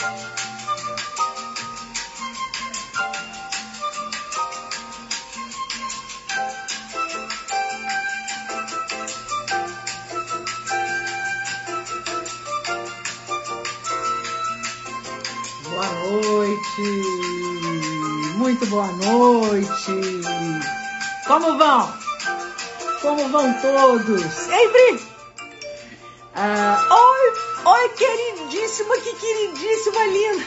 Boa noite, muito boa noite. Como vão? Como vão todos? Ei, Bri! Ah, oi, oi, queridíssima, que queridíssima, linda.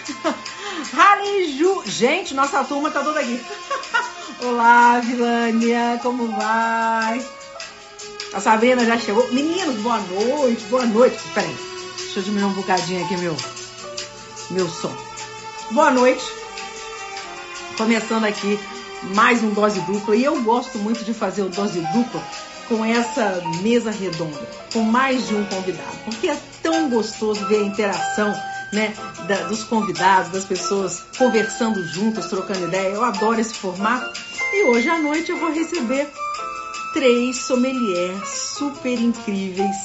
Raleju. Gente, nossa turma tá toda aqui. Olá, Vilânia, como vai? A Sabrina já chegou. Meninos, boa noite, boa noite. Peraí, deixa eu diminuir um bocadinho aqui meu, meu som. Boa noite. Começando aqui mais um Dose Dupla. E eu gosto muito de fazer o Dose Dupla com essa mesa redonda, com mais de um convidado. Porque é tão gostoso ver a interação né, da, dos convidados, das pessoas conversando juntas, trocando ideia. Eu adoro esse formato. E hoje à noite eu vou receber três sommeliers super incríveis.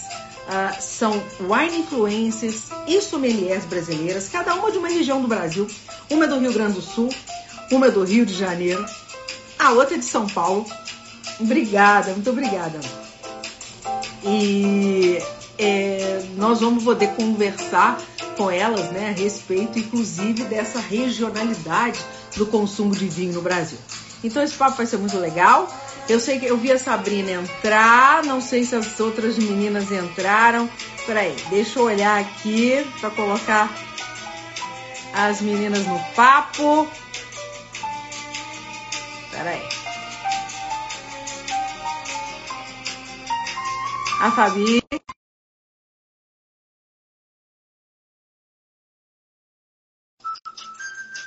Uh, são wine influencers e sommeliers brasileiras, cada uma de uma região do Brasil. Uma é do Rio Grande do Sul, uma é do Rio de Janeiro, a outra é de São Paulo. Obrigada, muito obrigada. E é, nós vamos poder conversar com elas né, a respeito, inclusive, dessa regionalidade do consumo de vinho no Brasil. Então esse papo vai ser muito legal. Eu sei que eu vi a Sabrina entrar, não sei se as outras meninas entraram. Peraí, deixa eu olhar aqui para colocar as meninas no papo. Peraí. A Fabi.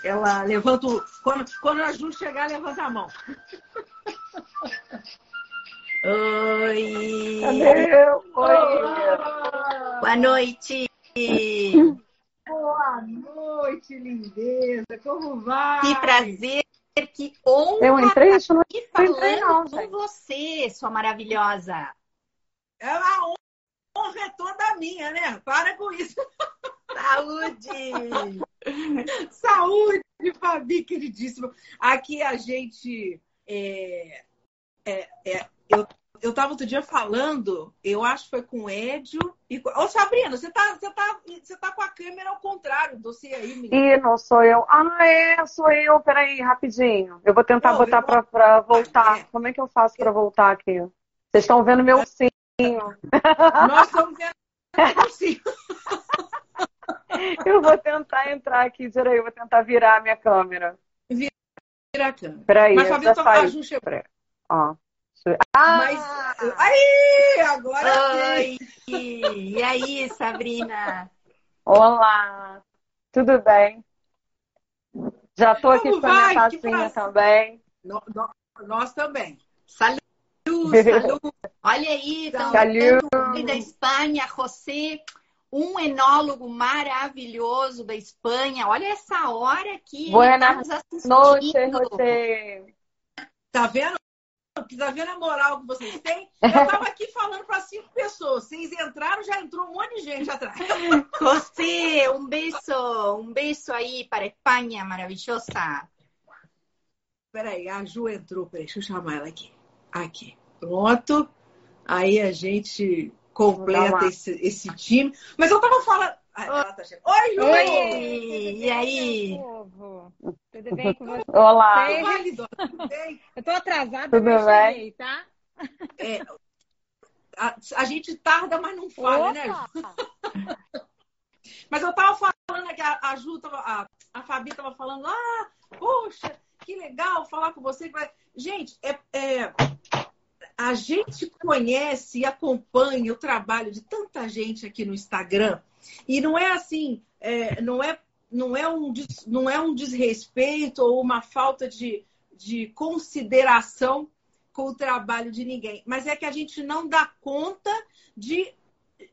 Ela levanta o... quando, quando a Ju chegar, levanta a mão. Oi! Cadê eu? Oi! Boa noite! Boa noite, lindeza! Como vai? Que prazer, que honra eu entrei, estar não aqui falando entrei, não, com você, sua maravilhosa. É a honra é toda minha, né? Para com isso. Saúde! Saúde, Fabi, queridíssima. Aqui a gente. É, é, é, eu, eu tava outro dia falando, eu acho que foi com o Edio e com... Ô, Sabrina, você tá, você, tá, você tá com a câmera ao contrário do você aí, menina. Ih, não sou eu. Ah, é, sou eu. Peraí, rapidinho. Eu vou tentar Ô, botar eu pra voltar. É. Como é que eu faço pra voltar aqui? Vocês estão vendo meu sim. Nós estamos. Eu vou tentar entrar aqui, peraí, eu vou tentar virar a minha câmera. Vira a câmera. Peraí, Mas, eu Fabi, já eu tô... a saí. Ju chegou. Peraí. Ó. Ah! Mas. Aí! Agora. Oi! E aí, Sabrina? Olá! Tudo bem? Já tô aqui com a minha tacinha também. No- no- Nós também. Saúde, saúde. Olha aí, falando da Espanha, José, um enólogo maravilhoso da Espanha. Olha essa hora aqui. Buenas tá nos Noite, você. Tá vendo? Tá vendo a moral que vocês têm? Eu tava aqui falando para cinco pessoas. Vocês entraram, já entrou um monte de gente atrás. José, um beijo, um beijo aí para a Espanha maravilhosa. Peraí, a Ju entrou. Peraí, deixa eu chamar ela aqui. Aqui. Pronto. Aí a gente completa esse, esse time. Mas eu tava falando. Ah, ela tá chegando. Oi, Ju! Oi, e aí? Tudo bem com você? Olá. Tudo bem, Lidona? Tudo bem? Eu tô atrasada, Tudo mas bem? cheguei, tá? É, a, a gente tarda, mas não falha, né, Ju? Opa! Mas eu tava falando aqui, a, a Ju tava, a, a Fabi tava falando, ah, poxa, que legal falar com você. que vai-" Gente, é, é, a gente conhece e acompanha o trabalho de tanta gente aqui no Instagram e não é assim, é, não, é, não, é um, não é um desrespeito ou uma falta de, de consideração com o trabalho de ninguém, mas é que a gente não dá conta de,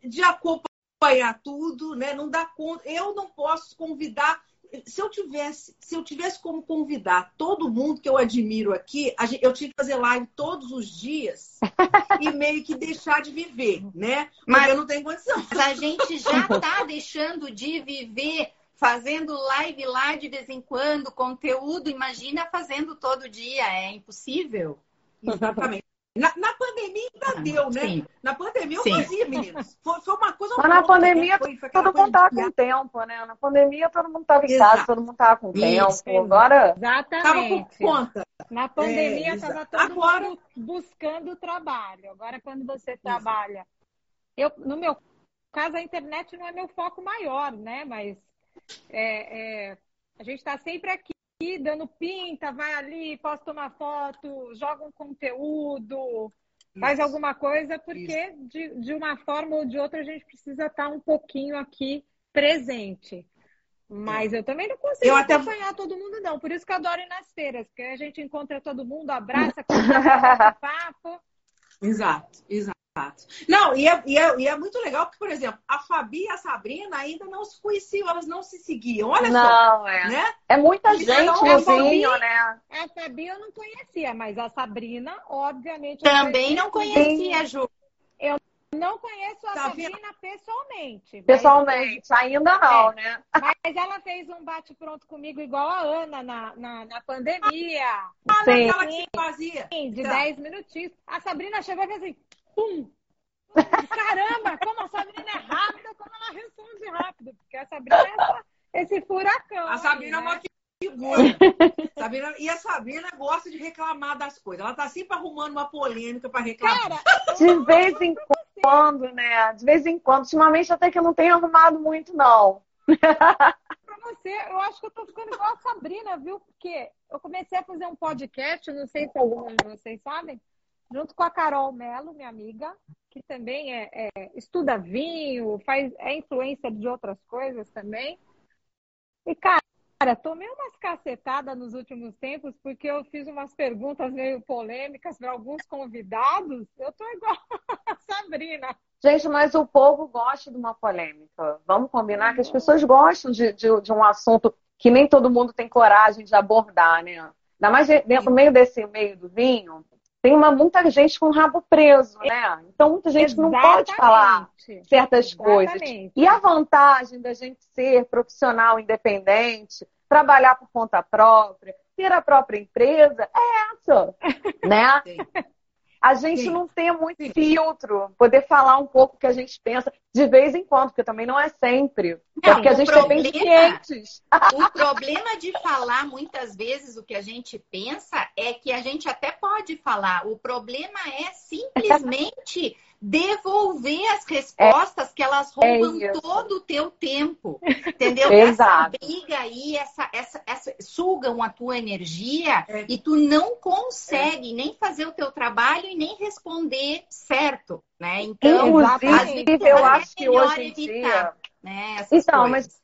de acompanhar tudo, né? Não dá conta. Eu não posso convidar. Se eu tivesse, se eu tivesse como convidar todo mundo que eu admiro aqui, gente- eu tinha que fazer live todos os dias e meio que deixar de viver, né? Mas Mas- eu não tenho condição. Mas a gente já está deixando de viver fazendo live lá de vez em quando, conteúdo, imagina fazendo todo dia, é impossível. Exatamente. Na, na pandemia ainda deu, né? Sim. Na pandemia eu Sim. fazia, meninos. Foi, foi uma coisa Mas na louca, pandemia né? Foi- foi todo mundo tava de- com tempo, né? Na pandemia todo mundo tava em casa, todo mundo tava com Isso, tempo. Agora, Tava por Exatamente. conta. Na pandemia É, estava exato. todo Agora- mundo buscando trabalho. Agora, quando você trabalha. Eu, no meu caso, a internet não é meu foco maior, né? Mas é, é, a gente está sempre aqui dando pinta, vai ali, posta uma foto, joga um conteúdo, faz Isso. alguma coisa, porque de, de uma forma ou de outra a gente precisa estar um pouquinho aqui presente. Mas eu também não consigo Eu até- acompanhar todo mundo, não. Por isso que eu adoro ir nas feiras, porque a gente encontra todo mundo, abraça, conversa, papo. Exato, exato. Não, e é, e, é, e é muito legal porque, por exemplo, a Fabi e a Sabrina ainda não se conheciam, elas não se seguiam. Olha só, não, é. né? É muita Então, gente a no Fabi- vinho, né? A Fabi eu não conhecia, mas a Sabrina, obviamente. eu Também não conhecia, Ju. Não conheço a Tá vendo? Sabrina pessoalmente. mas- Pessoalmente, ainda não, É. né? Mas ela fez um bate-pronto comigo igual a Ana na, na, na pandemia. Olha Sim. aquela que fazia. Sim, de Tá. 10 minutinhos. A Sabrina chegou e fez assim, pum! Caramba, como a Sabrina é rápida, como ela responde rápido. Porque a Sabrina é essa- esse furacão. A Sabrina é aí, uma né? figura. Sabrina, e a Sabrina gosta de reclamar das coisas. Ela tá sempre arrumando uma polêmica para reclamar. Cara, De vez em quando, né? De vez em quando. Ultimamente até que eu não tenho arrumado muito, não. pra você, eu acho que eu tô ficando igual a Sabrina, viu? Porque eu comecei a fazer um podcast, não sei se alguns de vocês sabem, junto com a Carol Mello, minha amiga, que também é, é- estuda vinho, faz, é influência de outras coisas também. E, cara, tomei umas cacetadas nos últimos tempos, porque eu fiz umas perguntas meio polêmicas para alguns convidados. Eu tô igual a Sabrina. Gente, mas o povo gosta de uma polêmica. Vamos combinar que as pessoas gostam de, de, de um assunto que nem todo mundo tem coragem de abordar, né? Ainda mais de- dentro, no meio desse meio do vinho, tem uma, muita gente com o rabo preso, né? Então, muita gente não pode falar Exatamente. certas coisas. Exatamente. E a vantagem da gente ser profissional independente, trabalhar por conta própria, ter a própria empresa, é essa, né? Sim. A gente Sim. não tem muito Sim. filtro, poder falar um pouco o que a gente pensa de vez em quando, porque também não é sempre. Não, porque a gente tem bem problema- clientes. O problema de falar muitas vezes o que a gente pensa é que a gente até pode falar. O problema é simplesmente devolver as respostas que elas roubam isso. todo o teu tempo. Entendeu? Exato. Essa briga aí, essa, essa, essa, sugam a tua energia É. e tu não consegue nem fazer o teu trabalho e nem responder certo, né? Então, Inclusive, vezes eu é acho que melhor hoje em dia. evitar, né, essas Então, mas coisas.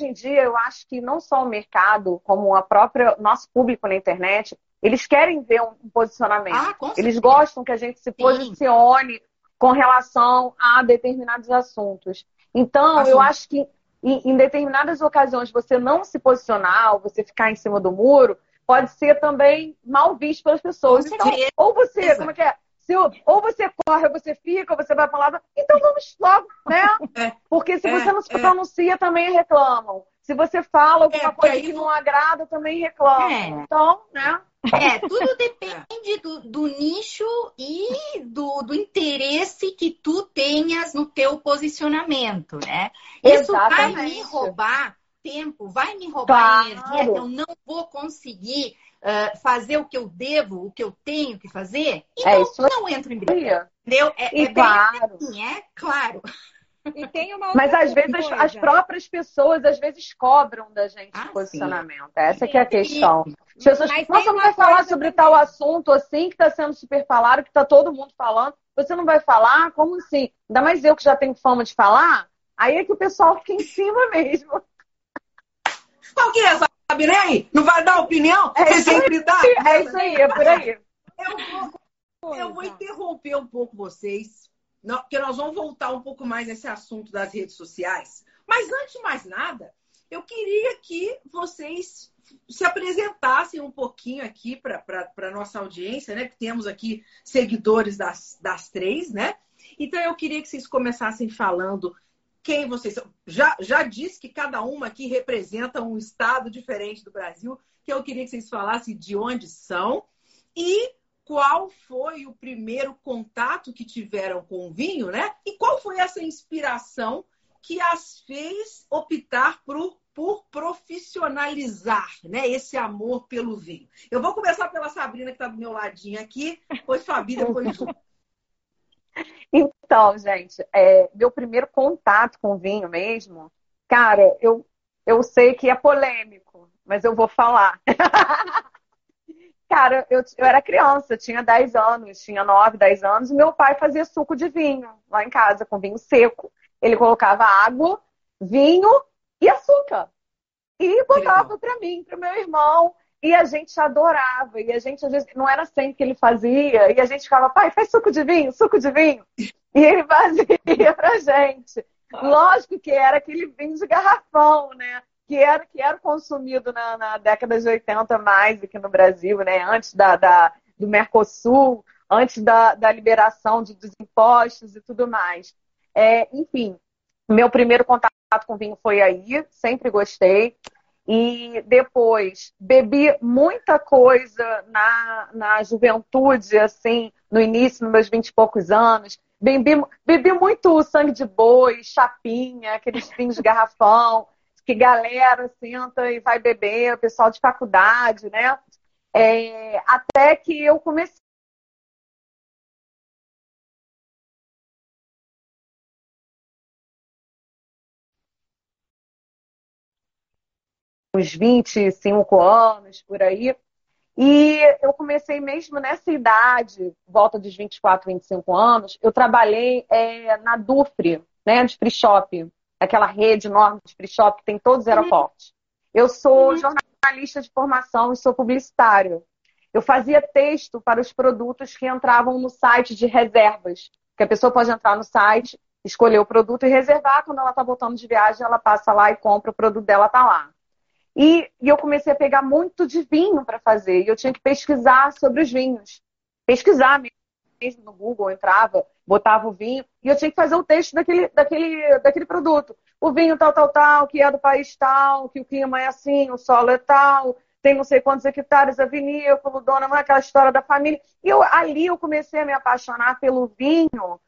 hoje em dia eu acho que não só o mercado, como a própria nosso público na internet, eles querem ver um posicionamento. Ah, Eles gostam que a gente se posicione com relação a determinados assuntos. Então, eu Assuntos. acho que em, em determinadas ocasiões você não se posicionar, ou você ficar em cima do muro, pode ser também mal visto pelas pessoas. Então, ou você, como é que é? Se ou você corre, ou você fica, ou você vai para um lado, então vamos logo, né? É. Porque se É, você não se é. pronuncia, também reclamam. Se você fala alguma É, coisa que não- não agrada, também reclamam. Então, né? É, tudo depende do, do nicho e do, do interesse que tu tenhas no teu posicionamento, né? Isso vai Exatamente. me roubar tempo, vai me roubar Claro. energia, que eu não vou conseguir ah, fazer o que eu devo, o que eu tenho que fazer. Então, É isso não entro em briga, entendeu? É, é bem claro. assim, é claro. E tem uma outra Mas às vezes as, as próprias pessoas às vezes cobram da gente Ah, o posicionamento. Essa que é a Sim. questão. As pessoas, Mas "Nossa, tem não vai falar sobre também." tal assunto assim que está sendo super falado, que está todo mundo falando. Você não vai falar? Como assim? Ainda mais eu que já tenho fama de falar. Aí é que o pessoal fica em cima mesmo. Qual que é essa, Sabrina? E aí? Não vai dar opinião? É Você sempre dá? É isso aí, é por aí. Eu vou, eu vou interromper um pouco vocês, não, porque nós vamos voltar um pouco mais nesse assunto das redes sociais. Mas antes de mais nada, eu queria que vocês se apresentassem um pouquinho aqui para a nossa audiência, né? Que temos aqui seguidores das, das três, né? Então eu queria que vocês começassem falando quem vocês são. Já, já disse que cada uma aqui representa um estado diferente do Brasil, que eu queria que vocês falassem de onde são e qual foi o primeiro contato que tiveram com o vinho, né? E qual foi essa inspiração que as fez optar por, por profissionalizar né, esse amor pelo vinho. Eu vou começar pela Sabrina, que está do meu ladinho aqui, depois Fabi, depois Então, gente, é, meu primeiro contato com vinho mesmo, cara, eu, eu sei que é polêmico, mas eu vou falar. Cara, eu, eu era criança, tinha 10 anos, tinha 9, 10 anos, e meu pai fazia suco de vinho lá em casa, com vinho seco. Ele colocava água, vinho e açúcar. E botava para mim, para meu irmão. E a gente adorava. E a gente, às vezes, não era sempre que ele fazia. E a gente ficava, pai, faz suco de vinho, suco de vinho. E ele fazia pra gente. Lógico que era aquele vinho de garrafão, né? Que era, que era consumido na, na década de 80 mais aqui no Brasil, né? Antes da, da do Mercosul, antes da, da liberação de, dos impostos e tudo mais. É, enfim, meu primeiro contato com vinho foi aí, sempre gostei. E depois bebi muita coisa na, na juventude, assim, no início, nos meus vinte e poucos anos. Bebi, bebi muito sangue de boi, chapinha, aqueles vinhos de garrafão, que galera senta e vai beber, o pessoal de faculdade, né? É, até que eu comecei uns 25 anos por aí. E eu comecei mesmo nessa idade, volta dos 24, 25 anos, eu trabalhei é, na Dufre, né, de free shop, aquela rede enorme de free shop que tem todos os aeroportos. Eu sou uhum. jornalista de formação e sou publicitário. Eu fazia texto para os produtos que entravam no site de reservas, que a pessoa pode entrar no site, escolher o produto e reservar. Quando ela está voltando de viagem, ela passa lá e compra o produto dela, tá lá. E, e eu comecei a pegar muito de vinho para fazer. E eu tinha que pesquisar sobre os vinhos. Pesquisar mesmo no Google, entrava, botava o vinho, e eu tinha que fazer o texto daquele, daquele, daquele produto. O vinho tal, tal, tal, que é do país tal, que o clima é assim, o solo é tal, tem não sei quantos hectares a vinícola, dona, é aquela história da família. E eu, ali eu comecei a me apaixonar pelo vinho,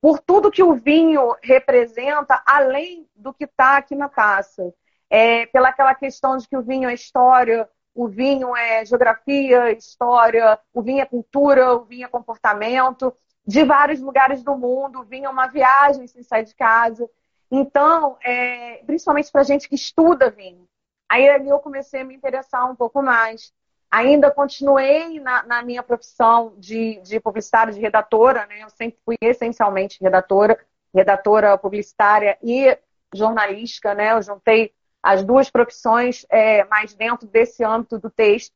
por tudo que o vinho representa, além do que está aqui na taça é, pela aquela questão de que o vinho é história, o vinho é geografia, história, o vinho é cultura, o vinho é comportamento, de vários lugares do mundo, o vinho é uma viagem sem sair de casa. Então, é, principalmente para gente que estuda vinho. Aí eu comecei a me interessar um pouco mais. Ainda continuei na, na minha profissão de, de publicitária, de redatora, né? Eu sempre fui essencialmente redatora, redatora publicitária e jornalística, né? Eu juntei as duas profissões é, mais dentro desse âmbito do texto.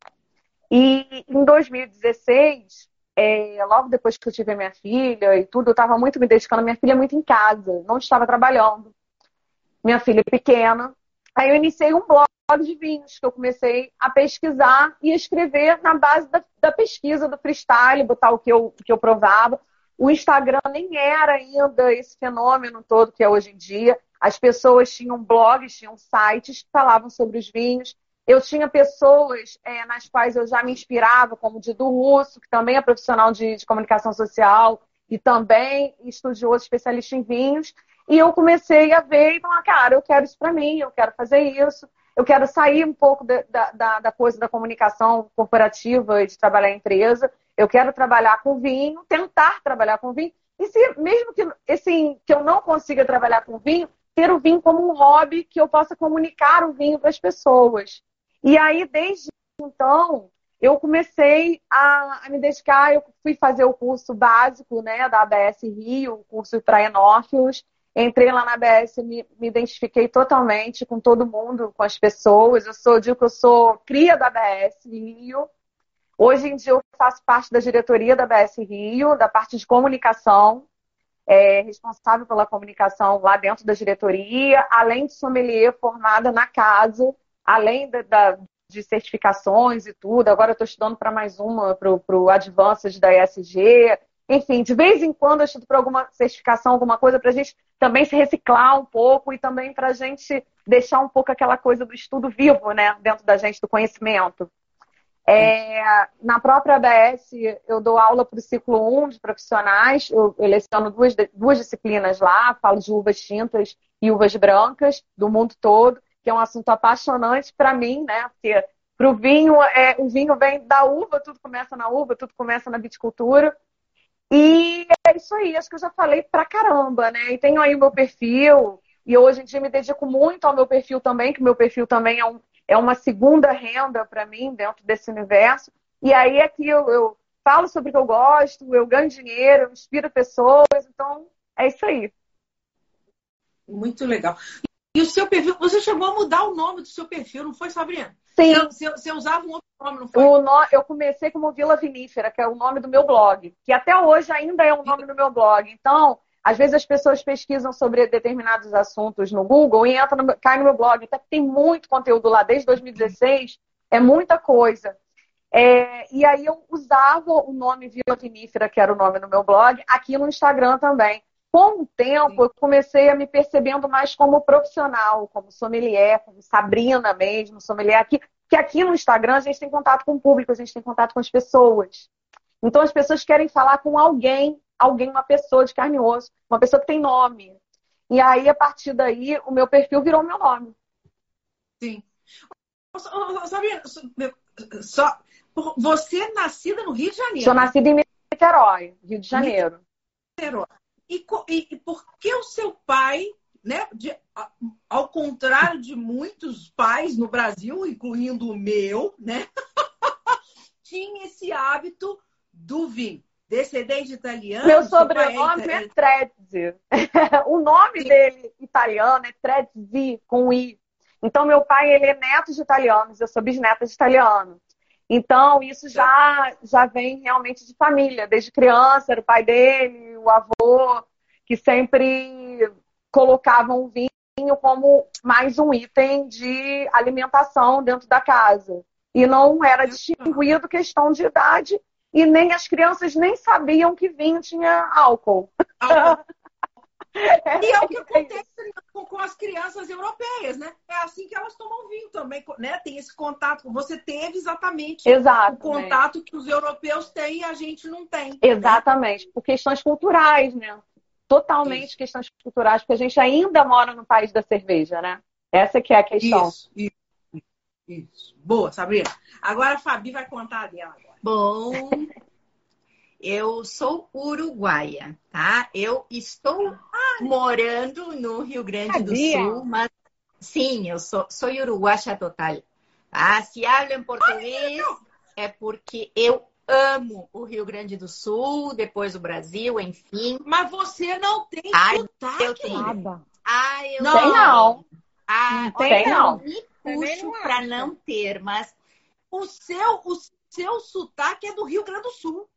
E em 2016, é, logo depois que eu tive a minha filha e tudo, eu estava muito me dedicando. Minha filha é muito em casa, não estava trabalhando. Minha filha é pequena. Aí eu iniciei um blog de vinhos que eu comecei a pesquisar e escrever na base da, da pesquisa do freestyle, botar o que eu, que eu provava. O Instagram nem era ainda esse fenômeno todo que é hoje em dia. As pessoas tinham blogs, tinham sites que falavam sobre os vinhos. Eu tinha pessoas é, nas quais eu já me inspirava, como o Dido Russo, que também é profissional de, de comunicação social e também estudioso especialista em vinhos. E eu comecei a ver e falar, cara, eu quero isso para mim, eu quero fazer isso, eu quero sair um pouco da, da, da coisa da comunicação corporativa e de trabalhar em empresa, eu quero trabalhar com vinho, tentar trabalhar com vinho. E se mesmo que, assim, que eu não consiga trabalhar com vinho, ter o vinho como um hobby que eu possa comunicar o vinho para as pessoas. E aí, desde então, eu comecei a, a, me dedicar, eu fui fazer o curso básico né, da ABS Rio, o curso para enófilos. Entrei lá na ABS, me, me identifiquei totalmente com todo mundo, com as pessoas. Eu sou, digo que eu sou cria da ABS Rio. Hoje em dia eu faço parte da diretoria da ABS Rio, da parte de comunicação é, responsável pela comunicação lá dentro da diretoria, além de sommelier formada na casa, além da, da de certificações e tudo. Agora eu estou estudando para mais uma, para o Advanced da ESG. enfim, de vez em quando eu estudo para alguma certificação, alguma coisa, para a gente também se reciclar um pouco e também para a gente deixar um pouco aquela coisa do estudo vivo, né, dentro da gente, do conhecimento. É, na própria ABS, eu dou aula para o ciclo 1 de profissionais, eu, eu leciono duas, duas disciplinas lá, falo de uvas tintas e uvas brancas do mundo todo, que é um assunto apaixonante para mim, né? Porque para o vinho, é, o vinho vem da uva, tudo começa na uva, tudo começa na viticultura. E é isso aí, acho que eu já falei pra caramba, né? E tenho aí o meu perfil, e hoje em dia me dedico muito ao meu perfil também, que o meu perfil também é, um, é uma segunda renda para mim dentro desse universo. E aí é que eu, eu falo sobre o que eu gosto, eu ganho dinheiro, eu inspiro pessoas, então é isso aí. Muito legal. E o seu perfil, você chegou a mudar o nome do seu perfil, não foi, Sabrina? Sim. Você, você usava um outro nome, não foi? No, eu comecei como Vila Vinífera, que é o nome do meu blog, que até hoje ainda é o nome do meu blog. Então, às vezes as pessoas pesquisam sobre determinados assuntos no Google e entram no, cai no meu blog. Até tem muito conteúdo lá desde 2016, é muita coisa. É, e aí eu usava o nome Vila Vinífera, que era o nome do meu blog, aqui no Instagram também. Com o tempo, eu comecei a me percebendo mais como profissional, como sommelier, como Sabrina mesmo, sommelier aqui, que aqui no Instagram a gente tem contato com o público, a gente tem contato com as pessoas. Então as pessoas querem falar com alguém, alguém, uma pessoa de carne e osso, uma pessoa que tem nome. E aí, a partir daí, o meu perfil virou meu nome. Sim. Sabrina, só, você é nascida no Rio de Janeiro? Sou nascida em Niterói, Rio de Janeiro. Niterói. E, e, e por que o seu pai, né, de, ao contrário de muitos pais no Brasil, incluindo o meu, né, tinha esse hábito do vinho? Descendente italiano. Meu sobrenome é, é Trezzi. o nome Sim. dele italiano é Trezzi, com I. Então, meu pai, ele é neto de italianos, eu sou bisneta de italiano. Então, isso já, já vem realmente de família. Desde criança, era o pai dele, o avô, que sempre colocavam o vinho como mais um item de alimentação dentro da casa. E não era distinguido questão de idade, e nem as crianças nem sabiam que vinho tinha álcool. álcool. E é o que acontece com, as crianças europeias, né? É assim que elas tomam vinho também, né? Tem esse contato. Você teve exatamente Exato, o contato que os europeus têm e a gente não tem. Né? Exatamente, né? por questões culturais, né? Totalmente isso. questões culturais, porque a gente ainda mora no país da cerveja, né? Essa que é a questão. Isso, isso. isso. Boa, Sabrina. Agora a Fabi vai contar dela. Bom, eu sou uruguaia, tá? Eu estou morando no Rio Grande do Sul, mas sim, eu sou, sou uruguaia total. Tá? Se hablo em português é porque eu amo o Rio Grande do Sul, depois o Brasil, enfim. Mas você não tem Ai, sotaque. Eu tenho. Ah, eu não. Tem não. Ah, não tem não. Me puxo para não ter, mas o seu, o seu sotaque é do Rio Grande do Sul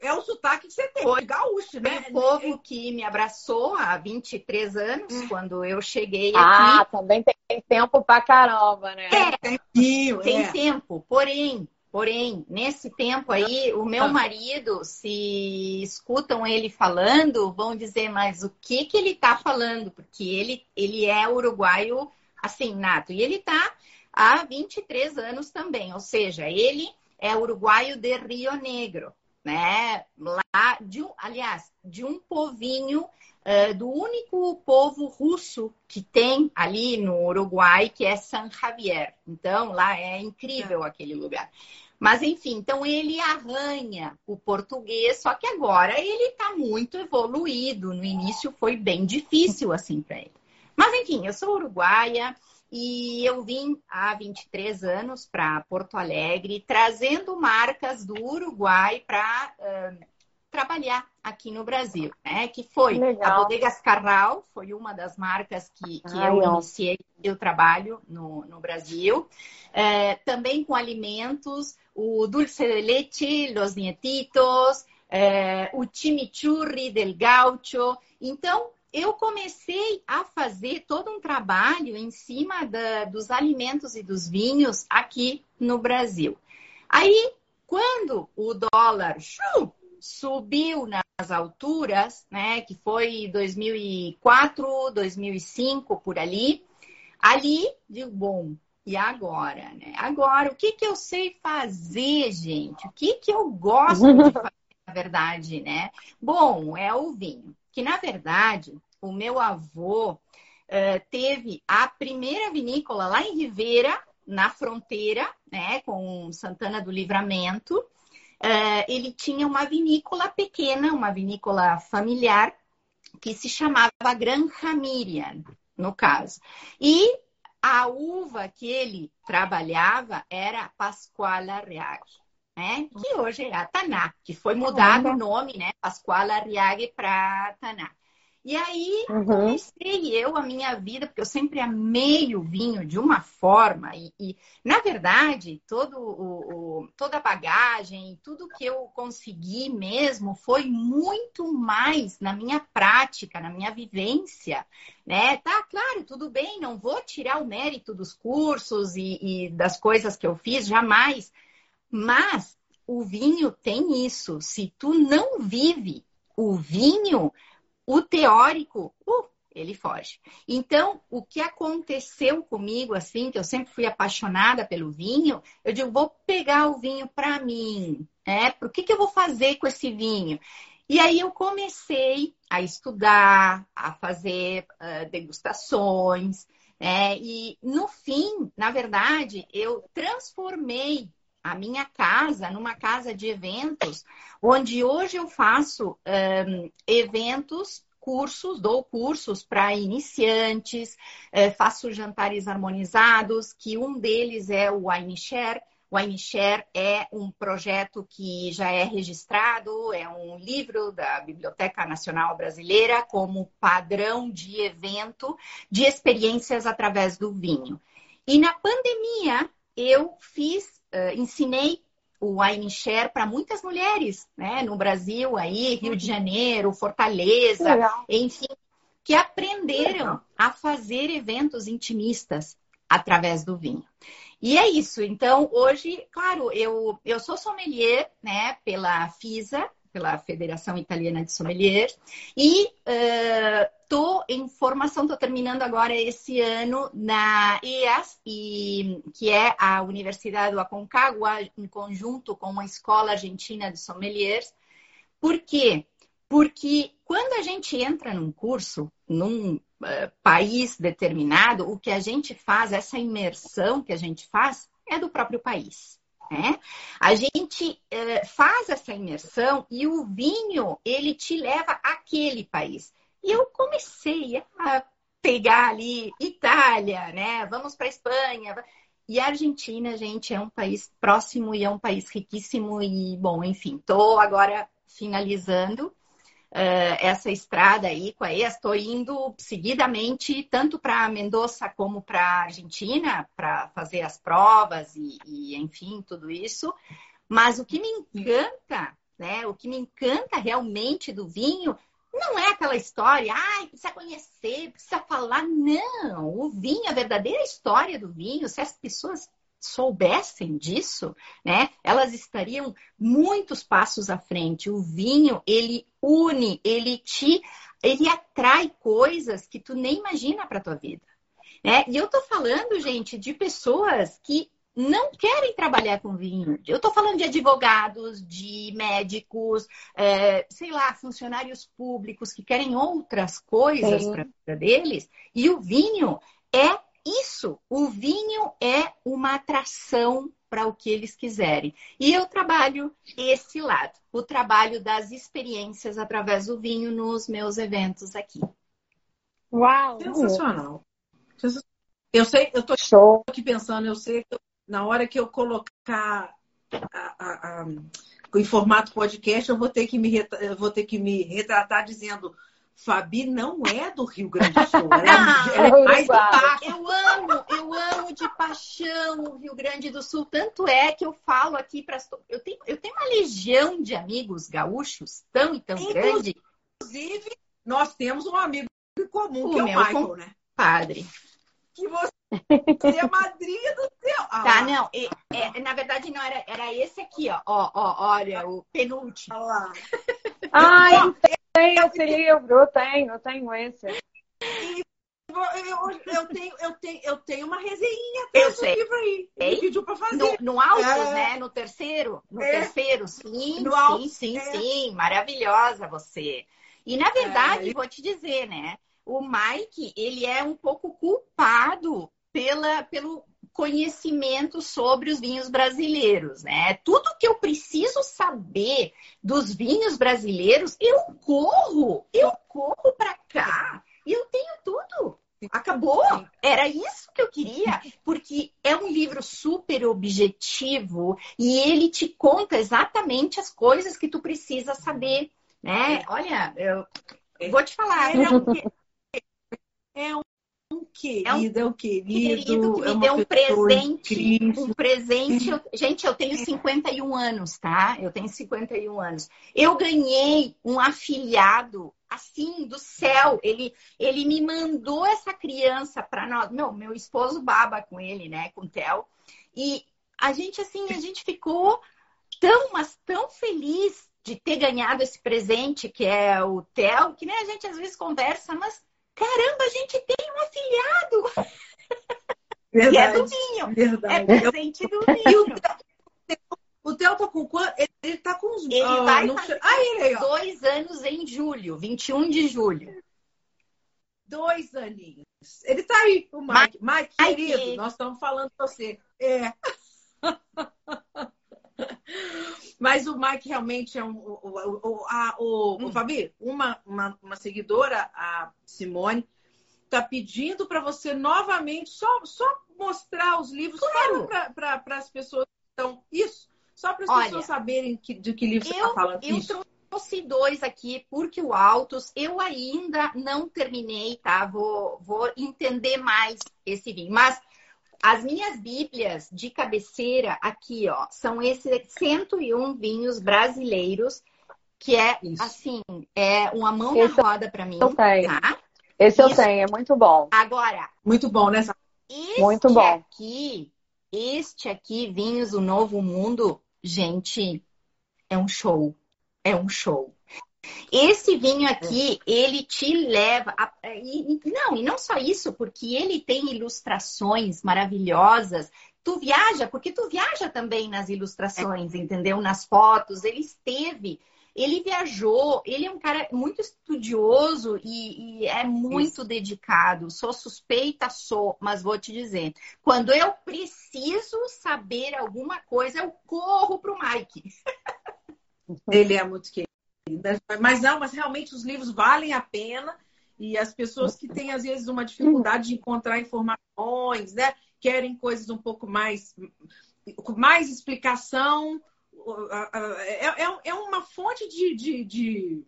é o sotaque que você tem, Foi. gaúcho, né? o povo que me abraçou há 23 anos, hum. quando eu cheguei ah, aqui. Ah, também tem tempo pra caramba, né? É, tem, tem é. tempo. Porém, porém, nesse tempo aí, o meu ah. marido, se escutam ele falando, vão dizer, mas o que que ele tá falando? Porque ele, ele é uruguaio, assim, nato. E ele tá há 23 anos também. Ou seja, ele é uruguaio de Rio Negro né? Lá de um, aliás, de um povinho uh, do único povo russo que tem ali no Uruguai, que é San Javier. Então, lá é incrível é. aquele lugar. Mas enfim, então ele arranha o português, só que agora ele está muito evoluído. No início foi bem difícil assim para ele. Mas enfim, eu sou uruguaia, e eu vim há 23 anos para Porto Alegre, trazendo marcas do Uruguai para uh, trabalhar aqui no Brasil, né? Que foi Legal. a Bodegas Carral, foi uma das marcas que, que Ai, eu iniciei o trabalho no, no Brasil. É, também com alimentos, o dulce de leite, los nietitos, é, o chimichurri del gaucho. Então, eu comecei a fazer todo um trabalho em cima da, dos alimentos e dos vinhos aqui no Brasil. Aí, quando o dólar subiu nas alturas, né? Que foi 2004, 2005 por ali. Ali, digo, bom, e agora, né? Agora, o que que eu sei fazer, gente? O que que eu gosto de fazer, na verdade, né? Bom, é o vinho. Que na verdade, o meu avô uh, teve a primeira vinícola lá em Ribeira, na fronteira, né, com Santana do Livramento. Uh, ele tinha uma vinícola pequena, uma vinícola familiar, que se chamava Granja Miriam, no caso. E a uva que ele trabalhava era Pasquale Arriaghi, né? que hoje é a Taná, que foi mudado o nome, né? Pasquale Arriaghi para Taná. E aí uhum. comecei eu a minha vida, porque eu sempre amei o vinho de uma forma, e, e na verdade, todo o, o, toda a bagagem, tudo que eu consegui mesmo foi muito mais na minha prática, na minha vivência. Né? Tá, claro, tudo bem, não vou tirar o mérito dos cursos e, e das coisas que eu fiz, jamais. Mas o vinho tem isso. Se tu não vive o vinho, o teórico, uh, ele foge. Então, o que aconteceu comigo, assim, que eu sempre fui apaixonada pelo vinho, eu digo, vou pegar o vinho para mim, né? Por que, que eu vou fazer com esse vinho? E aí eu comecei a estudar, a fazer uh, degustações, né? E no fim, na verdade, eu transformei a minha casa numa casa de eventos, onde hoje eu faço um, eventos cursos, dou cursos para iniciantes, eh, faço jantares harmonizados, que um deles é o Wine Share. O Wine Share é um projeto que já é registrado, é um livro da Biblioteca Nacional Brasileira como padrão de evento de experiências através do vinho. E na pandemia eu fiz uh, ensinei o Wine Share para muitas mulheres, né? No Brasil, aí, Rio de Janeiro, Fortaleza, Legal. enfim, que aprenderam a fazer eventos intimistas através do vinho. E é isso. Então, hoje, claro, eu, eu sou sommelier, né, pela FISA, pela Federação Italiana de Sommelier, e estou uh, em formação, estou terminando agora esse ano na EAS, e, que é a Universidade do Aconcagua, em conjunto com a Escola Argentina de Sommeliers. Por quê? Porque quando a gente entra num curso, num uh, país determinado, o que a gente faz, essa imersão que a gente faz, é do próprio país. Né? A gente é, faz essa imersão e o vinho ele te leva àquele país. E eu comecei a pegar ali Itália, né? Vamos para Espanha. E a Argentina, gente, é um país próximo e é um país riquíssimo e bom, enfim, estou agora finalizando uh, essa estrada aí com a ES. Estou indo seguidamente tanto para Mendoza como para Argentina para fazer as provas e, e, enfim, tudo isso. Mas o que me encanta, né? O que me encanta realmente do vinho não é aquela história, ai, precisa conhecer, precisa falar. Não, o vinho, a verdadeira história do vinho, se as pessoas soubessem disso, né, elas estariam muitos passos à frente. O vinho, ele une, ele te, ele atrai coisas que tu nem imagina para tua vida. Né? E eu tô falando, gente, de pessoas que não querem trabalhar com vinho. Eu estou falando de advogados, de médicos, é, sei lá, funcionários públicos que querem outras coisas para a vida deles. E o vinho é isso, o vinho é uma atração para o que eles quiserem. E eu trabalho esse lado, o trabalho das experiências através do vinho nos meus eventos aqui. Uau! Sensacional. Eu sei, eu estou aqui pensando, eu sei que na hora que eu colocar a, a, a, em formato podcast, eu vou ter que me, eu vou ter que me retratar dizendo Fabi não é do Rio Grande do Sul. Ela, é, ela é mais do Eu amo, eu amo de paixão o Rio Grande do Sul. Tanto é que eu falo aqui para. Eu tenho, eu tenho uma legião de amigos gaúchos tão e tão Inclusive, grande. Inclusive, nós temos um amigo em comum, o que é o Michael, né? Padre. Que você Você é madrinha do céu. Ah, tá, não. É, é, na verdade, não era, era esse aqui, ó. Ó, ó, olha, o penúltimo. Olha lá. Ah, eu tenho esse livro, eu tenho, eu tenho esse. Eu, eu, tenho, eu, tenho, eu tenho uma resenha Eu do sei. livro aí. Ele pediu pra No, fazer. no Autos, É. né? No terceiro? No É. terceiro, sim, No sim, Autos, sim, é. sim. Maravilhosa você. E, na verdade, É. vou te dizer, né? O Mike, ele é um pouco culpado pela, pelo conhecimento sobre os vinhos brasileiros, né? Tudo que eu preciso saber dos vinhos brasileiros, eu corro, eu corro para cá. E eu tenho tudo. Acabou. Era isso que eu queria, porque é um livro super objetivo e ele te conta exatamente as coisas que tu precisa saber, né? Olha, eu vou te falar, Ele é um, é um querido, é um querido. querido que é me uma deu um presente, incrível. um presente. Gente, eu tenho 51 anos, tá? Eu tenho 51 anos. Eu ganhei um afilhado assim do céu. Ele ele me mandou essa criança para nós. Meu, meu esposo baba com ele, né, com o Theo. E a gente assim, a gente ficou tão, mas tão feliz de ter ganhado esse presente que é o Theo, que nem a gente às vezes conversa, mas caramba, a gente tem um afilhado. E é Verdade. do vinho. É Verdade. presente do o vinho. O Theo tá com quanto? Ele, ele tá com uns. Ele ah, vai fazer Ah, ele dois anos em julho, 21 de julho. Dois aninhos. Ele tá aí, o Mike. Mike, Mike. querido, nós estamos falando com você. É. Mas o Mike realmente é um. O, o, o, a- o, Hum. Fabi, uma, uma, uma seguidora, a Simone, tá pedindo para você novamente só, só mostrar os livros Claro. para as pessoas que estão. Isso, só para as Olha, pessoas saberem que, de que livro você Eu, está falando. eu Isso. trouxe dois aqui, porque o Altos eu ainda não terminei, tá? Vou, vou entender mais esse vinho. Mas as minhas bíblias de cabeceira aqui, ó, são esses 101 vinhos brasileiros, que é, Isso. assim, é uma mão Esse na roda para mim, eu tenho. tá? Esse eu Isso. tenho, é muito bom. Agora, Muito bom, né? Este Muito bom. aqui, este aqui, Vinhos do Novo Mundo, gente, é um show. É um show. Esse vinho aqui, ele te leva. A, e, não, e não só isso, porque ele tem ilustrações maravilhosas. Tu viaja, porque tu viaja também nas ilustrações, entendeu? Nas fotos. Ele esteve, ele viajou, ele é um cara muito estudioso e, e é muito dedicado. Sou suspeita, sou, mas vou te dizer. Quando eu preciso saber alguma coisa, eu corro pro Mike. Ele é muito querido. Mas não, mas realmente os livros valem a pena. E as pessoas que têm, às vezes, uma dificuldade de encontrar informações, né? Querem coisas um pouco mais. com mais explicação. É, é, é uma fonte de, de, de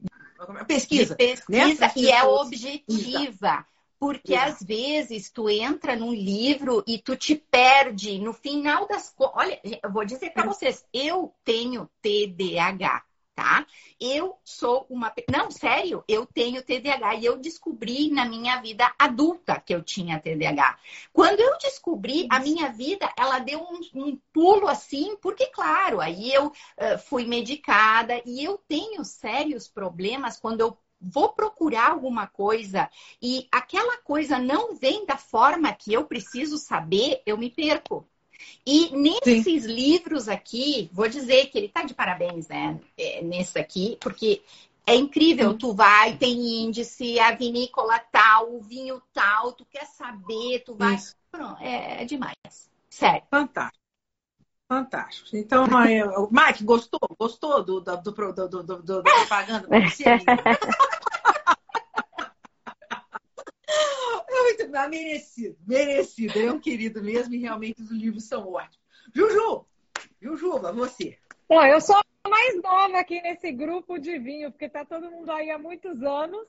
pesquisa. de pesquisa né? E é objetiva. Porque às vezes tu entra num livro e tu te perde no final das. Olha, eu vou dizer para vocês, eu tenho TDAH, tá? Eu sou uma. Não, sério, eu tenho TDAH e eu descobri na minha vida adulta que eu tinha TDAH. Quando eu descobri, a minha vida, ela deu um, um pulo assim, porque, claro, aí eu eh, fui medicada e eu tenho sérios problemas quando eu vou procurar alguma coisa e aquela coisa não vem da forma que eu preciso saber, eu me perco. E nesses livros aqui, vou dizer que ele tá de parabéns, né? é, Nesse aqui, porque é incrível. Tu vai, tem índice, a vinícola tal, o vinho tal, tu quer saber, tu vai. Isso. Pronto, é, é demais. Sério. Fantástico. Fantástico. Então, o Mike, gostou? Gostou do, do, do, do, do, do- do- da propaganda pra você, amiga? É muito ah, merecido, merecido. Ele é um querido mesmo e realmente os livros são ótimos. Juju, Jujuba, você. Bom, eu sou a mais nova aqui nesse grupo de vinho, porque tá todo mundo aí há muitos anos.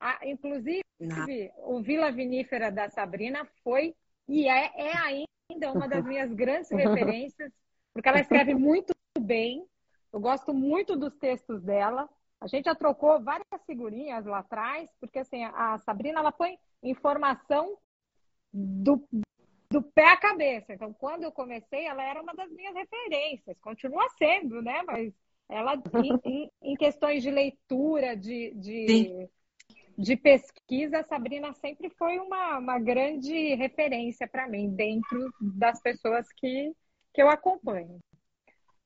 Ah, inclusive, Não. o Vila Vinífera da Sabrina foi e é, é ainda uma das minhas grandes referências, porque ela escreve muito bem. Eu gosto muito dos textos dela. A gente já trocou várias figurinhas lá atrás, porque assim, a Sabrina ela põe informação do, do pé à cabeça. Então, quando eu comecei, ela era uma das minhas referências, continua sendo, né? Mas ela, em, em, questões de leitura, de, de, de, pesquisa, a Sabrina sempre foi uma, uma grande referência para mim, dentro das pessoas que, que eu acompanho.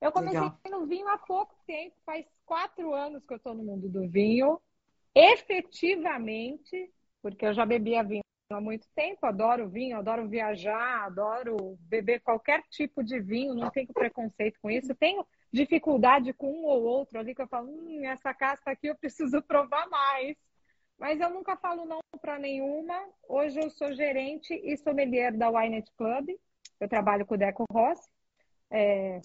Eu comecei Legal. no vinho há pouco tempo, faz quatro anos que eu estou no mundo do vinho. Efetivamente, porque eu já bebia vinho há muito tempo, adoro vinho, adoro viajar, adoro beber qualquer tipo de vinho, não tenho preconceito com isso. Tenho dificuldade com um ou outro ali que eu falo, hum, essa casca aqui eu preciso provar mais. Mas eu nunca falo não para nenhuma. Hoje eu sou gerente e sommelier da Winet Club. Eu trabalho com o Deco Rossi. É,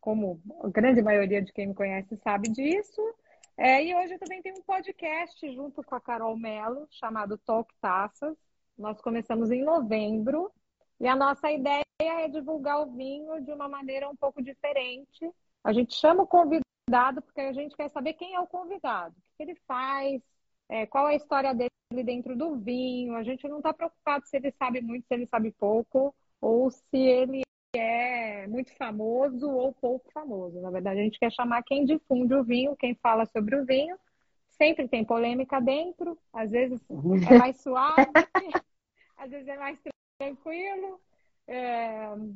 como a grande maioria de quem me conhece sabe disso. É, e hoje eu também tenho um podcast junto com a Carol Mello, chamado Talk Taças. Nós começamos em novembro e a nossa ideia é divulgar o vinho de uma maneira um pouco diferente. A gente chama o convidado porque a gente quer saber quem é o convidado, o que ele faz, é, qual é a história dele dentro do vinho. A gente não está preocupado se ele sabe muito, se ele sabe pouco, ou se ele é muito famoso ou pouco famoso. Na verdade, a gente quer chamar quem difunde o vinho, quem fala sobre o vinho. Sempre tem polêmica dentro, às vezes é mais suave, às vezes é mais tranquilo. É... O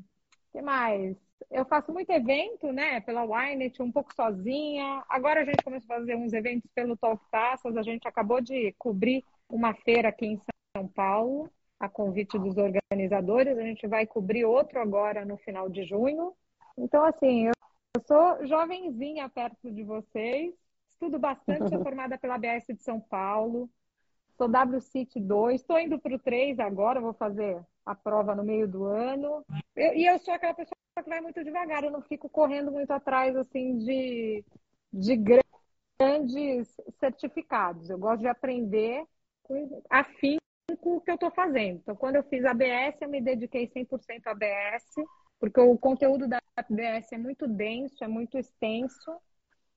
que mais? Eu faço muito evento, né, pela Winet, um pouco sozinha. Agora a gente começou a fazer uns eventos pelo Talk Taças. A gente acabou de cobrir uma feira aqui em São Paulo a convite dos organizadores. A gente vai cobrir outro agora no final de junho. Então, assim, eu sou jovenzinha perto de vocês, estudo bastante, sou formada pela ABS de São Paulo, sou WCIT 2, estou indo para o 3 agora, vou fazer a prova no meio do ano. Eu, e eu sou aquela pessoa que vai muito devagar, eu não fico correndo muito atrás, assim, de, de grandes certificados. Eu gosto de aprender com afim com o que eu estou fazendo. Então, quando eu fiz a ABS, eu me dediquei 100% à ABS, porque o conteúdo da ABS é muito denso, é muito extenso.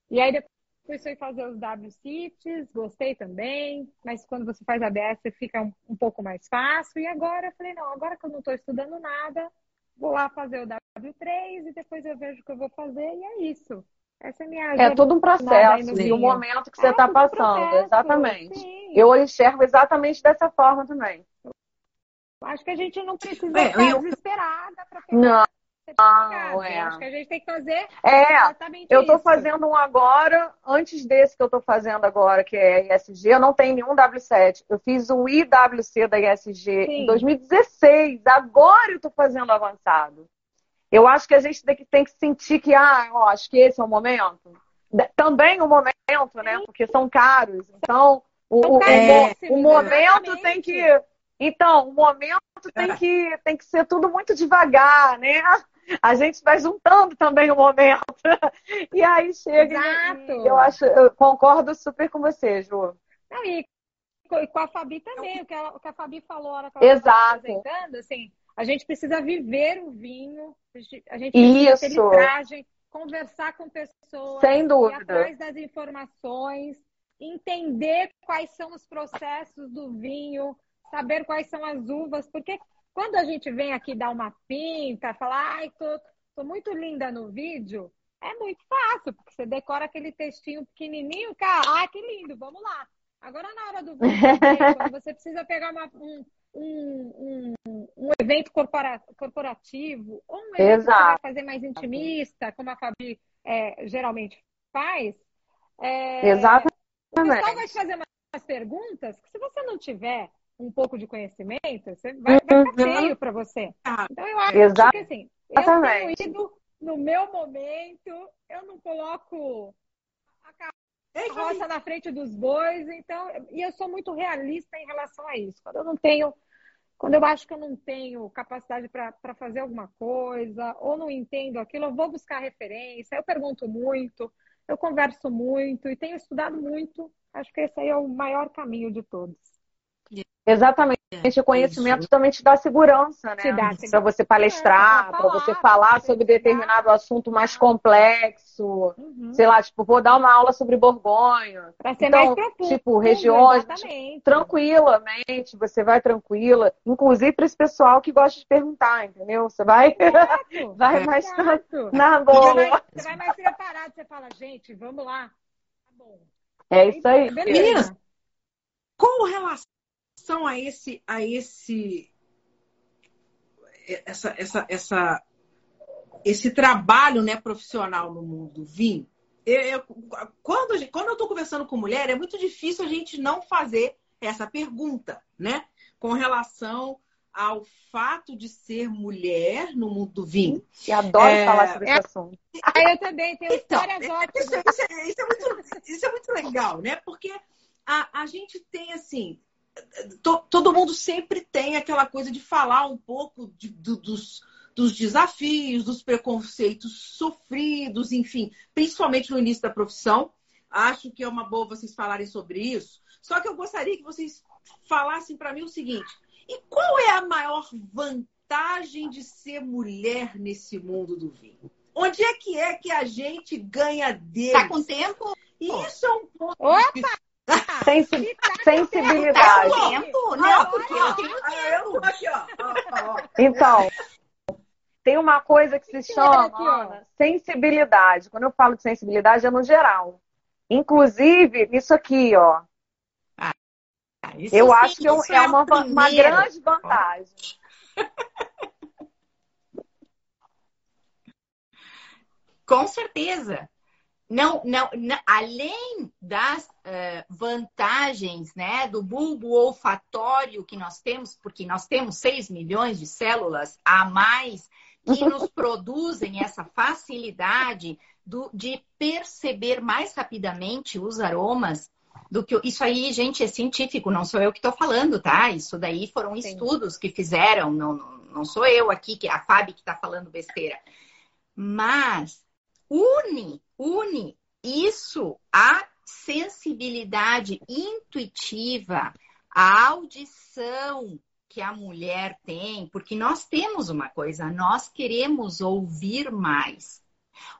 E aí depois fui fazer os WCITs, gostei também, mas quando você faz ABS fica um, um, pouco mais fácil. E agora eu falei, não, agora que eu não estou estudando nada, vou lá fazer o W3 e depois eu vejo o que eu vou fazer e é isso. Essa é minha É todo um processo e o momento que você está é passando, processo, exatamente. Sim. Eu enxergo exatamente dessa forma também. Acho que a gente não precisa é, estar eu... desesperada para. Não. Não, é. Acho que a gente tem que fazer é, eu estou fazendo um agora, antes desse que eu estou fazendo agora, que é ISG, eu não tenho nenhum W7. Eu fiz o IWC da ISG Sim. em 2016. Agora eu estou fazendo avançado. Eu acho que a gente tem que, sentir que, ah, ó, acho que esse é o momento. Também o momento, né? Porque são caros. Então, o, o, o momento tem que. Então, o momento tem que, tem que ser tudo muito devagar, né? A gente vai juntando também o momento. E aí chega. Exato. E eu acho, eu concordo super com você, Ju. Não, e com a Fabi também, o que a, o que a Fabi falou na hora que ela estava apresentando, assim, a gente precisa viver o vinho, a gente precisa Isso. ter litragem, conversar com pessoas, Sem dúvida. ir atrás das informações, entender quais são os processos do vinho, saber quais são as uvas, porque quando a gente vem aqui dar uma pinta, falar, ai, tô, tô muito linda no vídeo, é muito fácil, porque você decora aquele textinho pequenininho, cara, ai, que lindo, vamos lá. Agora, na hora do vídeo, quando você precisa pegar uma, um, um, um, um evento corporativo, ou um evento Exato. que você vai fazer mais intimista, como a Fabi é, geralmente faz. É, Exatamente. O pessoal vai te fazer umas perguntas que, se você não tiver um pouco de conhecimento, você vai, vai ficar uhum. feio para você. Então, eu acho Exatamente. que, assim, eu tenho ido no meu momento, eu não coloco a carroça na frente dos bois, então, e eu sou muito realista em relação a isso. Quando eu não tenho quando eu acho que eu não tenho capacidade para fazer alguma coisa, ou não entendo aquilo, eu vou buscar referência, eu pergunto muito, eu converso muito e tenho estudado muito. Acho que esse aí é o maior caminho de todos. Exatamente. Gente, o conhecimento Isso. também te dá segurança, né? Para você palestrar, é, para você falar sobre determinado assunto mais complexo. Uhum. Sei lá, tipo, vou dar uma aula sobre Borgonha. Para ser então, mais profundo, tipo, regiões exatamente. tranquilamente, você vai tranquila. Inclusive para esse pessoal que gosta de perguntar, entendeu? Você vai, vai mais na boa. Você vai, você vai mais preparado, você fala, gente, vamos lá. Tá bom. É isso aí. Meninas, com relação relação a esse, a esse essa, essa, essa, esse trabalho né, profissional no mundo vinho, eu, eu, quando, quando eu estou conversando com mulher, é muito difícil a gente não fazer essa pergunta, né? Com relação ao fato de ser mulher no mundo do vinho. E adoro é, falar sobre é, esse assunto. Ah, eu também tenho então, histórias é, ótimas. Isso, isso, é, isso, é muito, isso é muito legal, né? Porque a, a gente tem, assim, todo mundo sempre tem aquela coisa de falar um pouco de, do, dos, dos desafios, dos preconceitos sofridos, enfim, principalmente no início da profissão. Acho que é uma boa vocês falarem sobre isso. Só que eu gostaria que vocês falassem para mim o seguinte: e qual é a maior vantagem de ser mulher nesse mundo do vinho? Onde é que é que a gente ganha dele? Tá com tempo? Isso é um ponto. Opa! Sensi sensibilidade. Tempo? Não, porque eu tenho tempo. Aqui, ó. Então, tem uma coisa que se chama sensibilidade. Quando eu falo de sensibilidade, é no geral. Inclusive, isso aqui, ó. Ah, eu acho que é, é uma, uma grande vantagem. Com certeza não, não, não, além das uh, vantagens né, do bulbo olfatório que nós temos, porque nós temos 6 milhões de células a mais que nos produzem essa facilidade do, de perceber mais rapidamente os aromas do que isso aí, gente, é científico, não sou eu que estou falando, tá? Isso daí foram Sim. estudos que fizeram, não, não sou eu aqui, que é a Fábio que está falando besteira. Mas une, une isso à sensibilidade intuitiva, à audição que a mulher tem, porque nós temos uma coisa, nós queremos ouvir mais.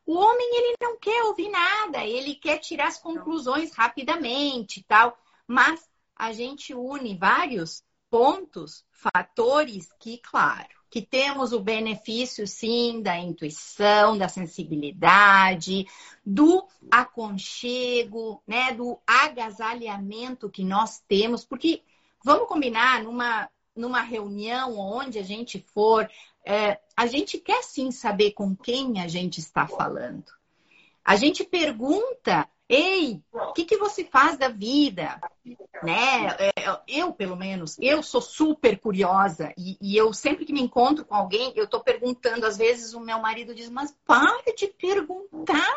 O homem ele não quer ouvir nada, ele quer tirar as conclusões rapidamente, tal. Mas a gente une vários pontos, fatores que, claro, que temos o benefício, sim, da intuição, da sensibilidade, do aconchego, né, do agasalhamento que nós temos, porque vamos combinar numa, numa reunião onde a gente for, é, a gente quer sim saber com quem a gente está falando. A gente pergunta Ei, o que, que você faz da vida? Né? É, eu, pelo menos, eu sou super curiosa e, e eu sempre que me encontro com alguém, eu tô perguntando. Às vezes o meu marido diz, mas para de perguntar.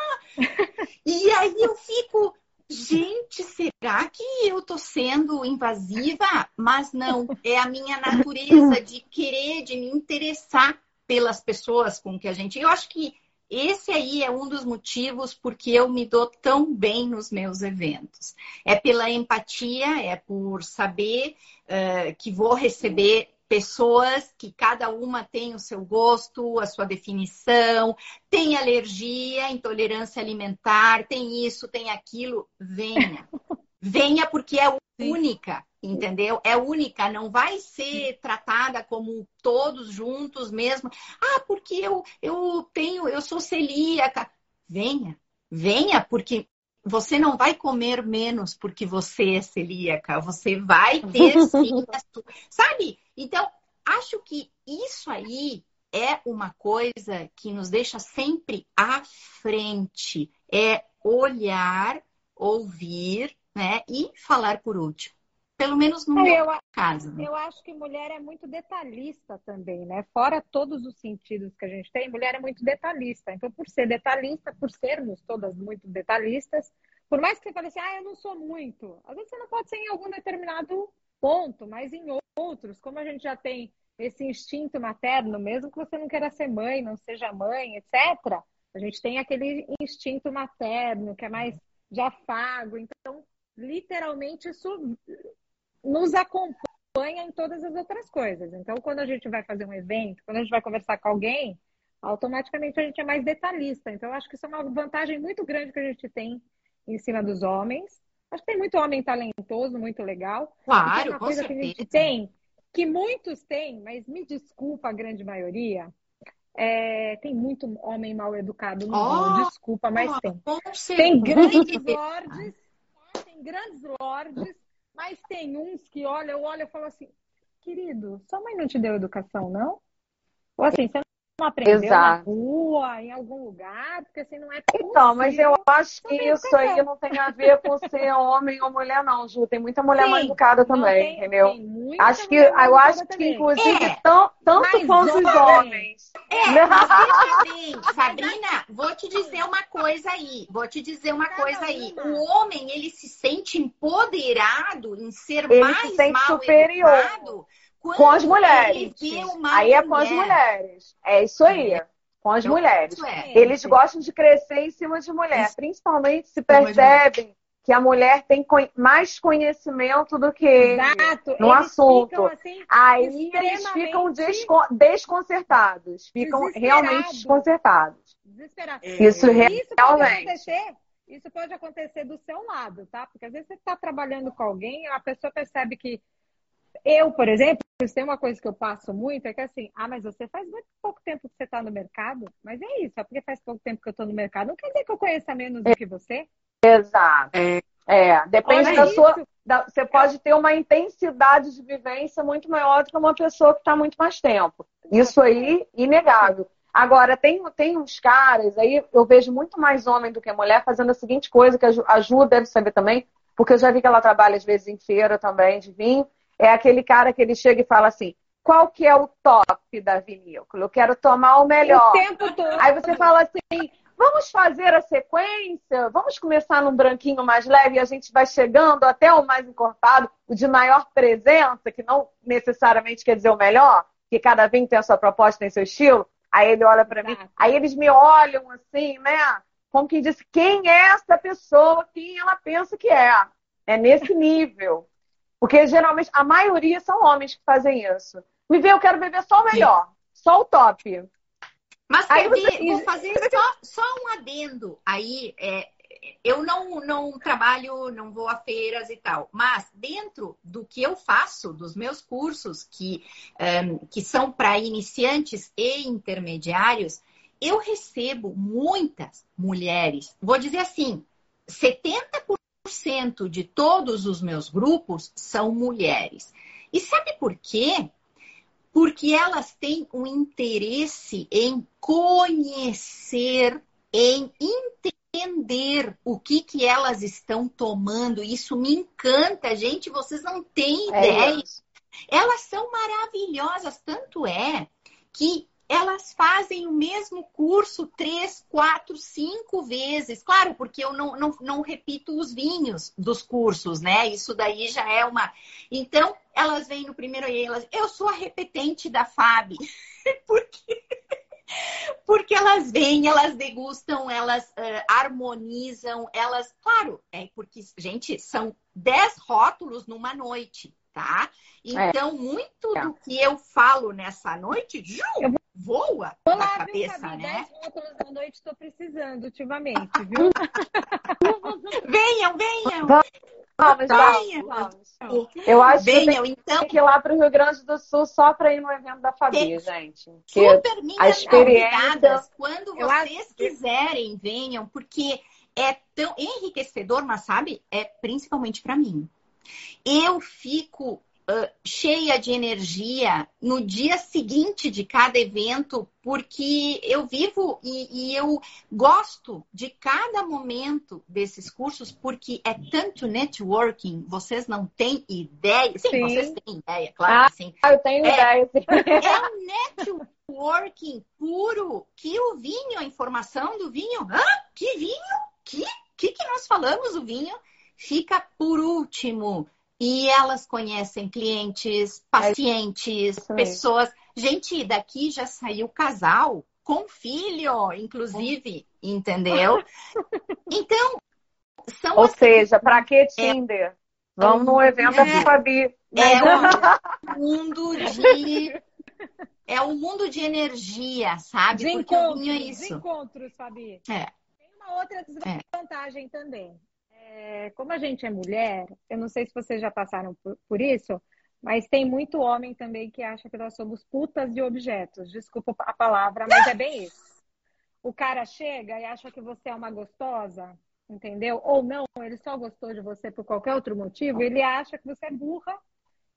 e aí eu fico, gente, será que eu tô sendo invasiva? Mas não, é a minha natureza de querer, de me interessar pelas pessoas com que a gente. Eu acho que esse aí é um dos motivos porque eu me dou tão bem nos meus eventos. É pela empatia, é por saber uh, que vou receber pessoas que cada uma tem o seu gosto, a sua definição, tem alergia, intolerância alimentar, tem isso, tem aquilo. Venha. Venha porque é única entendeu? É única, não vai ser tratada como todos juntos mesmo. Ah, porque eu, eu tenho, eu sou celíaca. Venha, venha, porque você não vai comer menos porque você é celíaca, você vai ter sim, sabe? Então, acho que isso aí é uma coisa que nos deixa sempre à frente, é olhar, ouvir, né, e falar por último. Pelo menos no meu caso. Né? Eu acho que mulher é muito detalhista também, né? Fora todos os sentidos que a gente tem, mulher é muito detalhista. Então, por ser detalhista, por sermos todas muito detalhistas, por mais que você fale assim, ah, eu não sou muito. Às vezes você não pode ser em algum determinado ponto, mas em outros, como a gente já tem esse instinto materno, mesmo que você não queira ser mãe, não seja mãe, etc., a gente tem aquele instinto materno que é mais de afago. Então, literalmente, isso nos acompanha em todas as outras coisas. Então, quando a gente vai fazer um evento, quando a gente vai conversar com alguém, automaticamente a gente é mais detalhista. Então, eu acho que isso é uma vantagem muito grande que a gente tem em cima dos homens. Acho que tem muito homem talentoso, muito legal. Claro, uma coisa certeza. que a gente tem, que muitos têm, mas me desculpa a grande maioria, é, tem muito homem mal educado no oh, mundo, desculpa, mas oh, tem. Tem grandes lords, grandes lords, mas tem uns que olha, eu olho e falo assim, querido, sua mãe não te deu educação, não? Ou assim, você não aprendeu Exato. na rua, em algum lugar, porque assim não é possível. Então, mas eu acho que isso aí não tem a ver com ser homem ou mulher, não, Ju. Tem muita mulher Sim, mal educada também, tem, entendeu? Tem acho que eu acho que, também. inclusive, é, tão, tanto quanto os homens. É, mas bem, Sabrina, vou te dizer uma coisa aí. Vou te dizer uma coisa aí. O homem, ele se sente empoderado em ser ele mais se sente mal superior. educado com as mulheres. Aí é com as mulheres. É isso aí. É. Com as mulheres. É. Eles gostam de crescer em cima de mulher. Isso. Principalmente se percebem que a mulher tem mais conhecimento do que Exato. no eles assunto. Ficam, assim, Aí eles ficam desconcertados. Ficam realmente desconcertados. Desesperados. Isso, isso realmente. Pode acontecer, isso pode acontecer do seu lado, tá? Porque às vezes você está trabalhando com alguém, a pessoa percebe que eu, por exemplo, tem uma coisa que eu passo muito, é que assim, ah, mas você faz muito pouco tempo que você está no mercado, mas é isso, é porque faz pouco tempo que eu estou no mercado, não quer dizer que eu conheça menos do que você. Exato. É, é depende Olha da isso. sua. Da, você pode ter uma intensidade de vivência muito maior do que uma pessoa que está muito mais tempo. Isso aí, inegável. Agora, tem, tem uns caras, aí eu vejo muito mais homem do que mulher fazendo a seguinte coisa, que a Ju deve saber também, porque eu já vi que ela trabalha às vezes em feira também de vinho é aquele cara que ele chega e fala assim: qual que é o top da vinícola? Eu quero tomar o melhor. O tempo todo. Aí você fala assim: vamos fazer a sequência, vamos começar num branquinho mais leve e a gente vai chegando até o mais encorpado, o de maior presença, que não necessariamente quer dizer o melhor, que cada vinho tem a sua proposta, tem seu estilo. Aí ele olha para mim, aí eles me olham assim, né? Como quem disse, quem é essa pessoa? Quem ela pensa que é? É nesse nível. Porque geralmente a maioria são homens que fazem isso. Me vê, eu quero beber só o melhor, Sim. só o top. Mas quer você... vou fazer só, só, um adendo. Aí, é, eu não, não trabalho, não vou a feiras e tal, mas dentro do que eu faço, dos meus cursos, que, um, que são para iniciantes e intermediários, eu recebo muitas mulheres, vou dizer assim, 70% 90% de todos os meus grupos são mulheres. E sabe por quê? Porque elas têm um interesse em conhecer, em entender o que, que elas estão tomando. Isso me encanta, gente. Vocês não têm é ideia. Isso. Elas são maravilhosas, tanto é que elas fazem o mesmo curso três, quatro, cinco vezes. Claro, porque eu não, não, não repito os vinhos dos cursos, né? Isso daí já é uma. Então, elas vêm no primeiro e elas. Eu sou a repetente da FAB. porque. Porque elas vêm, elas degustam, elas uh, harmonizam, elas. Claro, é porque, gente, são dez rótulos numa noite, tá? É. Então, é. muito do que eu falo nessa noite, Ju, voa Olá, na cabeça, viu, né? 10 rótulos da noite estou precisando ultimamente, viu? venham, venham! Vamos, venham. vamos. Eu acho venham, que então... tem que ir lá para o Rio Grande do Sul só para ir no evento da Fabi, tem... gente. Super minhas a experiência... Quando vocês acho... quiserem, venham, porque é tão enriquecedor, mas sabe, é principalmente para mim. Eu fico uh, cheia de energia no dia seguinte de cada evento, porque eu vivo e, e, eu gosto de cada momento desses cursos, porque é tanto networking, vocês não têm ideia. Sim, sim. vocês têm ideia, claro. Ah, sim. eu tenho é, ideia. Sim. É um networking puro que o vinho, a informação do vinho, Hã? que vinho? Que? que, que nós falamos o vinho? Fica por último e elas conhecem clientes, pacientes, é pessoas. Gente, daqui já saiu casal com filho, inclusive, entendeu? Então, são Ou assim, seja, para que Tinder? Vamos no evento da É. Fabi. É um mundo de. É um mundo de energia, sabe? De Porque encontros, é de isso. encontros, Fabi. É. Tem uma outra desvantagem também. É, como a gente é mulher, eu não sei se vocês já passaram por, por isso, mas tem muito homem também que acha que nós somos putas de objetos. Desculpa a palavra, mas é bem isso. O cara chega e acha que você é uma gostosa, entendeu? Ou não, ele só gostou de você por qualquer outro motivo, ele acha que você é burra,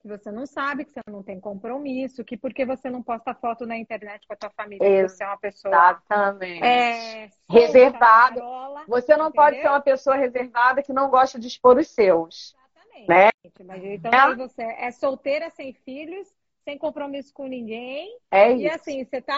que você não sabe, que você não tem compromisso, que porque você não posta foto na internet com a tua família, que você é uma pessoa Exatamente. é, Reservada. Você não pode Entendeu? ser uma pessoa reservada que não gosta de expor os seus. Exatamente. Né? Mas, então, É. você é solteira, sem filhos, sem compromisso com ninguém. É E isso. assim, você está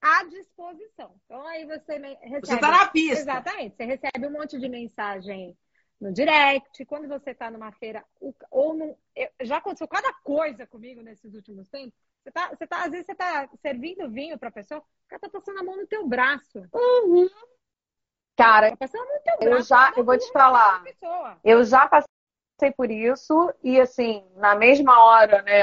à disposição. Então, aí você me- recebe. Você tá na pista. Exatamente. Você recebe um monte de mensagem no direct. Quando você está numa feira, ou num, eu- já aconteceu cada coisa comigo nesses últimos tempos. Você tá, você tá, às vezes você tá servindo vinho pra pessoa, o cara tá passando a mão no teu braço. Cara, Tá passando a mão no teu Eu braço. já- dá eu vou te falar. eu já passei por isso e assim, na mesma hora, né?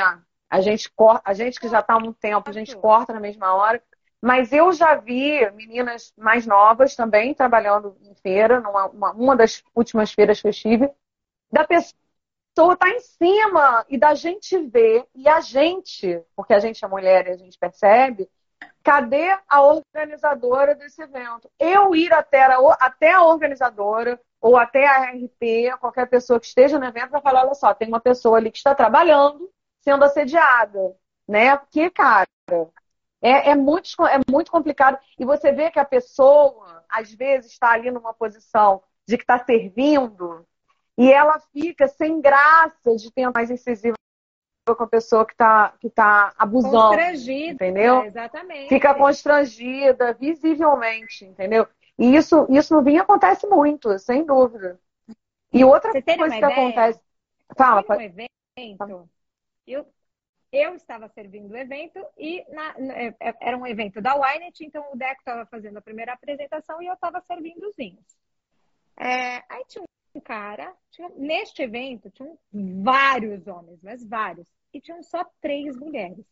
A gente corta, a gente que já tá há muito tempo, a gente corta na mesma hora. Mas eu já vi meninas mais novas também trabalhando em feira, numa uma, uma das últimas feiras que eu estive, da pessoa tá em cima e da gente ver, e a gente, porque a gente é mulher e a gente percebe, cadê a organizadora desse evento? Eu ir até a, até a organizadora ou até a RP, qualquer pessoa que esteja no evento, para falar: olha só, tem uma pessoa ali que está trabalhando sendo assediada, né? Porque, cara, é, é, muito, é muito complicado. E você vê que a pessoa, às vezes, está ali numa posição de que está servindo e ela fica sem graça de ter mais incisiva com a pessoa que está que tá abusando. Constrangida, entendeu? exatamente. Fica constrangida, visivelmente, entendeu? E isso, isso no vinho acontece muito, sem dúvida. E outra coisa que ideia? acontece. Fala, pode- um evento, eu, eu estava servindo o evento e na- é- é- era um evento da Winet, então o Deco estava fazendo a primeira apresentação e eu estava servindo os vinhos. É, aí tinha um cara, tinha- neste evento tinham vários homens, mas vários, e tinham só três mulheres.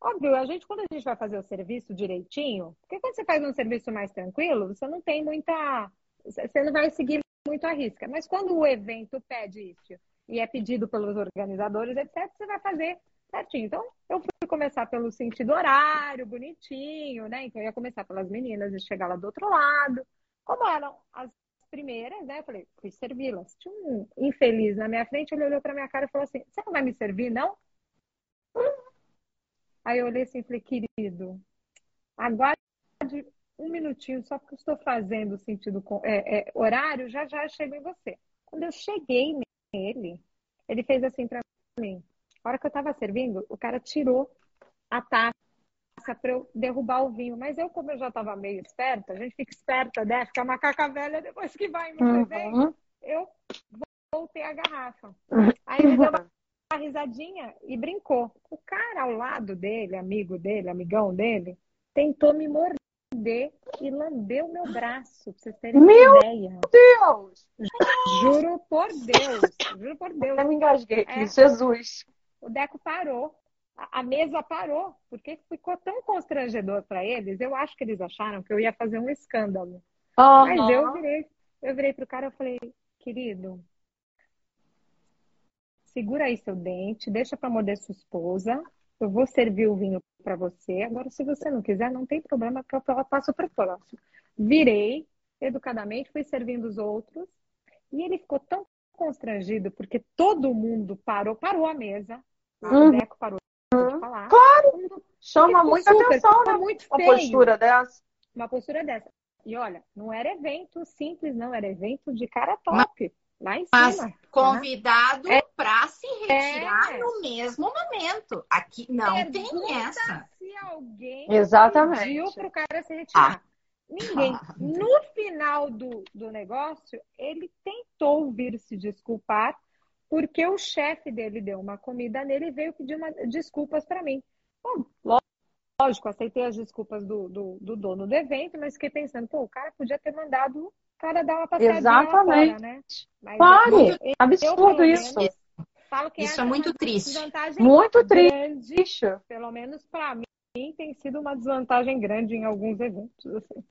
Óbvio, a gente, quando a gente vai fazer o serviço direitinho, porque quando você faz um serviço mais tranquilo, você não tem muita. Você não vai seguir muito a risca. Mas quando o evento pede isso e é pedido pelos organizadores, etc., você vai fazer certinho. Então, eu fui começar pelo sentido horário, bonitinho, né? Então, eu ia começar pelas meninas e chegar lá do outro lado. Como eram as primeiras, né? Eu falei, fui servi-las. Tinha um infeliz na minha frente, ele olhou pra minha cara e falou assim: Você não vai me servir, não? Aí eu olhei assim e falei, querido, aguarde um minutinho, só porque eu estou fazendo sentido é, é, horário, já já chego em você. Quando eu cheguei nele, ele fez assim pra mim. A hora que eu tava servindo, o cara tirou a taça pra eu derrubar o vinho. Mas eu, como eu já tava meio esperta, a gente fica esperta, né? Fica macaca velha depois que vai no evento. Uhum. Eu voltei a garrafa. Aí ele deu uma risadinha e brincou. O cara ao lado dele, amigo dele, amigão dele, tentou me morder e lambeu meu braço, pra vocês terem Meu uma ideia. Deus! Juro por Deus, juro por Deus. Eu me engasguei aqui. É. Jesus. O Deco parou. A mesa parou, porque ficou tão constrangedor para eles. Eu acho que eles acharam que eu ia fazer um escândalo. Mas Aham. eu virei, eu virei pro cara e falei, querido, segura aí seu dente, deixa pra morder sua esposa. Eu vou servir o vinho pra você. Agora, se você não quiser, não tem problema, que eu passo pro próximo. Virei, educadamente, fui servindo os outros. E ele ficou tão constrangido, porque todo mundo parou, parou a mesa. O Uhum. Deco parou de falar. Claro. Chama muita super, atenção, né? muito Uma feio postura dessa. uma postura dessa. E olha, não era evento simples, não, era evento de cara top. lá em Mas cima. convidado É. para se retirar É. no mesmo momento. Aqui não Pergunta tem essa. Se alguém Exatamente. pediu para o cara se retirar. Ninguém. Ah. No final do, do negócio, ele tentou vir se desculpar, porque o chefe dele deu uma comida nele e veio pedir uma, desculpas para mim. Bom, lógico, aceitei as desculpas do, do, do dono do evento, mas fiquei pensando, pô, o cara podia ter mandado o cara dar uma passeadinha Exatamente. fora, né? Mas Pare! eu- eu, Absurdo pelo isso. menos, falo que Isso é muito uma triste. desvantagem Muito grande, triste. pelo menos para mim, tem sido uma desvantagem grande em alguns eventos. assim.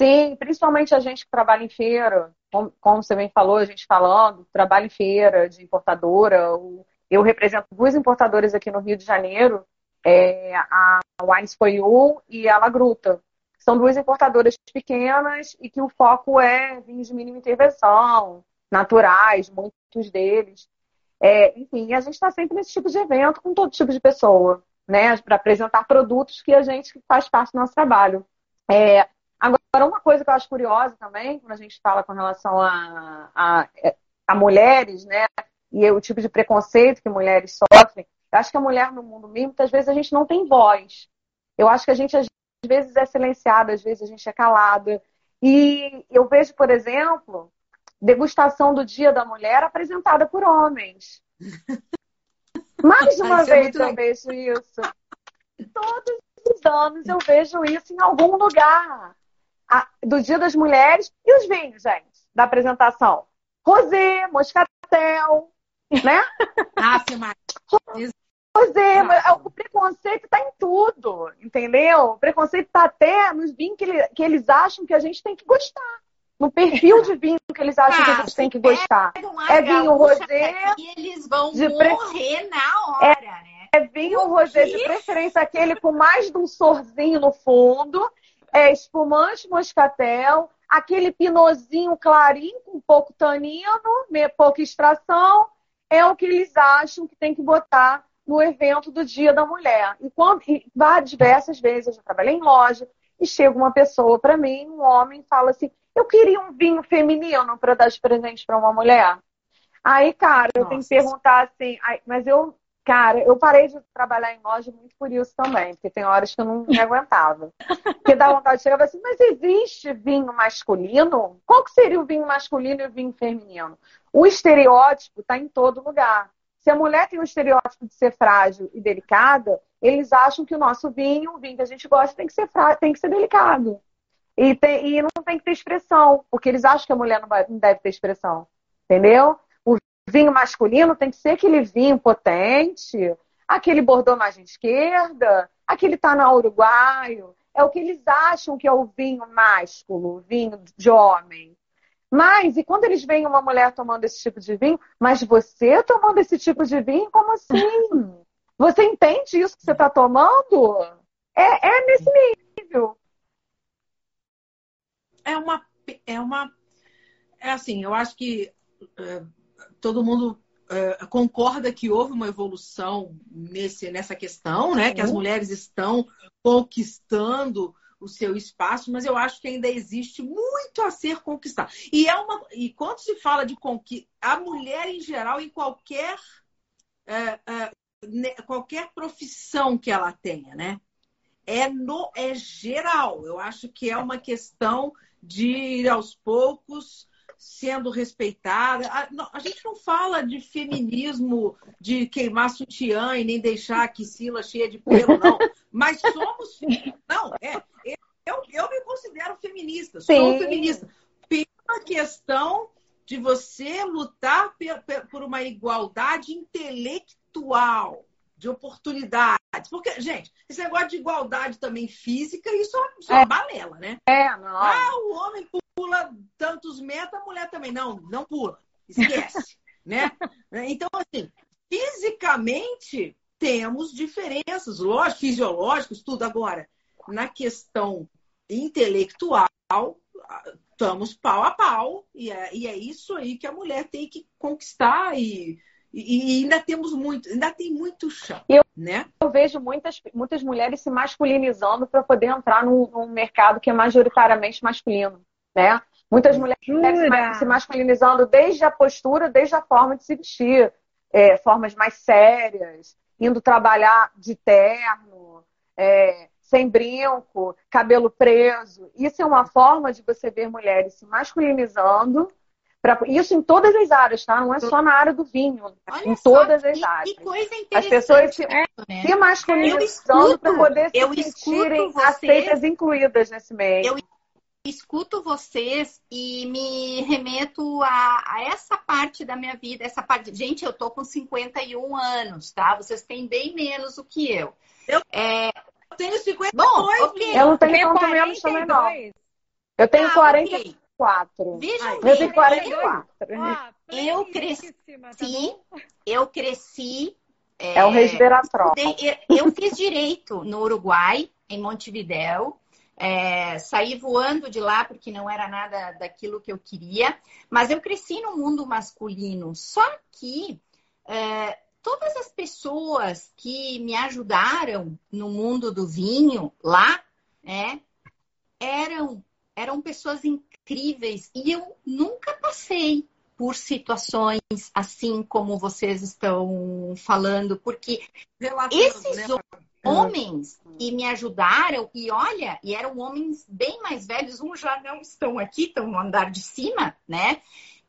Sim, principalmente a gente que trabalha em feira, como, como você bem falou, a gente falando, trabalha em feira de importadora. Eu represento duas importadoras aqui no Rio de Janeiro, é, a Wines for You e a La Gruta. São duas importadoras pequenas e que o foco é vinhos de mínima intervenção, naturais, muitos deles. É, enfim, a gente está sempre nesse tipo de evento com todo tipo de pessoa, né? Para apresentar produtos que a gente faz parte do nosso trabalho. É, agora, uma coisa que eu acho curiosa também, quando a gente fala com relação a, a, a mulheres, né? E o tipo de preconceito que mulheres sofrem, eu acho que a mulher no mundo mim, muitas vezes a gente não tem voz. Eu acho que a gente às vezes é silenciada, às vezes a gente é calada. E eu vejo, por exemplo, degustação do Dia da Mulher apresentada por homens. Mais de uma é vez muito eu legal. vejo isso. Todos os anos eu vejo isso em algum lugar. A- do Dia das Mulheres e os vinhos, gente, da apresentação. Rosé, moscatel, né? Ave Maria. Rosé, Ah. mas o preconceito está em tudo, entendeu? O preconceito está até nos vinhos que, ele- que eles acham que a gente tem que gostar. No perfil de vinho que eles acham que a Ah, gente tem que gostar. É vinho rosé eles vão de pre- morrer na hora, né? É vinho rosé, de preferência aquele com mais de um sorzinho no fundo, é espumante moscatel, aquele pinozinho clarinho com pouco tanino, pouca extração, é o que eles acham que tem que botar no evento do Dia da Mulher. E, quando, e várias diversas vezes eu já trabalhei em loja e chega uma pessoa para mim, um homem, fala assim: Eu queria um vinho feminino para dar de presente para uma mulher. Aí, cara, eu tenho que Nossa. perguntar assim, mas eu Cara, eu parei de trabalhar em loja muito por isso também, porque tem horas que eu não me aguentava. Porque dá vontade de chegar e falar assim, mas existe vinho masculino? Qual que seria o vinho masculino e o vinho feminino? O estereótipo está em todo lugar. Se a mulher tem o estereótipo de ser frágil e delicada, eles acham que o nosso vinho, o vinho que a gente gosta, tem que ser, frá... tem que ser delicado. E, tem... e não tem que ter expressão, porque eles acham que a mulher não, vai... não deve ter expressão. Entendeu? Vinho masculino tem que ser aquele vinho potente, aquele bordô de esquerda, aquele tá na uruguaio. É o que eles acham que é o vinho másculo, o vinho de homem. Mas, e quando eles veem uma mulher tomando esse tipo de vinho, mas você tomando esse tipo de vinho, como assim? Você entende isso que você está tomando? É, é nesse nível. É uma. É uma. É assim, eu acho que. É, todo mundo uh, concorda que houve uma evolução nesse, nessa questão, né? Que as mulheres estão conquistando o seu espaço, mas eu acho que ainda existe muito a ser conquistado. E é uma e quando se fala de conquista, a mulher em geral em qualquer uh, uh, qualquer profissão que ela tenha, né? É no é geral. Eu acho que é uma questão de ir aos poucos sendo respeitada. A, a, gente não fala de feminismo, de queimar sutiã e nem deixar a axila cheia de pelo, não. Mas somos. Não, é. Eu, eu me considero feminista, Sim. sou feminista. Pela questão de você lutar por uma igualdade intelectual, de oportunidades. Porque, gente, esse negócio de igualdade também física, isso é só é. balela, né? É, não. Ah, o homem pula tantos metros, a mulher também. Não, não pula. Esquece. né? Então, assim, fisicamente temos diferenças, lógico, fisiológicas, tudo. Agora, na questão intelectual, estamos pau a pau, e é, e é isso aí que a mulher tem que conquistar e, e, e ainda temos muito, ainda tem muito chão. Eu, né? eu vejo muitas, muitas mulheres se masculinizando para poder entrar num, num mercado que é majoritariamente masculino né? Muitas mulheres Jura? se masculinizando desde a postura, desde a forma de se vestir, é, formas mais sérias, indo trabalhar de terno, é, sem brinco, cabelo preso. Isso é uma forma de você ver mulheres se masculinizando. Pra, isso em todas as áreas, tá? Não é só na área do vinho, Olha em só, todas as que, áreas. Que coisa As pessoas se, né? se masculinizando para poder se eu sentirem escuto você, aceitas incluídas nesse meio. Eu escuto vocês e me remeto a, a, essa parte da minha vida, essa parte. Gente, eu tô com 51 anos, tá? Vocês têm bem menos do que eu. Eu, é... eu tenho 52. Bom, okay. Eu não tenho tanto menos também, não. Eu tenho ah, 44. Okay. Vejam bem. Eu tenho 44. Ah, eu cresci. Tá eu cresci. É, é o resveratrol. Eu, eu fiz direito no Uruguai, em Montevidéu. É, saí voando de lá porque não era nada daquilo que eu queria, mas eu cresci no mundo masculino. Só que é, todas as pessoas que me ajudaram no mundo do vinho lá, é, eram eram pessoas incríveis e eu nunca passei por situações assim como vocês estão falando, porque esses né? homens que me ajudaram, e olha, e eram homens bem mais velhos, uns já não estão aqui, estão no andar de cima, né?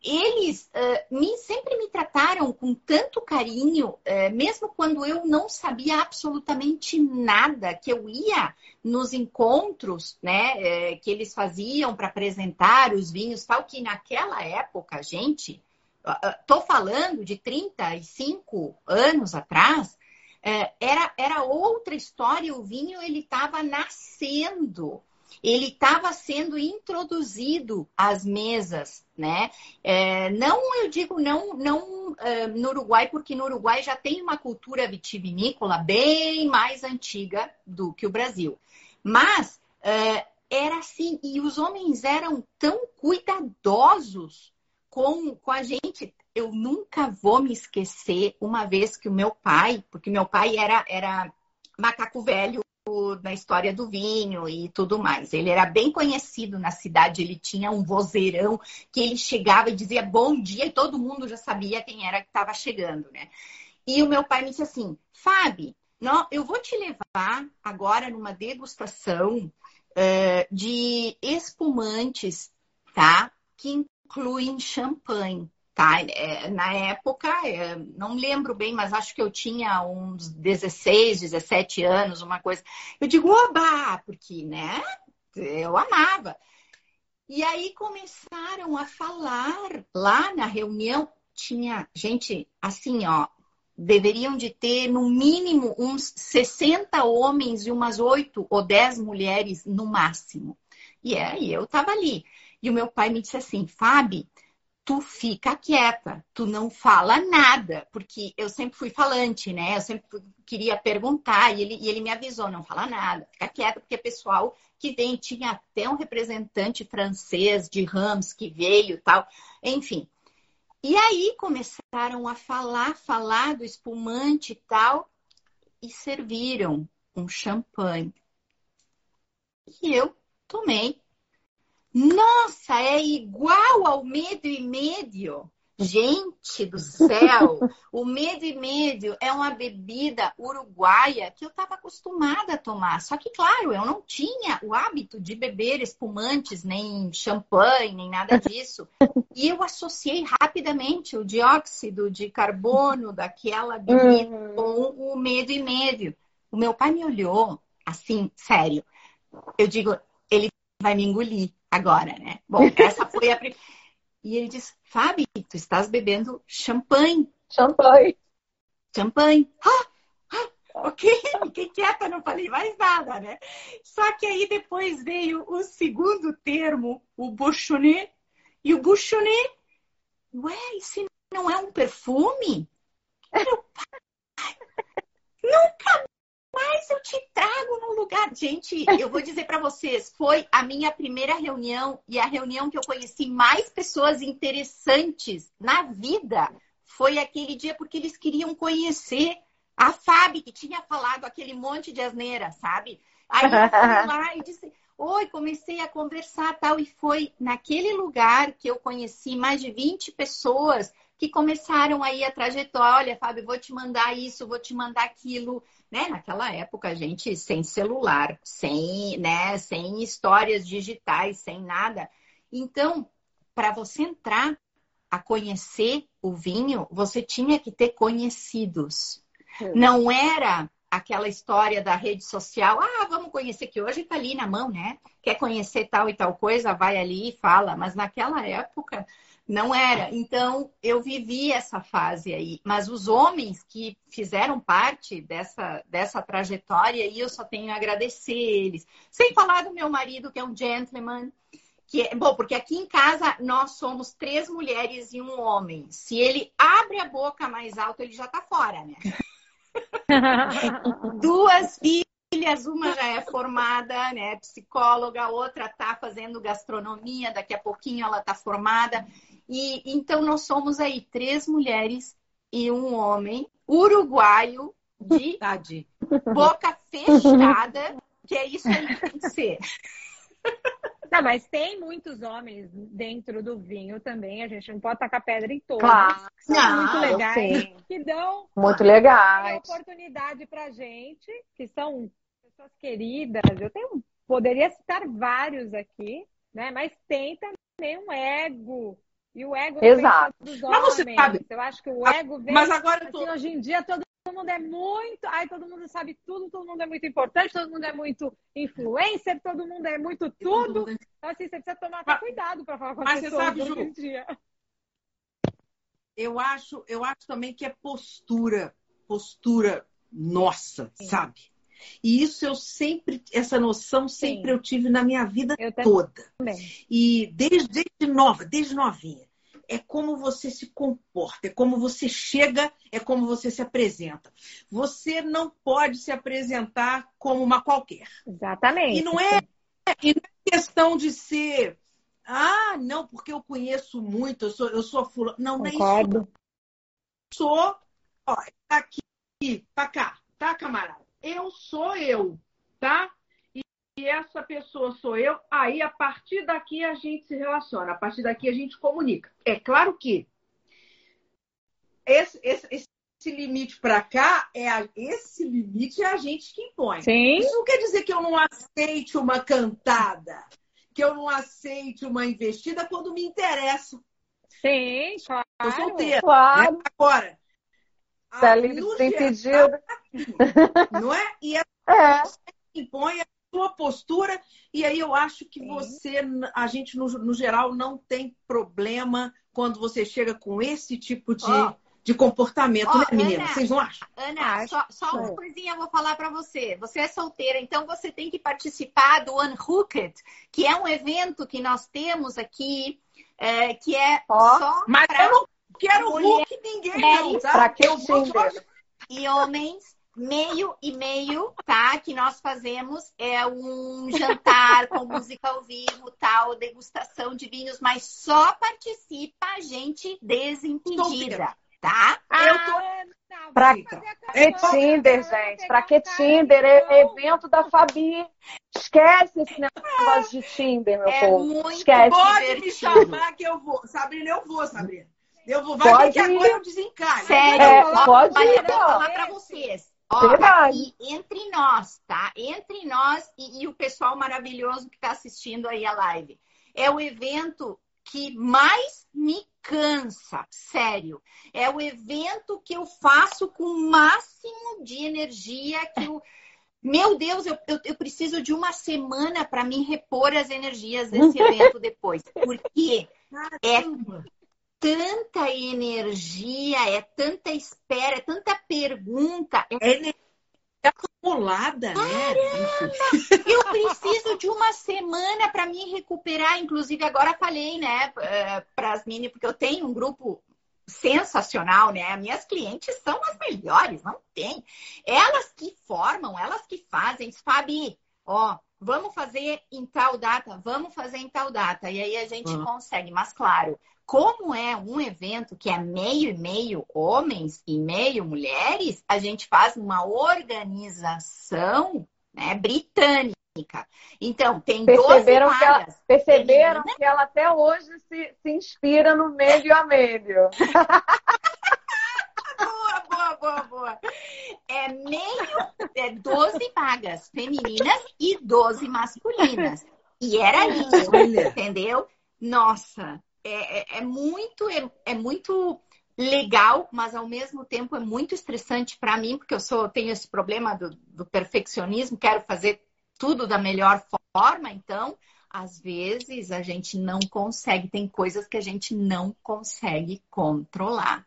Eles uh, me, sempre me trataram com tanto carinho, uh, mesmo quando eu não sabia absolutamente nada, que eu ia nos encontros né, uh, que eles faziam para apresentar os vinhos, tal, que naquela época, gente, estou falando de 35 anos atrás, é, era, era outra história. O vinho ele estava nascendo, ele estava sendo introduzido às mesas, né? É, não, eu digo não, não é, no Uruguai, porque no Uruguai já tem uma cultura vitivinícola bem mais antiga do que o Brasil. Mas é, era assim, e os homens eram tão cuidadosos com, com a gente eu nunca vou me esquecer uma vez que o meu pai, porque meu pai era, era macaco velho na história do vinho e tudo mais. Ele era bem conhecido na cidade, ele tinha um vozeirão que ele chegava e dizia bom dia e todo mundo já sabia quem era que estava chegando, né? E o meu pai me disse assim, Fábio, eu vou te levar agora numa degustação uh, de espumantes, tá? Que incluem champanhe tá? É, na época, é, não lembro bem, mas acho que eu tinha uns 16, 17 anos, uma coisa. Eu digo, oba, porque, né? Eu amava. E aí começaram a falar lá na reunião, tinha gente assim, ó, deveriam de ter no mínimo uns 60 homens e umas 8 ou 10 mulheres no máximo. E aí eu tava ali. E o meu pai me disse assim, Fábio, tu fica quieta, tu não fala nada, porque eu sempre fui falante, né? Eu sempre queria perguntar e ele, e ele me avisou, não fala nada, fica quieta, porque pessoal que vem, tinha até um representante francês de Rams que veio tal, enfim. E aí começaram a falar, falar do espumante e tal, e serviram um champanhe. E eu tomei nossa, é igual ao medo e médio. Gente do céu, o medo e médio é uma bebida uruguaia que eu estava acostumada a tomar. Só que, claro, eu não tinha o hábito de beber espumantes, nem champanhe, nem nada disso. E eu associei rapidamente o dióxido de carbono daquela bebida uhum. com o medo e médio. O meu pai me olhou assim, sério. Eu digo, ele vai me engolir agora, né? Bom, essa foi a primeira. E ele disse, Fábio, tu estás bebendo champanhe. Champanhe. Champanhe. Ah, ah, ok, fiquei quieta, não falei mais nada, né? Só que aí depois veio o segundo termo, o bouchonnet. E o bouchonnet, ué, isso não é um perfume? Nunca mas eu te trago no lugar. Gente, eu vou dizer para vocês, foi a minha primeira reunião e a reunião que eu conheci mais pessoas interessantes na vida. Foi aquele dia porque eles queriam conhecer a Fábio, que tinha falado aquele monte de asneira, sabe? Aí eu fui lá e disse, oi, comecei a conversar tal. E foi naquele lugar que eu conheci mais de 20 pessoas que começaram aí a trajetória. Olha, Fábio, vou te mandar isso, vou te mandar aquilo né? Naquela época, a gente sem celular, sem, né, sem histórias digitais, sem nada. Então, para você entrar a conhecer o vinho, você tinha que ter conhecidos. Não era aquela história da rede social. Ah, vamos conhecer que hoje está ali na mão, né? Quer conhecer tal e tal coisa, vai ali e fala. Mas naquela época não era. Então eu vivi essa fase aí. Mas os homens que fizeram parte dessa, dessa trajetória, e eu só tenho a agradecer eles. Sem falar do meu marido, que é um gentleman. Que é, bom, porque aqui em casa nós somos três mulheres e um homem. Se ele abre a boca mais alto, ele já tá fora, né? Duas filhas, uma já é formada, né, psicóloga, a outra tá fazendo gastronomia, daqui a pouquinho ela tá formada. E então nós somos aí três mulheres e um homem uruguaio de Tade. boca fechada, que é isso aí que tem que ser. Não, mas tem muitos homens dentro do vinho também. A gente não pode tacar pedra em todos. Claro. que são Não, muito legais. Que dão Muito uma legais. oportunidade pra gente, que são pessoas queridas. Eu tenho, poderia citar vários aqui, né? Mas tem também um ego. E o ego Exato. vem dos Mas você homens. sabe- Eu acho que o ego vem Mas agora eu tô. Assim, hoje em dia todo mundo é muito. Ai, todo mundo sabe tudo, todo mundo é muito importante, todo mundo é muito influencer, todo mundo é muito tudo. Então, assim, você precisa tomar Mas- cuidado para falar com as mas você pessoas sabe, hoje Ju, em dia. Eu acho, eu acho também que é postura, postura nossa, Sim. sabe? E isso eu sempre, essa noção sempre Sim. eu tive na minha vida Eu toda. também. E desde, desde nova, desde novinha. É como você se comporta, é como você chega, é como você se apresenta. Você não pode se apresentar como uma qualquer. Exatamente. E não é, e não é questão de ser, ah, não, porque eu conheço muito, eu sou, eu sou fulano. Não, não é isso. Concordo. Sou, ó, tá aqui, tá cá, tá, camarada? Eu sou eu, tá? E, e essa pessoa sou eu. Aí, a partir daqui, a gente se relaciona. A partir daqui, a gente comunica. É claro que esse, esse, esse limite para cá, é a- esse limite é a gente que impõe. Sim. Isso não quer dizer que eu não aceite uma cantada, que eu não aceite uma investida quando me interessa. Sim, claro. solteira. Claro. né? Agora, a- Tá livre no sem geral, pedido. não é? E ela É. impõe a sua postura, e aí eu acho que Sim. você, a gente, no, no geral, não tem problema quando você chega com esse tipo de, Ó. de comportamento, Ó, né, menina? Ana. Vocês não acham? Ana, Acho. só, só uma Sim. coisinha eu vou falar para você. Você é solteira, então você tem que participar do Unhooked, que é um evento que nós temos aqui, é, que é Ó. só Mas pra eu não quero mulher- Hulk ninguém, não, tá? Pra que eu vou e homens, meio e meio, tá? Que nós fazemos é um jantar com música ao vivo, tal, degustação de vinhos, mas só participa a gente desentendida, Solteira. tá? Eu tô- Ana, Pra- Que Tinder, gente? Pra que Tinder? que É evento da Fabi. Esquece esse negócio de Tinder, meu É povo. muito Esquece. Pode me chamar que eu vou. Sabrina, eu vou, Sabrina. Eu vou. Vai ver Pode que agora eu desencalho. Sério, É, ó, pode olha, ir, eu vou falar para vocês. E entre nós, tá? Entre nós e, e o pessoal maravilhoso que está assistindo aí a live. É o evento que mais me cansa, sério. É o evento que eu faço com o máximo de energia que eu. Meu Deus, eu, eu, eu preciso de uma semana para me repor as energias desse evento depois. Porque é. Tanta energia, é tanta espera, é tanta pergunta. É- É energia acumulada, né? Eu preciso de uma semana para me recuperar. Inclusive, agora falei, né, para as meninas, porque eu tenho um grupo sensacional, né? Minhas clientes são as melhores, não tem. Elas que formam, elas que fazem. Fabi, ó, vamos fazer em tal data, vamos fazer em tal data. E aí a gente Uhum. consegue. Mas, claro, como é um evento que é meio e meio homens e meio mulheres, a gente faz uma organização né, britânica. Então, tem 12 Perceberam que ela- vagas. Perceberam que ela até hoje se, se inspira no meio a meio. Boa, boa, boa, boa. É meio, é 12 vagas femininas e 12 masculinas. E era isso, entendeu? Nossa, é, é- é muito, é, é muito legal, mas ao mesmo tempo é muito estressante para mim, porque eu sou tenho esse problema do, do perfeccionismo, quero fazer tudo da melhor forma, então às vezes a gente não consegue, tem coisas que a gente não consegue controlar,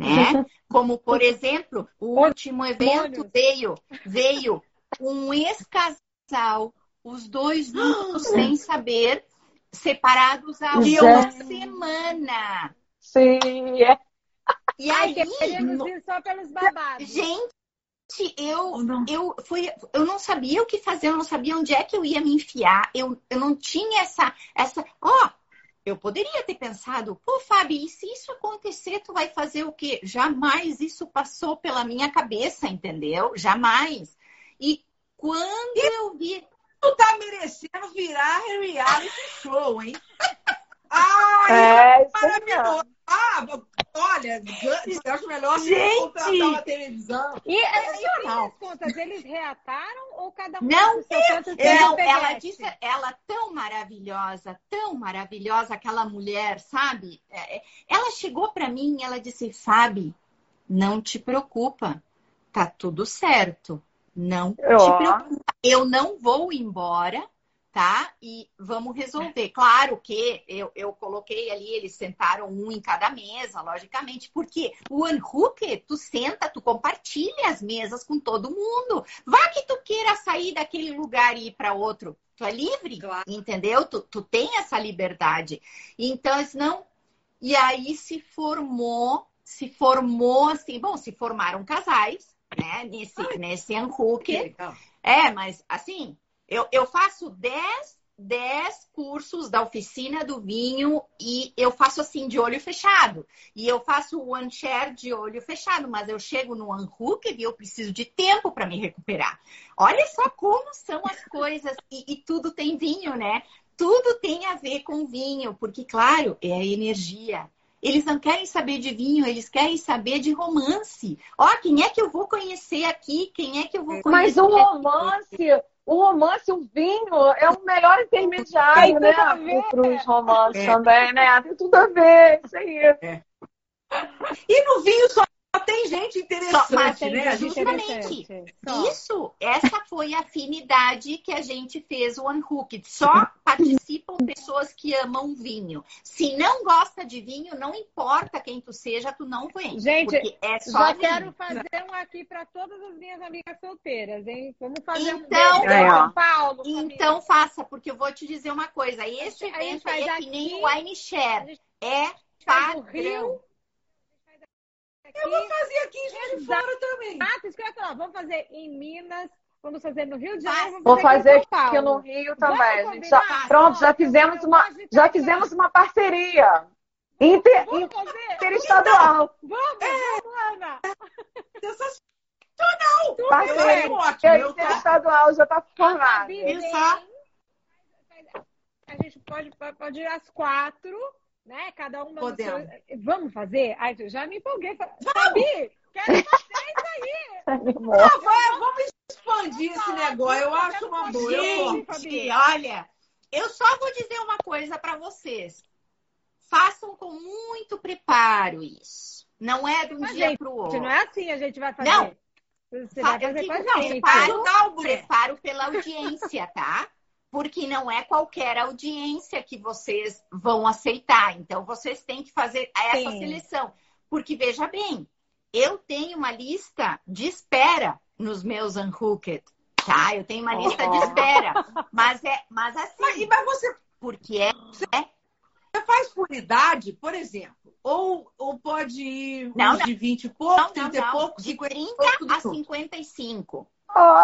né? Como, por exemplo, o último evento veio, veio um ex-casal, os dois juntos sem saber, separados há uma semana. Sim, é. E aí, queremos ir só pelos babados. Gente, eu, eu, fui, eu não sabia o que fazer, eu não sabia onde é que eu ia me enfiar, eu, eu não tinha essa. essa Ó, oh, eu poderia ter pensado, pô, Fabi, e se isso acontecer, tu vai fazer o quê? Jamais isso passou pela minha cabeça, entendeu? Jamais. E quando e eu vi. Tu tá merecendo virar reality show, hein? Ai, é, maravilhoso. Ah, olha, eu acho melhor Gente. contratar uma televisão. E, e, e as contas, eles reataram ou cada um não, não, ela disse, ela tão maravilhosa, tão maravilhosa, aquela mulher, sabe? Ela chegou para mim e ela disse, Fabi, não te preocupa, tá tudo certo. Não oh. te preocupa, eu não vou embora tá? E vamos resolver. Claro que eu, eu coloquei ali, eles sentaram um em cada mesa, logicamente, porque o Unhook, tu senta, tu compartilha as mesas com todo mundo. Vá que tu queira sair daquele lugar e ir para outro. Tu é livre, claro. entendeu? Tu, tu tem essa liberdade. Então, não. E aí se formou, se formou assim, bom, se formaram casais, né? Nesse, Ai, nesse Unhook. É, mas assim, eu, eu faço 10, 10 cursos da oficina do vinho e eu faço assim de olho fechado. E eu faço o one share de olho fechado, mas eu chego no unhooked e eu preciso de tempo para me recuperar. Olha só como são as coisas e, e tudo tem vinho, né? Tudo tem a ver com vinho, porque claro, é a energia. Eles não querem saber de vinho, eles querem saber de romance. Ó, quem é que eu vou conhecer aqui? Quem é que eu vou conhecer? Mas o romance, o romance, o vinho, é o melhor intermediário, né? Para os romances é. também, né? Tem tudo a ver, isso aí. É. E no vinho só tem gente interessante, Só, mas tem né? Justamente. Isso, essa foi a afinidade que a gente fez o Unhooked. Só participam pessoas que amam vinho. Se não gosta de vinho, não importa quem tu seja, tu não vem. Gente, é só já vinho. quero fazer um aqui para todas as minhas amigas solteiras, hein? Vamos fazer então, um é, São Paulo. Então faça, porque eu vou te dizer uma coisa. Este evento aí é que nem o Wine Share. É padrão. Eu vou fazer aqui em Juiz de Fora também. Ah, isso que eu ia falar. Vamos fazer em Minas, vamos fazer no Rio de Janeiro. Vou fazer, aqui, aqui no Rio também. Gente já, pronto, já fizemos uma, já fizemos uma parceria. Inter, interestadual. Vamos, é. vamos, Ana. Sensacional. Parceria ótimo. Interestadual já está formado. Isso. A gente pode, pode ir às quatro né? Cada uma Podemos. Seu... Vamos fazer? Ai, já me empolguei. Fabi, quero fazer isso aí. ah, vai, vamos expandir esse negócio. Eu acho uma boa. Gente, olha, eu só vou dizer uma coisa para vocês. Façam com muito preparo isso. Não é de um Mas, dia para o outro. Não é assim a gente vai fazer. Não. Você vai fazer com a gente. Preparo, preparo pela audiência, tá? Porque não é qualquer audiência que vocês vão aceitar. Então, vocês têm que fazer essa Sim. seleção. Porque, veja bem, eu tenho uma lista de espera nos meus Unhooked, tá? Eu tenho uma lista de espera. Mas é, mas assim. Mas, mas você. Porque é. Você faz por idade, por exemplo. Ou, ou pode ir não, não. de 20 e pouco, não, 30 e pouco, de 30 a 55.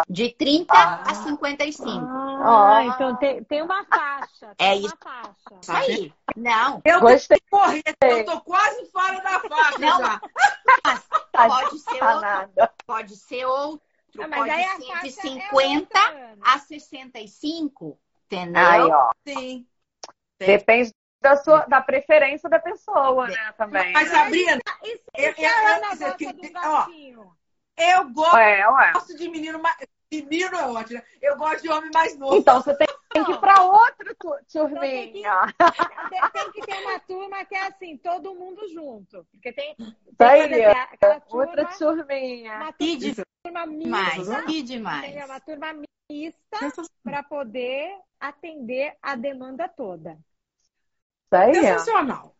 De 30 ah. a 55. Ah, então tem, tem uma faixa. Tem é uma isso. Faixa. Isso aí. Não. Eu Gostei. correr. Eu tô quase fora da faixa não, já. Mas pode ser outro. Pode ser outro. Não, pode ser de 50 é a 65. Entendeu? Aí, ó. Sim. Depende da, sua, da preferência da pessoa, né? Também. Mas, Sabrina, isso, eu, eu, eu, eu, eu, ó, eu gosto é, de menino mais. Menino é ótimo. Né? Eu gosto de homem mais novo. Então você tem, tem que ir para outra turminha. Tem, que, tem, que ter uma turma que é assim, todo mundo junto. Porque tem, aí, Tem aquela turma, outra turminha. uma turma demais, mista, que entendeu? demais. uma turma mista para poder atender a demanda toda. Isso aí. Sensacional.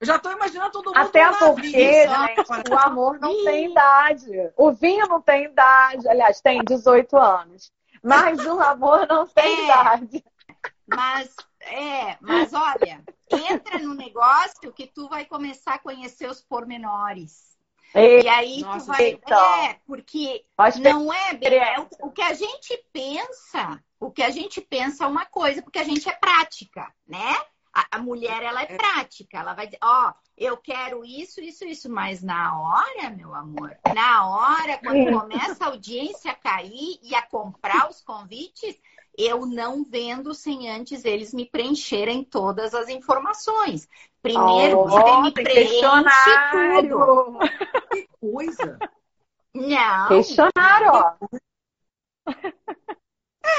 Eu já tô imaginando todo mundo Até porque, Vivi, gente, o amor não tem idade. O vinho não tem idade. Aliás, tem 18 anos. Mas o amor não tem É. idade. Mas, é, mas olha, entra no negócio que tu vai começar a conhecer os pormenores. E E aí Nossa, tu vai. então. É, porque não é é o, o que a gente pensa, o que a gente pensa é uma coisa, porque a gente é prática, né? A, a mulher, ela é prática. Ela vai dizer, ó, eu quero isso, isso, isso. Mas na hora, meu amor, na hora, quando começa a audiência a cair e a comprar os convites, eu não vendo sem antes eles me preencherem todas as informações. Primeiro, Ó, você me preenche tudo. Que coisa. Não. Questionário, ó.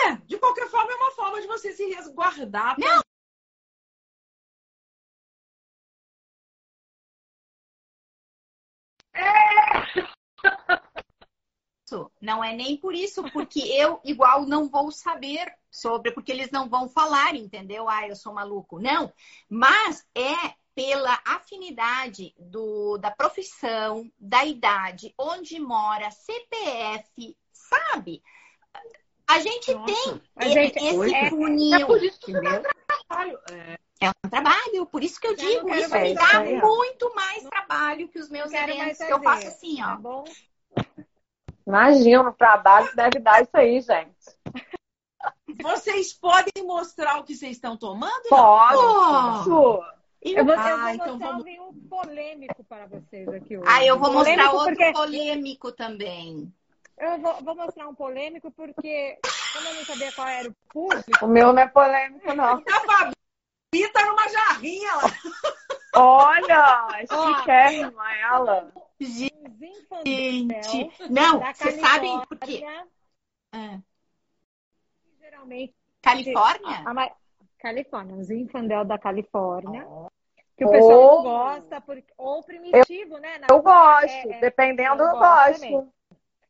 É, de qualquer forma, é uma forma de você se resguardar. Não. Não é nem por isso, porque eu, igual, não vou saber sobre, porque eles não vão falar, entendeu? Ah, eu sou maluco. Não. Mas é pela afinidade do, da profissão, da idade, onde mora, CPF, sabe? A gente Nossa, tem esse é- funil, É por isso que entendeu? Trabalho. É, É um trabalho, por isso que eu Eu digo, isso mais me isso dá muito mais trabalho que os meus eventos, que eu faço assim, Tá ó. bom? Imagina, o trabalho deve dar isso aí, gente. Vocês podem mostrar o que vocês estão tomando? Pode. Isso. Eu vou, eu Ah, vou então mostrar vamos- um polêmico para vocês aqui hoje. Ah, eu vou mostrar Polêmico outro porque- polêmico também. Eu vou, vou mostrar um polêmico porque, como eu não sabia qual era o público, O meu não é polêmico, não. A Tá numa jarrinha lá. Olha, chiquérrima ela. um Zinfandel Gente, não, vocês sabem por quê? Ah, geralmente Califórnia? a ma- Califórnia, um Zinfandel da Califórnia, que o Oh. pessoal gosta, porque, ou primitivo, né? na- Eu gosto, É, é. dependendo, Eu eu gosto também.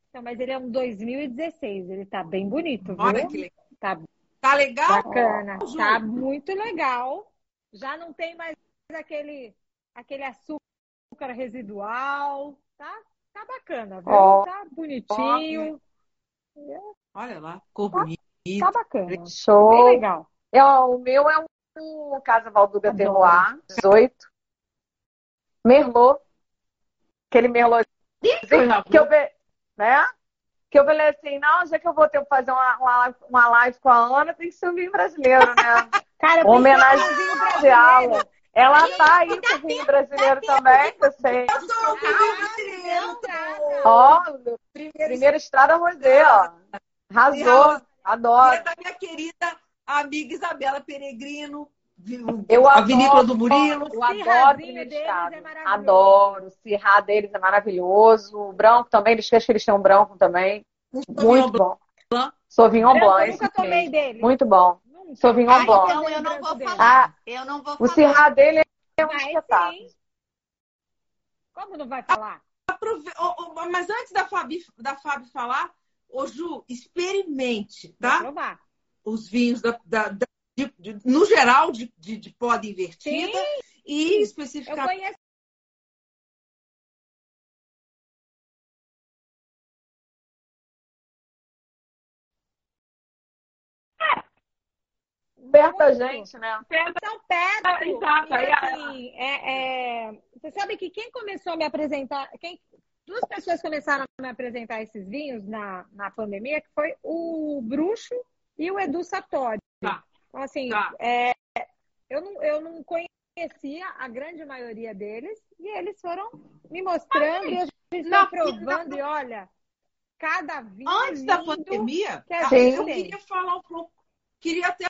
Então, mas ele é um 2016, ele tá bem bonito, viu? Que legal. Tá Tá legal? bacana, Ju. tá muito legal. Já não tem mais aquele, aquele açúcar residual, tá? Tá bacana, viu? Ó. Tá bonitinho, Olha lá, cor bonita. tá bacana. Bem Show. legal. É, ó, o meu é um Casa Valduga Adoro. Terroir, 18. Merlot. Aquele Merlot que eu, né? Que eu falei assim, não, já que eu vou ter que fazer uma, uma, uma live com a Ana, tem que ser um vinho brasileiro, né? Cara, Homenagem especial. brasileiro. Ela tá aí com o vinho brasileiro também, que eu sei. Eu sou o vinho brasileiro. Ó, primeira estrada Rosé, ó. Arrasou. Adoro. da minha querida amiga Isabela Peregrino. Eu a adoro. vinícola do Murilo. Eu adoro Cirrazinho primeira deles estrada. é maravilhoso. Adoro. O cirrá deles é maravilhoso. O branco também, eles acho que eles têm um branco também. Muito bom. Blanc. Sauvignon Branco, Blanc. eu nunca tomei dele. Muito bom. Nunca. Sauvignon Ah, Blanc. então eu não vou falar. Eu não vou O falar. cirrá dele é um espetáculo. Como não vai falar? Aprove- Mas antes da Fabi, da Fabi falar, ô Ju, experimente, Vou tá? provar. Os vinhos da, da- da- de- de- no geral de, de, de poda invertida e Eu especificamente conheço Aberta, gente, né? São perto. Ah, exato. E, assim, é, é, você sabe que quem começou a me apresentar, quem, duas pessoas começaram a me apresentar esses vinhos na, na pandemia, que foi o Bruxo e o Edu Sartori. Tá. Então, assim, Tá. é, eu, não, eu não conhecia a grande maioria deles e eles foram me mostrando e a gente foi provando e olha, cada vinho antes da pandemia, que a Sim. gente eu tem. queria falar um pouco, queria até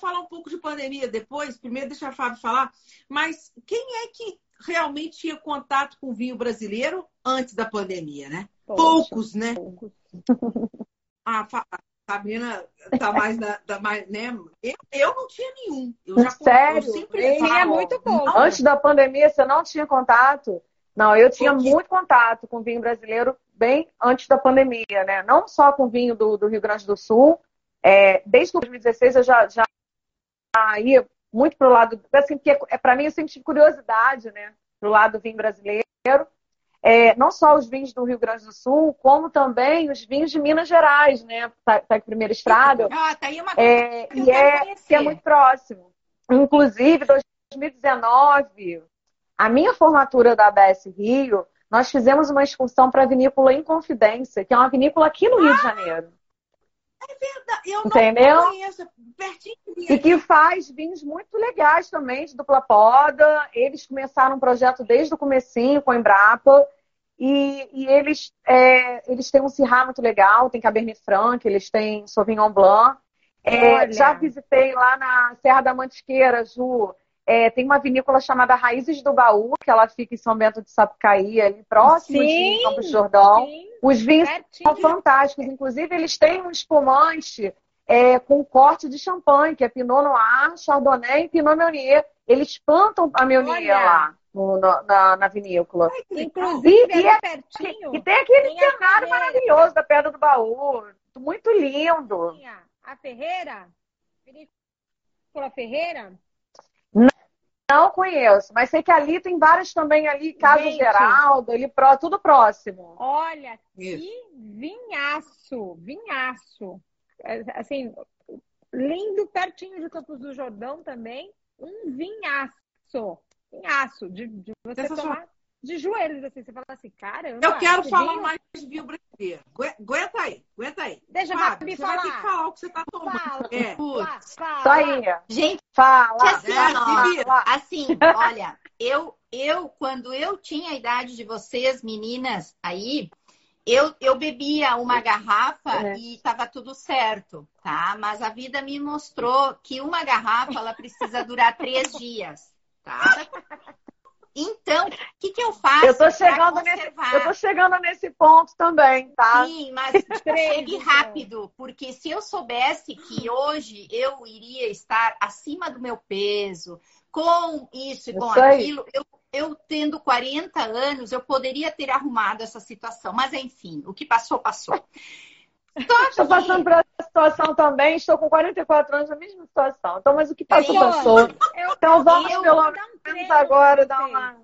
falar um pouco de pandemia depois, primeiro deixa a Fábio falar, mas quem é que realmente tinha contato com o vinho brasileiro antes da pandemia, né? Poxa, Poucos, né? poucos. A Fa- a Sabrina tá mais da, da mais, né? Eu, eu não tinha nenhum. Eu já Sério? Eu sempre falo, Tinha muito pouco. Antes da pandemia, você não tinha contato? Não, eu tinha Porque... muito contato com vinho brasileiro bem antes da pandemia, né? Não só com vinho do, do Rio Grande do Sul. É, desde 2016 eu já, já ia muito pro lado, assim, porque é, para mim eu sempre tive curiosidade, né? Pro lado do vinho brasileiro. É, não só os vinhos do Rio Grande do Sul, como também os vinhos de Minas Gerais, né? Tá, tá aqui primeiro estrada. Ah, tá aí uma é, e é, que é muito próximo. Inclusive, 2019, a minha formatura da ABS Rio, nós fizemos uma excursão para a vinícola Inconfidência, que é uma vinícola aqui no Rio de Janeiro. É verdade, eu Entendeu? não conheço, pertinho E que faz vinhos muito legais também, de dupla poda. Eles começaram um projeto desde o comecinho com a Embrapa. E, e eles, é, eles têm um Syrah muito legal, tem Cabernet Franc, eles têm Sauvignon Blanc. É, já visitei lá na Serra da Mantiqueira, Ju. É, tem uma vinícola chamada Raízes do Baú, que ela fica em São Bento de Sapucaí, ali próximo sim, de Campos Jordão. Sim, Os vinhos são fantásticos. Inclusive, eles têm um espumante é, com corte de champanhe, que é Pinot Noir, Chardonnay e Pinot Meunier. Eles plantam a Meunier Olha. lá no, na, na, vinícola. Inclusive, e, é, pertinho, e tem aquele tem cenário maravilhoso da Pedra do Baú. Muito lindo. A Ferreira? Vinícola Ferreira? Não conheço, mas sei que ali tem várias também ali, Casa Gente, Geraldo, ali pró, tudo próximo. Olha, Isso. que vinhaço, vinhaço. É, assim, lindo, pertinho de Campos do Jordão também, um vinhaço. Vinhaço, de, de você tomar de joelhos, assim, você fala assim, caramba. Eu quero falar vinho... mais de vinho brasileiro. Aguenta aí, aguenta aí. Deixa Fábio, eu você falar. vai ter que falar o que você tá tomando. Fala, é. fala, fala. aí. Gente, fala. Assim, é, ó, assim, olha, eu, eu, quando eu tinha a idade de vocês, meninas, aí, eu, eu bebia uma garrafa é. e estava tudo certo, tá? Mas a vida me mostrou que uma garrafa ela precisa durar três dias, tá? Então, o que, que eu faço? Eu tô, chegando nesse, eu tô chegando nesse ponto também, tá? Sim, mas chegue rápido, porque se eu soubesse que hoje eu iria estar acima do meu peso, com isso e com isso aquilo, eu, eu tendo 40 anos, eu poderia ter arrumado essa situação. Mas enfim, o que passou, passou. Estou passando por essa situação também, estou com 44 anos na mesma situação. Então, mas o que passou, passou. então vamos eu, pelo menos agora dar uma.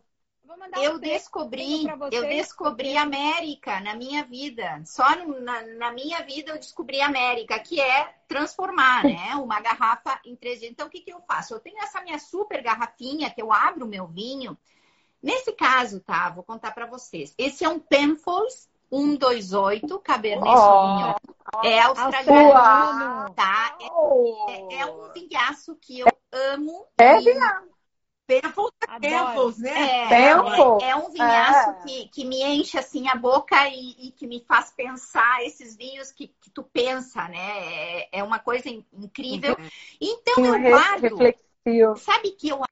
Eu um descobri, eu descobri América na minha vida. Só na, na, minha vida eu descobri América, que é transformar, né? Uma garrafa em 3 Então, o que, que eu faço? Eu tenho essa minha super garrafinha que eu abro o meu vinho. Nesse caso, tá? Vou contar para vocês. Esse é um Penfolds 128 Cabernet oh, Sauvignon. é australiano, tá? É, é, um vinhaço que eu amo. É vinhaço. Temples, né? É, é, é, um vinhaço é. que, que me enche assim a boca e, e que me faz pensar esses vinhos que, que tu pensa, né? É, é uma coisa incrível. Uhum. Então eu guardo. Sabe que eu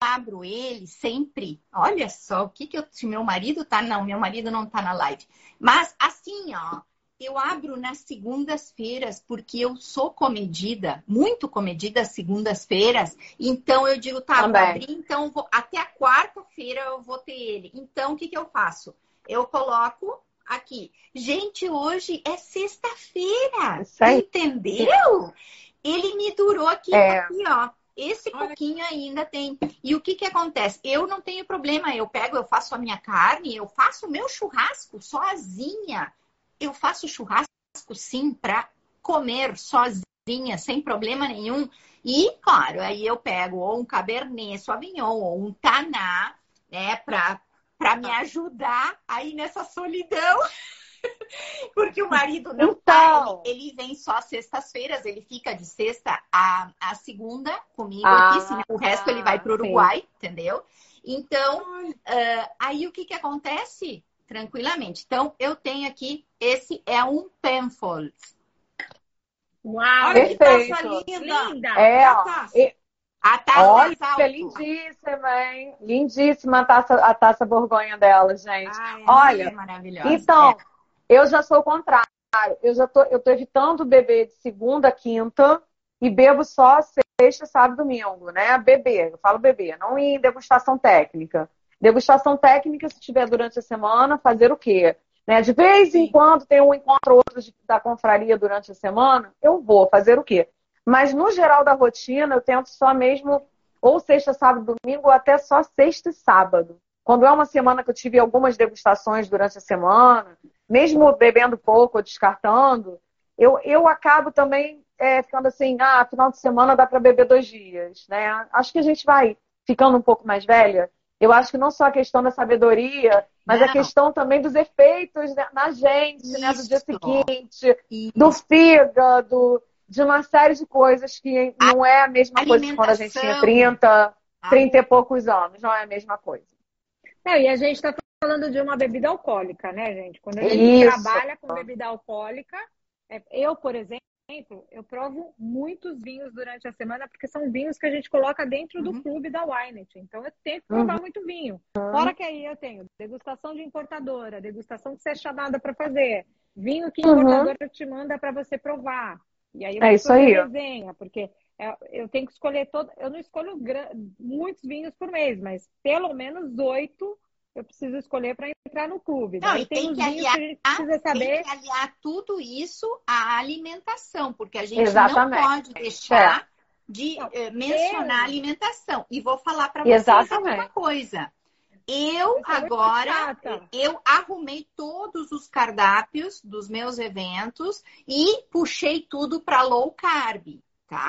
abro ele sempre. Olha só, o que que eu. Se meu marido tá. Não, meu marido não tá na live. Mas assim, ó. Eu abro nas segundas-feiras, porque eu sou comedida, muito comedida às segundas-feiras. Então eu digo, tá, vou abrir, então vou, até a quarta-feira eu vou ter ele. Então o que, que eu faço? Eu coloco aqui. Gente, hoje é sexta-feira. Entendeu? Ele me durou aqui, é. aqui, ó. Esse Olha. pouquinho ainda tem. E o que que acontece? Eu não tenho problema, eu pego, eu faço a minha carne, eu faço o meu churrasco sozinha. Eu faço churrasco sim para comer sozinha, sem problema nenhum. E, claro, aí eu pego ou um Cabernet Sauvignon ou um Taná, né, para para me ajudar aí nessa solidão. Porque o marido não tá, então... tá, ele, ele, vem só sextas-feiras, ele fica de sexta a, a segunda comigo ah, aqui, senão o resto ele vai para o Uruguai, sim. entendeu? Então, uh, aí o que, que acontece? Tranquilamente. Então, eu tenho aqui, esse é um Penfolds. Uau, Olha que taça linda! linda. É, a taça. E... A taça Olha, é lindíssima, hein? Lindíssima a taça, a taça borgonha dela, gente. Ai, Olha, é maravilhosa. Então, é. Eu já sou o contrário. Eu já tô, eu tô evitando beber de segunda, quinta e bebo só sexta, sábado, domingo, né? Beber, eu falo beber, não em degustação técnica. Degustação técnica, se tiver durante a semana, fazer o quê? Né? De vez em quando tem um encontro ou outro da confraria durante a semana, eu vou fazer o quê? Mas no geral da rotina, eu tento só mesmo ou sexta, sábado, domingo, ou até só sexta e sábado. Quando é uma semana que eu tive algumas degustações durante a semana, mesmo bebendo pouco ou descartando, eu, eu acabo também é, ficando assim, ah, final de semana dá para beber dois dias, né? Acho que a gente vai ficando um pouco mais velha. Eu acho que não só a questão da sabedoria, mas não. a questão também dos efeitos né, na gente, né, do dia seguinte, Isso. do fígado, de uma série de coisas que não é a mesma coisa que quando a gente tinha 30, 30 e poucos anos, não é a mesma coisa. Não, e a gente está falando de uma bebida alcoólica, né, gente? Quando a gente Isso. trabalha com bebida alcoólica, é, eu, por exemplo, eu provo muitos vinhos durante a semana, porque são vinhos que a gente coloca dentro do uhum. clube da Winet. Então eu tenho que provar uhum. muito vinho. Uhum. Fora que aí eu tenho degustação de importadora, degustação que você é chamada para fazer, vinho que uhum. importadora te manda para você provar. E aí eu é isso aí. resenha, porque é, eu tenho que escolher todo. Eu não escolho muitos vinhos por mês, mas pelo menos oito eu preciso escolher para entrar no clube. Não, e tem, tem que aliar, que precisa saber. Tem que aliar tudo isso à alimentação, porque a gente Exatamente. não pode deixar é. de não, eh, mencionar eu... alimentação. E vou falar para vocês uma coisa. Eu agora, eu arrumei todos os cardápios dos meus eventos e puxei tudo para low carb tá?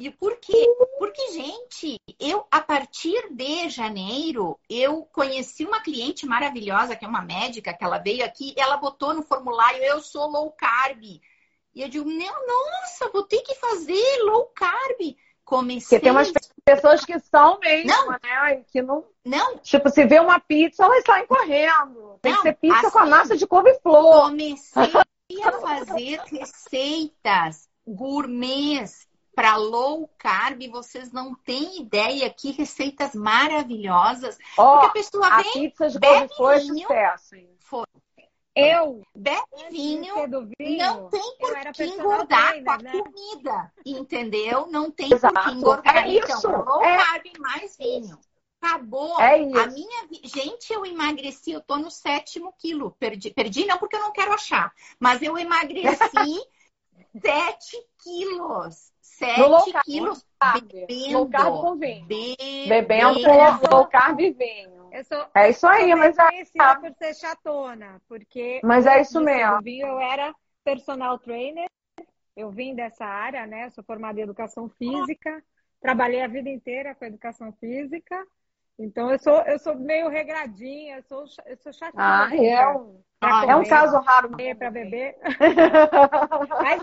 E por quê? Porque, gente, eu, a partir de janeiro, eu conheci uma cliente maravilhosa, que é uma médica, que ela veio aqui, ela botou no formulário, eu sou low carb. E eu digo, nossa, vou ter que fazer low carb. Comecei... Porque tem umas pessoas que são mesmo, não, né? Que não... Não. Tipo, se vê uma pizza, elas saem correndo. Tem não, que ser pizza assim, com a assim, massa de couve-flor. Comecei a fazer receitas gourmets para low carb, vocês não têm ideia que receitas maravilhosas. Oh, porque a pessoa a vem, pizza de bebe foi vinho, sucesso. Foi. Eu bebe vinho, vinho, não tem por que engordar trainer, com a né? comida, entendeu? Não tem Exato. por que engordar. É então, isso. low é... carb mais vinho. Acabou. É isso. A minha gente, eu emagreci, eu tô no sétimo quilo. Perdi, perdi não porque eu não quero achar, mas eu emagreci sete quilos. 7 quilos bebendo. Low carb com vinho. Bebendo com low carb e vinho. Sou, é isso aí, mas é conhecida por ser chatona, porque mas é isso mesmo. Vinho, eu era personal trainer, eu vim dessa área, né? Eu sou formada em educação física, trabalhei a vida inteira com educação física, então eu sou eu sou meio regradinha, eu sou eu sou chatinha. Ah, é um, é um caso raro para beber. mas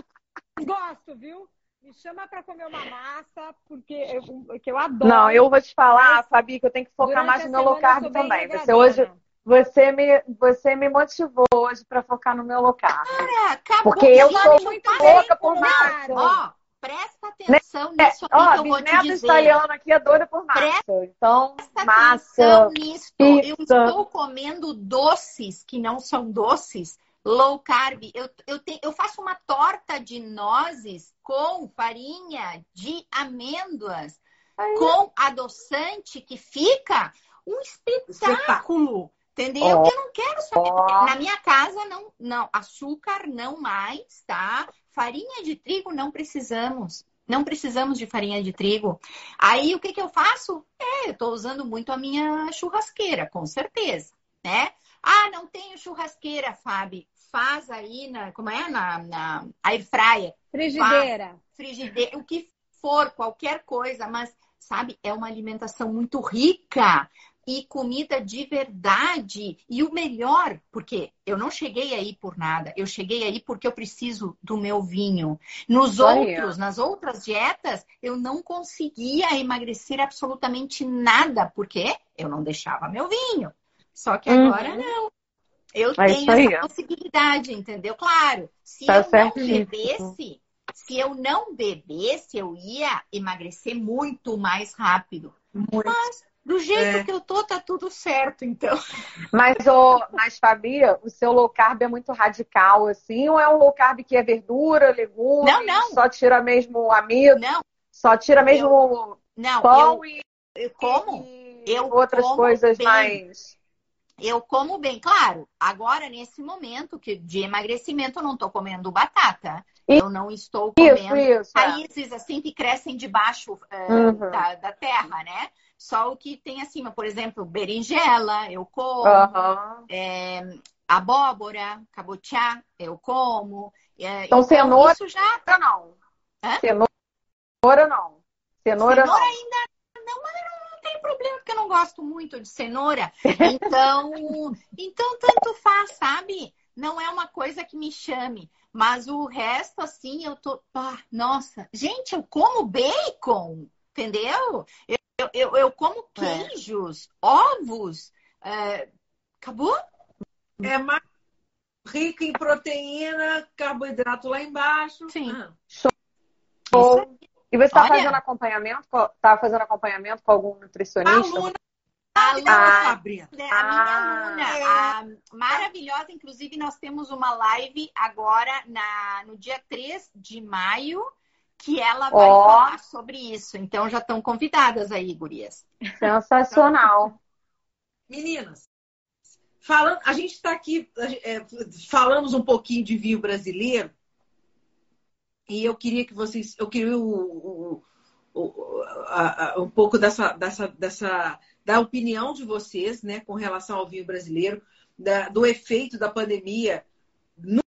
gosto, viu? Me chama para comer uma massa, porque eu, que eu adoro. Não, eu vou te falar, Mas, Fabi, que eu tenho que focar mais no meu low carb também. Você hoje, você me, você me motivou hoje para focar no meu low carb. Cara, acabou. Porque eu sou muito louca por massa. Ó, presta atenção né? nisso aqui ó, que eu vou te dizer. italiano aqui é doida por massa. Presta então, massa, nisso. Pizza. Eu estou comendo doces que não são doces low carb. Eu, eu, te, eu faço uma torta de nozes com farinha de amêndoas, com adoçante que fica um espetáculo. Entendeu? Oh. Eu não quero saber. Oh. Na minha casa, não, não. Açúcar não mais, tá? Farinha de trigo não precisamos. Não precisamos de farinha de trigo. Aí o que, que eu faço? É, eu estou usando muito a minha churrasqueira, com certeza, né? Ah, não tenho churrasqueira, Fábio faz aí na, como é, na, na air fryer. Frigideira. Faz, frigideira, o que for, qualquer coisa, mas sabe, é uma alimentação muito rica e comida de verdade. E o melhor, porque eu não cheguei aí por nada, eu cheguei aí porque eu preciso do meu vinho. Nos outros, nas outras dietas, eu não conseguia emagrecer absolutamente nada, porque eu não deixava meu vinho. Só que agora uhum. não. Eu é tenho essa possibilidade, entendeu? Claro, se tá eu não bebesse, se eu não bebesse, eu ia emagrecer muito mais rápido. Muito. Mas do jeito é. que eu tô, tá tudo certo, então. Mas, oh, mas, Fabia, o seu low carb é muito radical, assim? Ou é um low carb que é verdura, legumes? Não, não. Só tira mesmo amido? Não. Só tira mesmo eu, não, pão eu, e... Eu como? Eu outras como coisas bem. mais. Eu como bem, claro. Agora, nesse momento que de emagrecimento, eu não estou comendo batata. Eu não estou comendo isso. é. raízes assim que crescem debaixo é, Uhum. da, da terra, né? Só o que tem acima, por exemplo, berinjela, eu como, Aham. é, abóbora, cabotiá, eu como. É, Então, cenoura- isso já não. Hã? Cenoura não. Cenoura, Cenoura não. ainda problema, porque eu não gosto muito de cenoura. Então, então tanto faz, sabe? Não é uma coisa que me chame. Mas o resto, assim, eu tô. Ah, nossa, gente, eu como bacon, entendeu? Eu, eu, eu, eu como É. queijos, ovos. é, acabou? É mais rica em proteína, carboidrato lá embaixo. Sim. Ah, Show. E você está fazendo acompanhamento? com- Tá fazendo acompanhamento com algum nutricionista? aluna A dela, Ah. Sabrina. a Ah. minha aluna, a maravilhosa, inclusive nós temos uma live agora na, no dia 3 de maio, que ela vai Ó. falar sobre isso. Então já estão convidadas aí, gurias. Sensacional. Meninas, falando, a gente está aqui, é, falamos um pouquinho de vinho brasileiro e eu queria que vocês, eu queria o, o- o- a- a- um pouco dessa, dessa, dessa, da opinião de vocês, né, com relação ao vinho brasileiro, da- do efeito da pandemia no,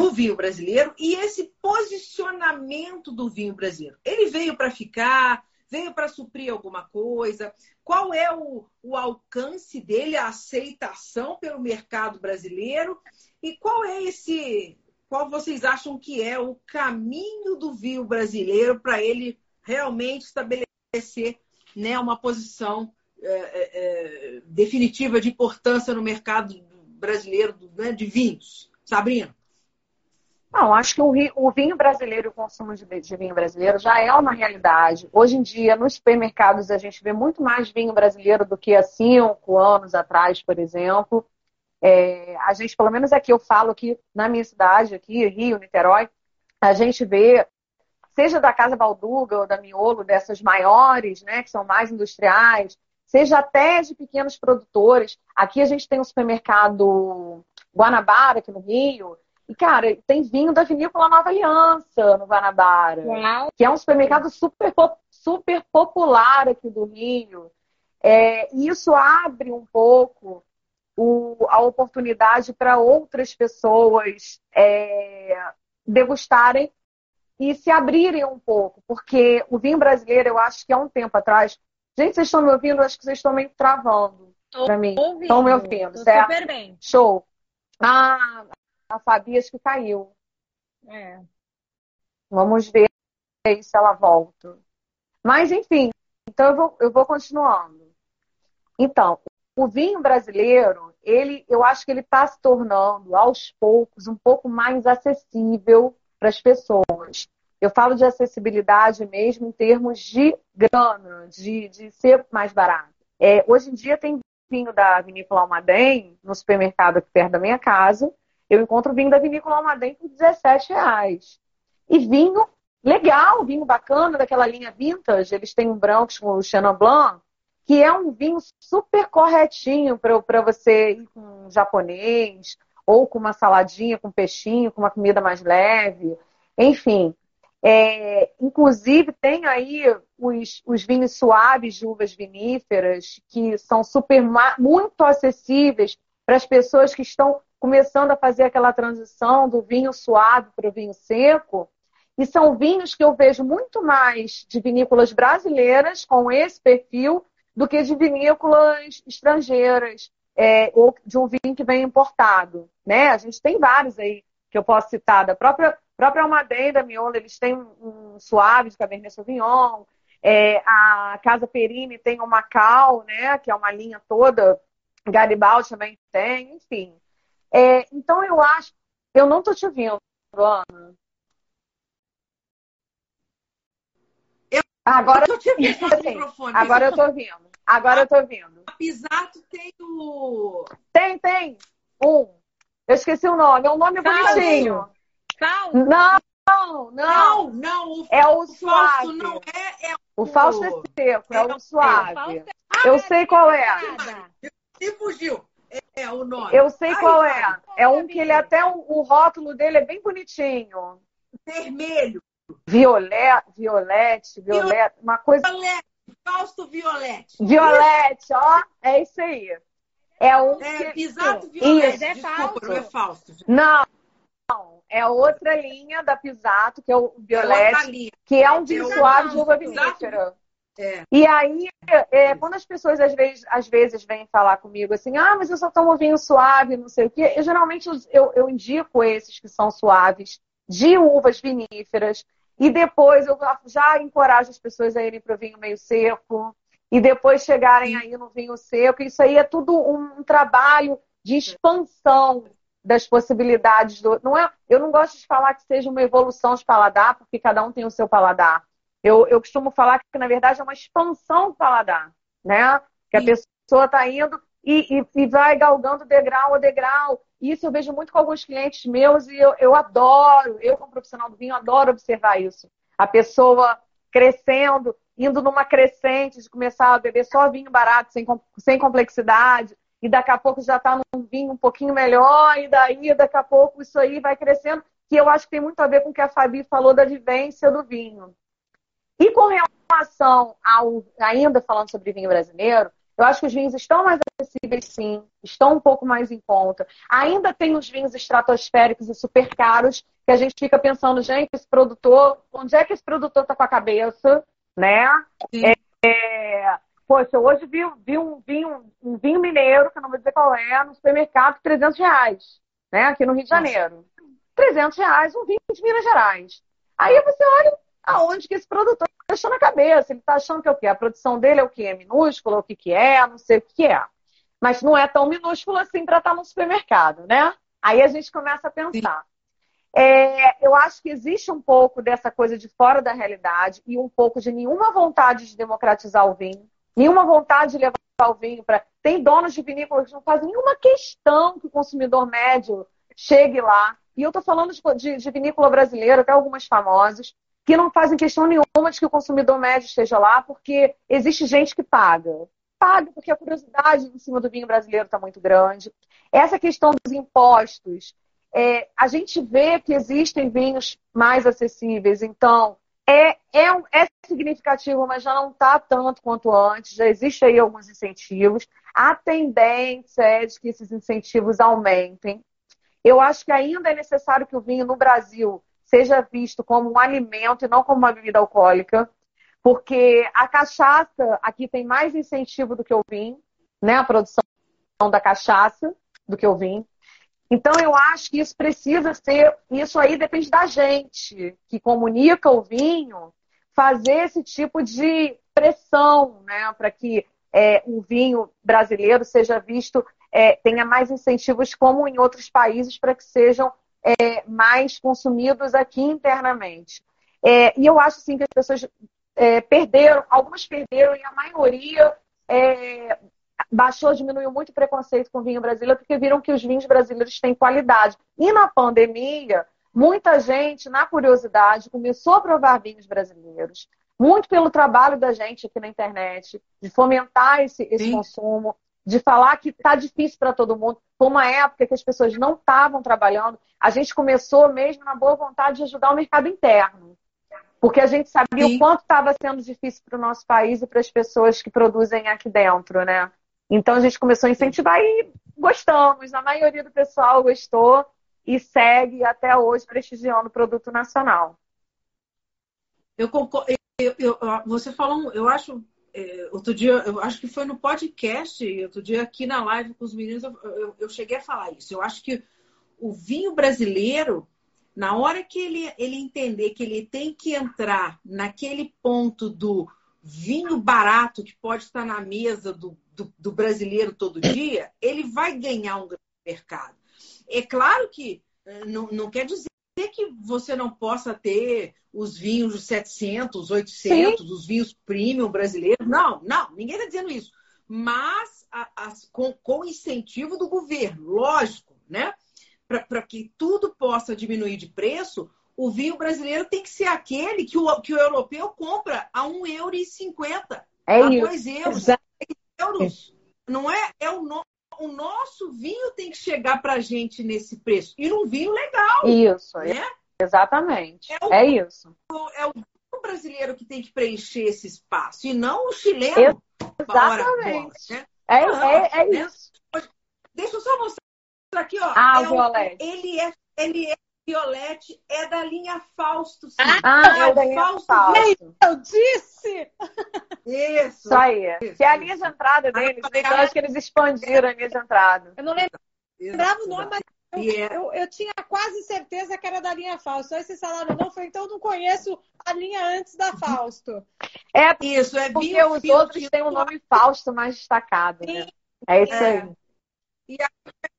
no vinho brasileiro e esse posicionamento do vinho brasileiro. Ele veio para ficar, veio para suprir alguma coisa. Qual é o, o alcance dele, a aceitação pelo mercado brasileiro e qual é esse, qual vocês acham que é o caminho do vinho brasileiro para ele realmente estabelecer né, uma posição é, é, é, definitiva de importância no mercado brasileiro né, de vinhos? Sabrina? Não, acho que o, vinho brasileiro, o consumo de vinho brasileiro já é uma realidade. Hoje em dia, nos supermercados, a gente vê muito mais vinho brasileiro do que há cinco anos atrás, por exemplo. É, a gente, pelo menos aqui, eu falo que na minha cidade, aqui, Rio, Niterói, a gente vê, seja da Casa Balduga ou da Miolo, dessas maiores, né, que são mais industriais, seja até de pequenos produtores. Aqui a gente tem um supermercado Guanabara, aqui no Rio, e, cara, tem vinho da Vinícola Nova Aliança no Guanabara, Uau. que é um supermercado super, super popular aqui do Rio. É, e isso abre um pouco o- a oportunidade para outras pessoas é, degustarem e se abrirem um pouco, porque o vinho brasileiro, eu acho que há um tempo atrás. Gente, vocês estão me ouvindo? Eu acho que vocês estão meio travando para mim. Ouvindo. Estão me ouvindo, Tô certo? super bem. Show. Ah, a Fabi acho que caiu. É. Vamos ver se ela volta. Mas, enfim, então eu vou, eu vou continuando. Então, o vinho brasileiro, ele, eu acho que ele está se tornando, aos poucos, um pouco mais acessível para as pessoas. Eu falo de acessibilidade mesmo em termos de grana, de, de ser mais barato. É, hoje em dia tem vinho da Vinícola Almaden no supermercado aqui perto da minha casa. Eu encontro vinho da Vinícola Almaden por 17 reais. E vinho legal, vinho bacana daquela linha vintage. Eles têm um branco o Chenin Blanc, que é um vinho super corretinho para você ir com um japonês, ou com uma saladinha com peixinho, com uma comida mais leve. Enfim, é, inclusive tem aí os, os vinhos suaves de uvas viníferas, que são super muito acessíveis para as pessoas que estão começando a fazer aquela transição do vinho suave para o vinho seco. E são vinhos que eu vejo muito mais de vinícolas brasileiras com esse perfil do que de vinícolas estrangeiras é, ou de um vinho que vem importado. Né? A gente tem vários aí que eu posso citar, da própria, própria Almaden da Miolo, eles têm um, um suave de Cabernet Sauvignon, é, a Casa Perini tem o Macau, né, que é uma linha toda, Garibaldi também tem, enfim. É, então eu acho, eu não estou te ouvindo, Ana. Eu, agora eu tô te ouvindo no Sim, microfone. agora eu tô ouvindo. Agora eu tô ouvindo. A Pisato tem o. Tem, tem. Um. Eu esqueci o nome. É um nome bonitinho. Fausto. Não, não. Não, não, o, É o o suave. Fausto não é. é O Fausto é seco, é é o o- suave. Fausto Eu sei qual é. E fugiu. É, é o nome. Eu sei qual é. É um que ele até o, rótulo dele é bem bonitinho. Vermelho. Violete, violete, violete, uma coisa. Violete, Fausto Violete. Violete, ó, é isso aí. É um. É, que... Pisato Violete. Isso. É Desculpa, não é Fausto. Não, é outra linha da Pisato, que é o Violete, é que é um vinho é suave de uva vinífera. É. E aí, é, quando as pessoas às vezes, às vezes vêm falar comigo assim, ah, mas eu só tomo vinho suave, não sei o quê, eu, geralmente eu, eu indico esses que são suaves, de uvas viníferas, e depois eu já encorajo as pessoas a irem para o vinho meio seco, e depois chegarem aí no vinho seco. Isso aí é tudo um, trabalho de expansão das possibilidades do. Não é, eu não gosto de falar que seja uma evolução de paladar, porque cada um tem o seu paladar. Eu, eu costumo falar que, na verdade, é uma expansão do paladar, né? Que a Sim. pessoa está indo e, e, e, vai galgando degrau a degrau. Isso eu vejo muito com alguns clientes meus e eu, eu adoro, eu como profissional do vinho, adoro observar isso. A pessoa crescendo, indo numa crescente de começar a beber só vinho barato, sem, sem complexidade, e daqui a pouco já está num vinho um pouquinho melhor, e daí daqui a pouco isso aí vai crescendo, que eu acho que tem muito a ver com o que a Fabi falou da vivência do vinho. E com relação ao, ainda falando sobre vinho brasileiro, eu acho que os vinhos estão mais acessíveis, sim, estão um pouco mais em conta. Ainda tem os vinhos estratosféricos e super caros, que a gente fica pensando, gente, esse produtor, onde é que esse produtor está com a cabeça, né? É, é, poxa, hoje vi, vi um, vinho, um vinho mineiro, que eu não vou dizer qual é, no supermercado, 300 reais, né? Aqui no Rio de Janeiro. 300 reais, um vinho de Minas Gerais. Aí você olha, aonde que esse produtor deixando a cabeça. Ele está achando que é o quê? A produção dele é o quê? É minúscula? O que, que é? Não sei o que é. Mas não é tão minúsculo assim para estar tá no supermercado, né? Aí a gente começa a pensar. É, eu acho que existe um pouco dessa coisa de fora da realidade e um pouco de nenhuma vontade de democratizar o vinho, nenhuma vontade de levar o vinho para. Tem donos de vinícolas que não fazem nenhuma questão que o consumidor médio chegue lá. E eu estou falando de, de, de vinícola brasileira, até algumas famosas, que não fazem questão nenhuma de que o consumidor médio esteja lá, porque existe gente que paga. Paga porque a curiosidade em cima do vinho brasileiro está muito grande. Essa questão dos impostos, é, a gente vê que existem vinhos mais acessíveis, então é, é, é significativo, mas já não está tanto quanto antes, já existe aí alguns incentivos. A tendência é de que esses incentivos aumentem. Eu acho que ainda é necessário que o vinho no Brasil seja visto como um alimento e não como uma bebida alcoólica, porque a cachaça aqui tem mais incentivo do que o vinho, né? A produção da cachaça do que o vinho. Então eu acho que isso precisa ser, isso aí depende da gente que comunica o vinho, fazer esse tipo de pressão, né, para que é, o vinho brasileiro seja visto, é, tenha mais incentivos como em outros países para que sejam é, mais consumidos aqui internamente. É, e eu acho assim que as pessoas é, perderam, algumas perderam e a maioria é, baixou, diminuiu muito o preconceito com o vinho brasileiro porque viram que os vinhos brasileiros têm qualidade. E na pandemia, muita gente, na curiosidade, começou a provar vinhos brasileiros. Muito pelo trabalho da gente aqui na internet, de fomentar esse, esse consumo de falar que está difícil para todo mundo. Foi uma época que as pessoas não estavam trabalhando. A gente começou mesmo na boa vontade de ajudar o mercado interno. Porque a gente sabia Sim. o quanto estava sendo difícil para o nosso país e para as pessoas que produzem aqui dentro, né? Então a gente começou a incentivar e gostamos. A maioria do pessoal gostou e segue até hoje prestigiando o produto nacional. Eu concordo. Eu, eu, você falou, eu acho é, outro dia, eu acho que foi no podcast, outro dia aqui na live com os meninos, eu, eu, eu, cheguei a falar isso. Eu acho que o vinho brasileiro, na hora que ele, ele entender que ele tem que entrar naquele ponto do vinho barato que pode estar na mesa do, do, do brasileiro todo dia, ele vai ganhar um grande mercado. É claro que eh, não, não quer dizer que você não possa ter os vinhos de 700, 800, Sim. os vinhos premium brasileiros. Não, não, ninguém está dizendo isso. Mas a, a, com, com incentivo do governo, lógico, né? Para que tudo possa diminuir de preço, o vinho brasileiro tem que ser aquele que o, que o europeu compra a 1,50 euro. É a 2 euros. euros. Não é? É o, no, o nosso vinho tem que chegar para a gente nesse preço. E num vinho legal. Isso, né? exatamente. É, o, é isso. É o brasileiro que tem que preencher esse espaço, e não o chileno. Exatamente. Né? É, é, é né? isso. Deixa eu só mostrar aqui, ó. Ah, é ele é, ele é violete, é da linha Fausto. Sim. Ah, é, é da linha Fausto. Fausto. Eu disse! Isso. Isso aí. Isso, que é a linha de entrada deles. Ah, então, acho que eles expandiram a linha de entrada. Eu não lembrava o nome, mas eu, yeah. eu, eu, tinha quase certeza que era da linha Fausto. Só esse salário não foi, então eu não conheço a linha antes da Fausto. É isso, é porque os outros têm um nome Fausto mais destacado, né? É isso é. aí. E é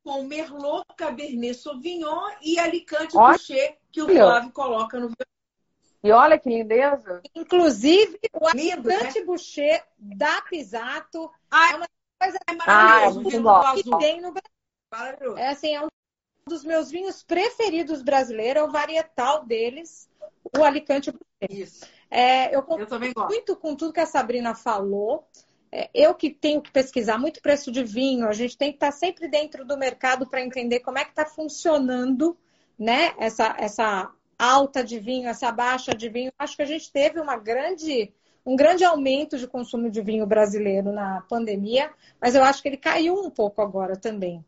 com Merlot, Cabernet Sauvignon e Alicante Boucher, que o Flávio coloca no e olha que lindeza. Inclusive, o Alicante né? Boucher da Pisato ah, é uma coisa é maravilhosa. Ah, é. Que tem no Brasil. É assim, é um dos meus vinhos preferidos brasileiros, é o varietal deles, o Alicante Isso. É, eu concordo muito com tudo que a Sabrina falou. É, eu que tenho que pesquisar muito preço de vinho, a gente tem que estar sempre dentro do mercado para entender como é que está funcionando né, essa, essa alta de vinho, essa baixa de vinho. Acho que a gente teve uma grande, um grande aumento de consumo de vinho brasileiro na pandemia, mas eu acho que ele caiu um pouco agora também.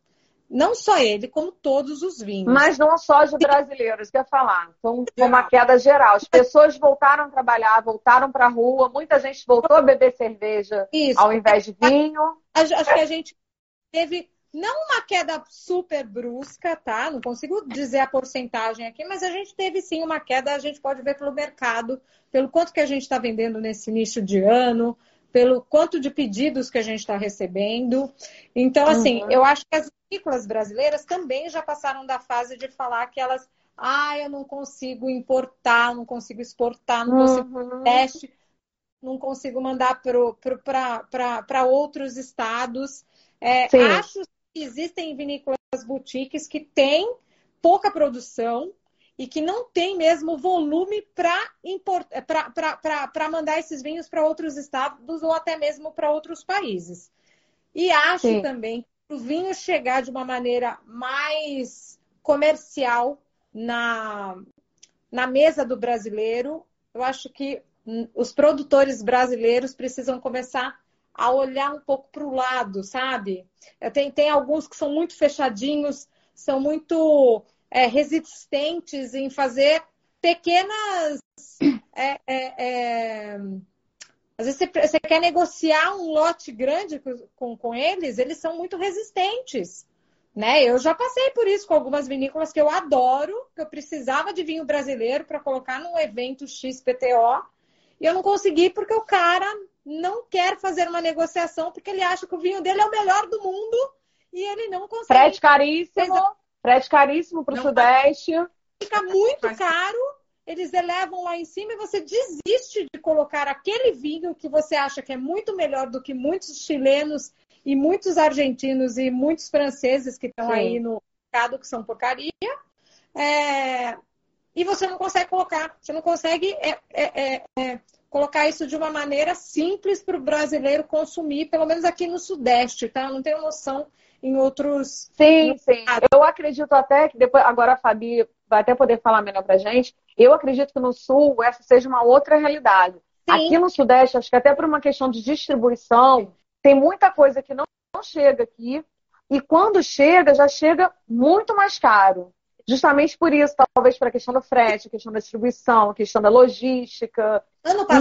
Não só ele, como todos os vinhos. Mas não só de brasileiros, quer falar. Foi uma queda geral. As pessoas voltaram a trabalhar, voltaram para a rua, muita gente voltou a beber cerveja Isso. ao invés de vinho. Acho que a gente teve não uma queda super brusca, tá? Não consigo dizer a porcentagem aqui, mas a gente teve sim uma queda, a gente pode ver pelo mercado, pelo quanto que a gente está vendendo nesse nicho de ano, pelo quanto de pedidos que a gente está recebendo. Então, assim, uhum. eu acho que as vinícolas brasileiras também já passaram da fase de falar que elas, ah, eu não consigo importar, não consigo exportar, não consigo uhum. teste, não consigo mandar para outros estados. É, acho que existem vinícolas boutiques que têm pouca produção, e que não tem mesmo volume para mandar esses vinhos para outros estados ou até mesmo para outros países. E acho Sim. também que o vinho chegar de uma maneira mais comercial na, na mesa do brasileiro, eu acho que os produtores brasileiros precisam começar a olhar um pouco para o lado, sabe? Tem, tem alguns que são muito fechadinhos, são muito é, resistentes em fazer pequenas. É, é, é, às vezes você, você, quer negociar um lote grande com, com eles, eles são muito resistentes. Né? Eu já passei por isso com algumas vinícolas que eu adoro, que eu precisava de vinho brasileiro para colocar num evento XPTO, e eu não consegui porque o cara não quer fazer uma negociação porque ele acha que o vinho dele é o melhor do mundo e ele não consegue. Frete caríssimo. Frete caríssimo para o Sudeste. Fica muito caro, eles elevam lá em cima e você desiste de colocar aquele vinho que você acha que é muito melhor do que muitos chilenos e muitos argentinos e muitos franceses que estão aí no mercado, que são porcaria. É... E você não consegue colocar, você não consegue é, é, é, é colocar isso de uma maneira simples para o brasileiro consumir, pelo menos aqui no Sudeste, tá? Eu não tenho noção em outros. Sim, sim. Eu acredito até que depois, agora a Fabi vai até poder falar melhor pra gente. Eu acredito que no Sul essa seja uma outra realidade. Sim. Aqui no Sudeste, acho que até por uma questão de distribuição, tem muita coisa que não, não chega aqui. E quando chega, já chega muito mais caro. Justamente por isso, talvez para a questão do frete, a questão da distribuição, a questão da logística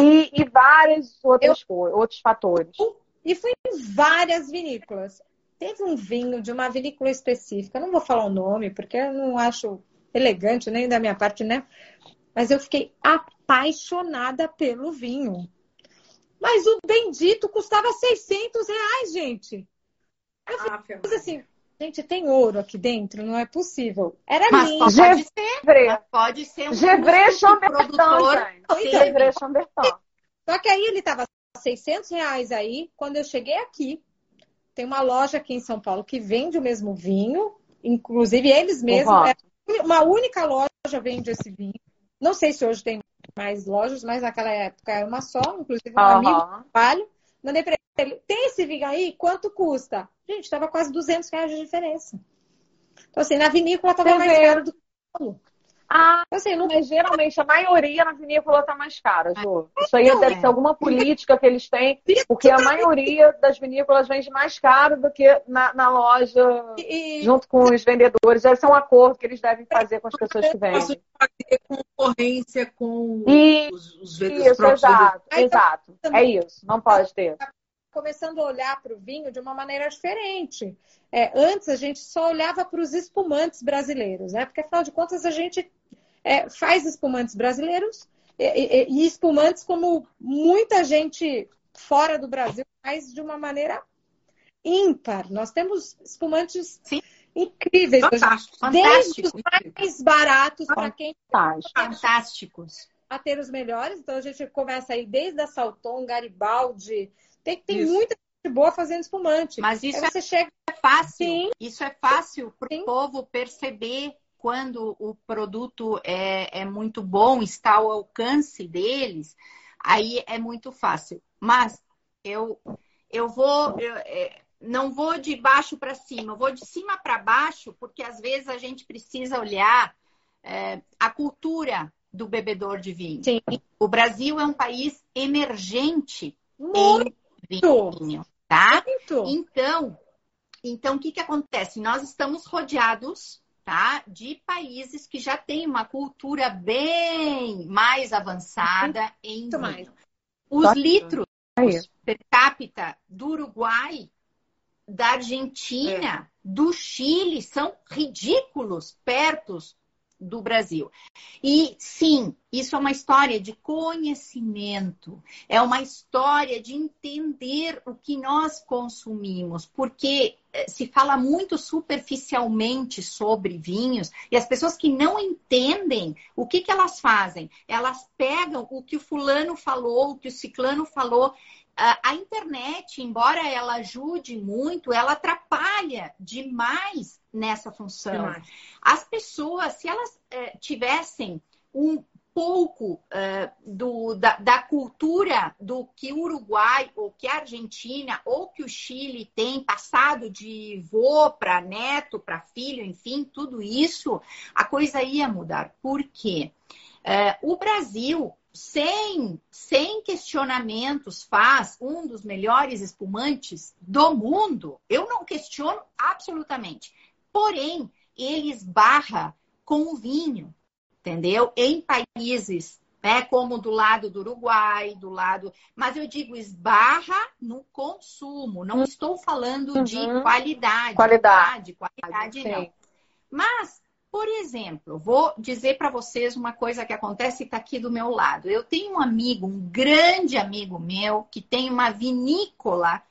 e, e vários outros, eu... outros fatores. E fui em várias vinícolas. Teve um vinho de uma vinícola específica, não vou falar o nome, porque eu não acho elegante nem da minha parte, né? Mas eu fiquei apaixonada pelo vinho. Mas o bendito custava 600 reais, gente. Eu ah, assim, gente, tem ouro aqui dentro, não é possível. Era Mas lindo. Pode ser, pode ser um Gevrey Chambertin, Gevrey Chambertin. Só que aí ele tava 600 reais aí. Quando eu cheguei aqui, tem uma loja aqui em São Paulo que vende o mesmo vinho, inclusive eles mesmos. É, uma única loja vende esse vinho. Não sei se hoje tem mais lojas, mas naquela época era uma só, inclusive um uhum. amigo do trabalho. Mandei para ele, tem esse vinho aí? Quanto custa? Gente, estava quase 200 reais de diferença. Então, assim, na vinícola estava mais caro do que no ah, assim, não, mas geralmente a maioria na vinícola tá mais cara, Ju. Isso aí deve ser alguma política que eles têm, porque a maioria das vinícolas vende mais caro do que na, na loja, junto com os vendedores. Deve ser um acordo que eles devem fazer com as pessoas que vendem. concorrência com os, os vendedores. Isso, exato, exato. É isso, não pode ter começando a olhar para o vinho de uma maneira diferente. É, antes a gente só olhava para os espumantes brasileiros, né? Porque afinal de contas a gente é, faz espumantes brasileiros e, e, e, espumantes como muita gente fora do Brasil faz de uma maneira ímpar. Nós temos espumantes Sim. incríveis, Fantástico. desde os mais baratos para quem fantásticos a ter os melhores. Então a gente começa aí desde a Salton, Garibaldi, tem, tem muita gente boa fazendo espumante. Mas isso é, chega... fácil. Sim. Isso é fácil para o povo perceber quando o produto é, é muito bom, está ao alcance deles, aí é muito fácil. Mas eu, eu vou. Eu, é, não vou de baixo para cima, eu vou de cima para baixo, porque às vezes a gente precisa olhar é, a cultura do bebedor de vinho. Sim. O Brasil é um país emergente muito. em vinho, tá? Muito. Então, então o que que acontece? Nós estamos rodeados tá? De países que já têm uma cultura bem mais avançada em vinho. Mais. Os litros per capita do Uruguai, da Argentina, é. do Chile são ridículos perto do Brasil. E sim, isso é uma história de conhecimento, é uma história de entender o que nós consumimos, porque eh, se fala muito superficialmente sobre vinhos e as pessoas que não entendem o que, que elas fazem, elas pegam o que o fulano falou, o que o ciclano falou a internet, embora ela ajude muito, ela atrapalha demais nessa função. Demais. As pessoas, se elas eh, tivessem um pouco uh, do, da, da, cultura do que o Uruguai, ou que a Argentina, ou que o Chile tem passado de vô para neto, para filho, enfim, tudo isso, a coisa ia mudar. Por quê? Uh, o Brasil sem, sem questionamentos, faz um dos melhores espumantes do mundo. Eu não questiono absolutamente. Porém, ele esbarra com o vinho, entendeu? Em países, né, como do lado do Uruguai, do lado. Mas eu digo esbarra no consumo. Não estou falando uhum. de qualidade. Qualidade. Tá? De qualidade, não. Mas por exemplo, vou dizer para vocês uma coisa que acontece e está aqui do meu lado. Eu tenho um amigo, um grande amigo meu, que tem uma vinícola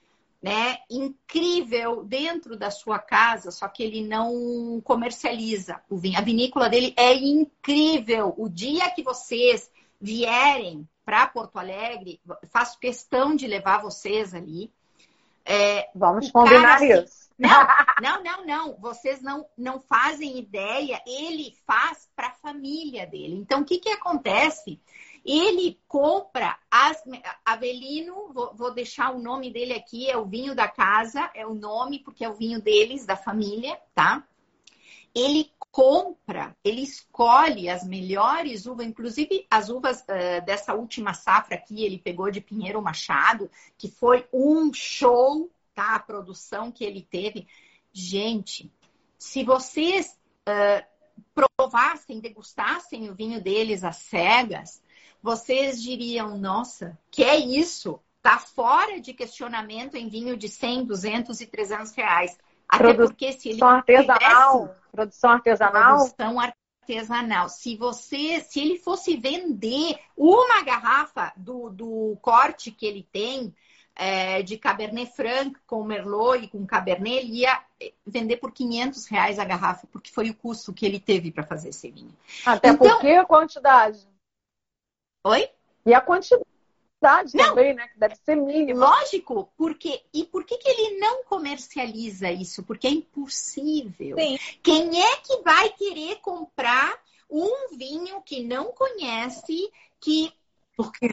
né, incrível dentro da sua casa, só que ele não comercializa o vinho. A vinícola dele é incrível. O dia que vocês vierem para Porto Alegre, faço questão de levar vocês ali. É, Vamos combinar cara, isso. Não, não, não, não. Vocês não, não fazem ideia. Ele faz para a família dele. Então, o que, que acontece? Ele compra as, Avelino, vou, vou, deixar o nome dele aqui, é o vinho da casa, é o nome, porque é o vinho deles, da família, tá? Ele compra, ele escolhe as melhores uvas, inclusive as uvas uh, dessa última safra aqui, ele pegou de Pinheiro Machado, que foi um show tá? A produção que ele teve. Gente, se vocês uh, provassem, degustassem o vinho deles às cegas, vocês diriam, nossa, que é isso? Tá fora de questionamento em vinho de 100, 200 e 300 reais. Até produção porque se ele artesanal, tivesse, produção artesanal, produção artesanal. Se você, se ele fosse vender uma garrafa do, do corte que ele tem, é, de Cabernet Franc com Merlot e com Cabernet, ele ia vender por 500 reais a garrafa, porque foi o custo que ele teve para fazer esse vinho. Até então, porque a quantidade. Oi? E a quantidade não, também, né? Que deve ser mínima. Lógico, porque e por que, que ele não comercializa isso? Porque é impossível. Sim. Quem é que vai querer comprar um vinho que não conhece, que porque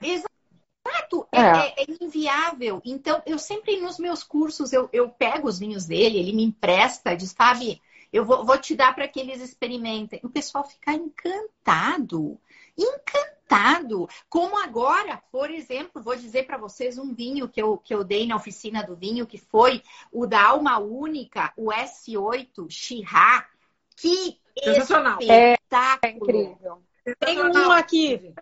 Exato, é, é. é, inviável. Então, eu sempre nos meus cursos, eu, eu pego os vinhos dele, ele me empresta, diz, Fabi, eu vou, vou te dar para que eles experimentem. O pessoal fica encantado, encantado. Como agora, por exemplo, vou dizer para vocês um vinho que eu, que eu dei na oficina do vinho, que foi o da Alma Única, o S8 Chirá. Que espetáculo! É, incrível. Tem um aqui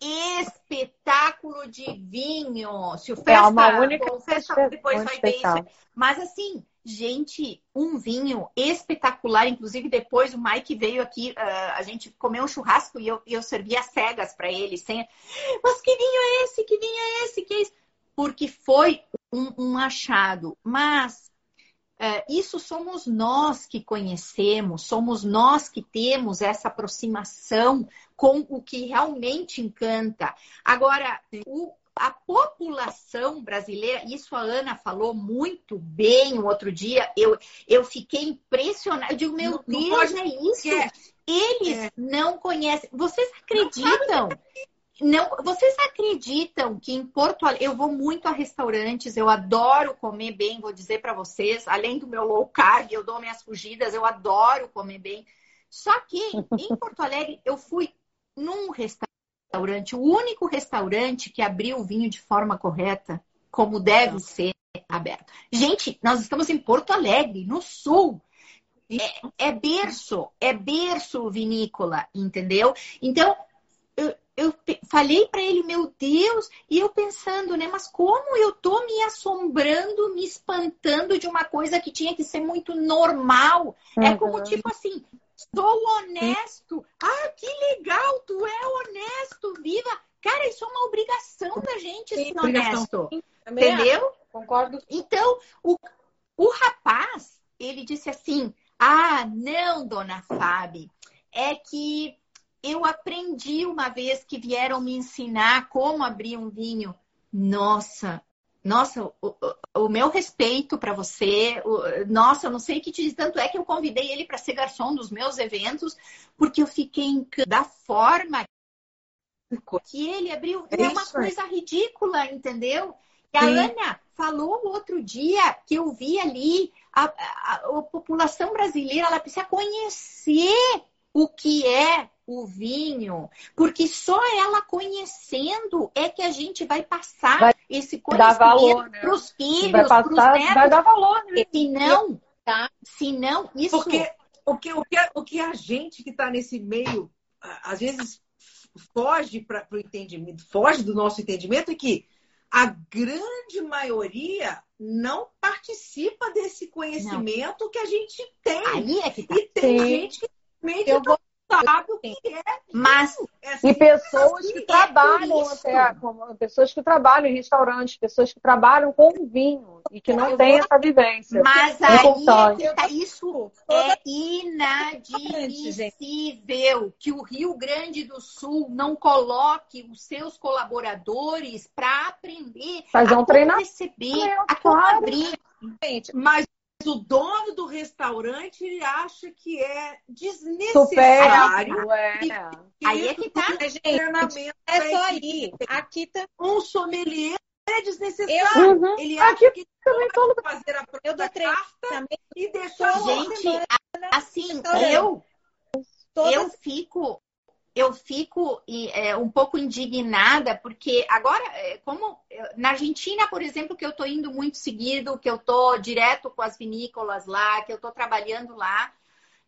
espetáculo de vinho. Se o festa, é uma única o festa depois vai ver isso. Mas assim, gente, um vinho espetacular. Inclusive depois o Mike veio aqui, uh, a gente comeu um churrasco e eu, eu servi as cegas para ele, sem. Mas que vinho é esse? Que vinho é esse? Que é esse? Porque foi um, um achado. Mas é, isso somos nós que conhecemos, somos nós que temos essa aproximação com o que realmente encanta. Agora, o, a população brasileira, isso a Ana falou muito bem o outro dia, eu, eu fiquei impressionada. Eu digo, meu não, Deus, não é isso? É. Eles é. não conhecem. Vocês acreditam? Não, vocês acreditam que em Porto Alegre, eu vou muito a restaurantes, eu adoro comer bem, vou dizer para vocês, além do meu low carb, eu dou minhas fugidas, eu adoro comer bem. Só que em Porto Alegre eu fui num restaurante, o único restaurante que abriu o vinho de forma correta, como deve ser aberto. Gente, nós estamos em Porto Alegre, no sul. É, é berço, é berço vinícola, entendeu? Então, eu falei para ele, meu Deus, e eu pensando, né? Mas como eu tô me assombrando, me espantando de uma coisa que tinha que ser muito normal? Uhum. É como tipo assim, sou honesto. Ah, que legal, tu é honesto, viva. Cara, isso é uma obrigação da gente Sim, ser honesto. Entendeu? Concordo. Então, o, o rapaz, ele disse assim: Ah, não, dona Fábio, é que eu aprendi uma vez que vieram me ensinar como abrir um vinho. Nossa, nossa, o, o, o meu respeito para você. O, nossa, eu não sei o que te diz. Tanto é que eu convidei ele para ser garçom dos meus eventos, porque eu fiquei encantada da forma que ele abriu. É, é uma coisa ridícula, entendeu? E a Sim. Ana falou outro dia que eu vi ali a, a, a população brasileira, ela precisa conhecer o que é o vinho, porque só ela conhecendo é que a gente vai passar vai esse conhecimento né? para os filhos, para os netos. Vai dar valor, né? Se não, tá? Se não, isso... Porque o que, o que, o que a gente que está nesse meio, às vezes foge para o entendimento, foge do nosso entendimento é que a grande maioria não participa desse conhecimento não. que a gente tem. Aí é que tá. E tem Sim. gente que eu vou sabe o que é. Mas é assim, e pessoas assim, que é trabalham até, como, pessoas que trabalham em restaurantes, pessoas que trabalham com vinho e que não têm essa vivência. Mas é aí tá, isso é inadmissível que o Rio Grande do Sul não coloque os seus colaboradores para aprender Fazer um treinamento, receber, a como abrir. Gente, mas o dono do restaurante ele acha que é desnecessário. Super, é. Aí é que tá. Gente, é só aí. Aqui tá... Um sommelier é desnecessário. Uhum. Ele acha Aqui que também todo fazer a eu dou carta e deixar Gente, assim, eu eu fico eu fico é, um pouco indignada, porque agora, é, como na Argentina, por exemplo, que eu estou indo muito seguido, que eu estou direto com as vinícolas lá, que eu estou trabalhando lá,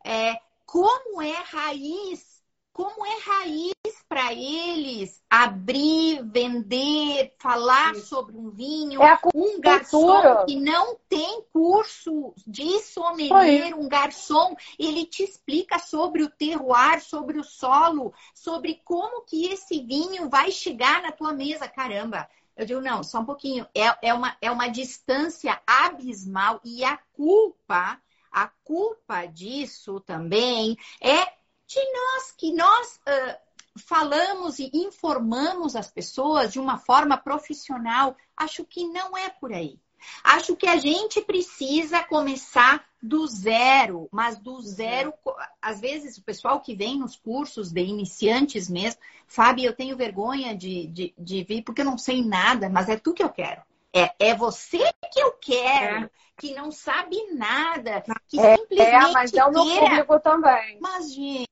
é, como é raiz como é raiz para eles abrir, vender, falar Isso. sobre um vinho, é um garçom que não tem curso de sommelier, um garçom, ele te explica sobre o terroir, sobre o solo, sobre como que esse vinho vai chegar na tua mesa, caramba. Eu digo, não, só um pouquinho. É, é, uma, é uma distância abismal e a culpa, a culpa disso também é de nós, que nós uh, falamos e informamos as pessoas de uma forma profissional. Acho que não é por aí. Acho que a gente precisa começar do zero, mas do zero. Às vezes, o pessoal que vem nos cursos de iniciantes mesmo, Fábio, eu tenho vergonha de, de, de vir porque eu não sei nada, mas é tu que eu quero. É, é você que eu quero, é. que não sabe nada, que é, simplesmente. É, mas é o meu público também. Mas, gente,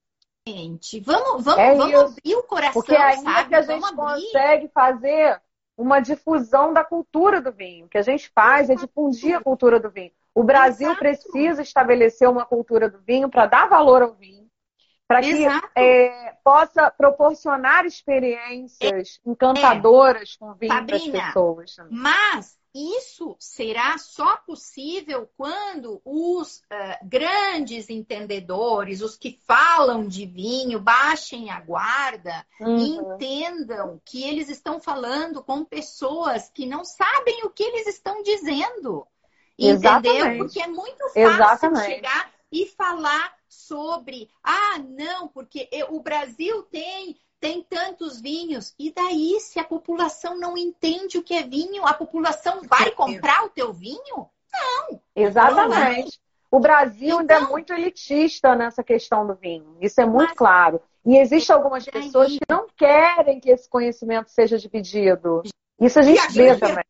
vamos, vamos, é vamos abrir o coração, Porque aí sabe? É que a gente consegue fazer uma difusão da cultura do vinho. O que a gente faz é difundir a cultura do vinho. O Brasil Exato. precisa estabelecer uma cultura do vinho para dar valor ao vinho, para que é, possa proporcionar experiências encantadoras é. com vinho para as pessoas. Mas isso será só possível quando os uh, grandes entendedores, os que falam de vinho, baixem a guarda uhum. e entendam que eles estão falando com pessoas que não sabem o que eles estão dizendo. Entendeu? Exatamente. Porque é muito fácil Exatamente. chegar e falar sobre, ah, não, porque o Brasil tem tem tantos vinhos. E daí, se a população não entende o que é vinho, a população vai comprar o teu vinho? Não. Exatamente. O Brasil então, ainda é então muito elitista nessa questão do vinho. Isso é muito claro. E existem algumas pessoas que não querem que esse conhecimento seja dividido. Isso a gente a vê também.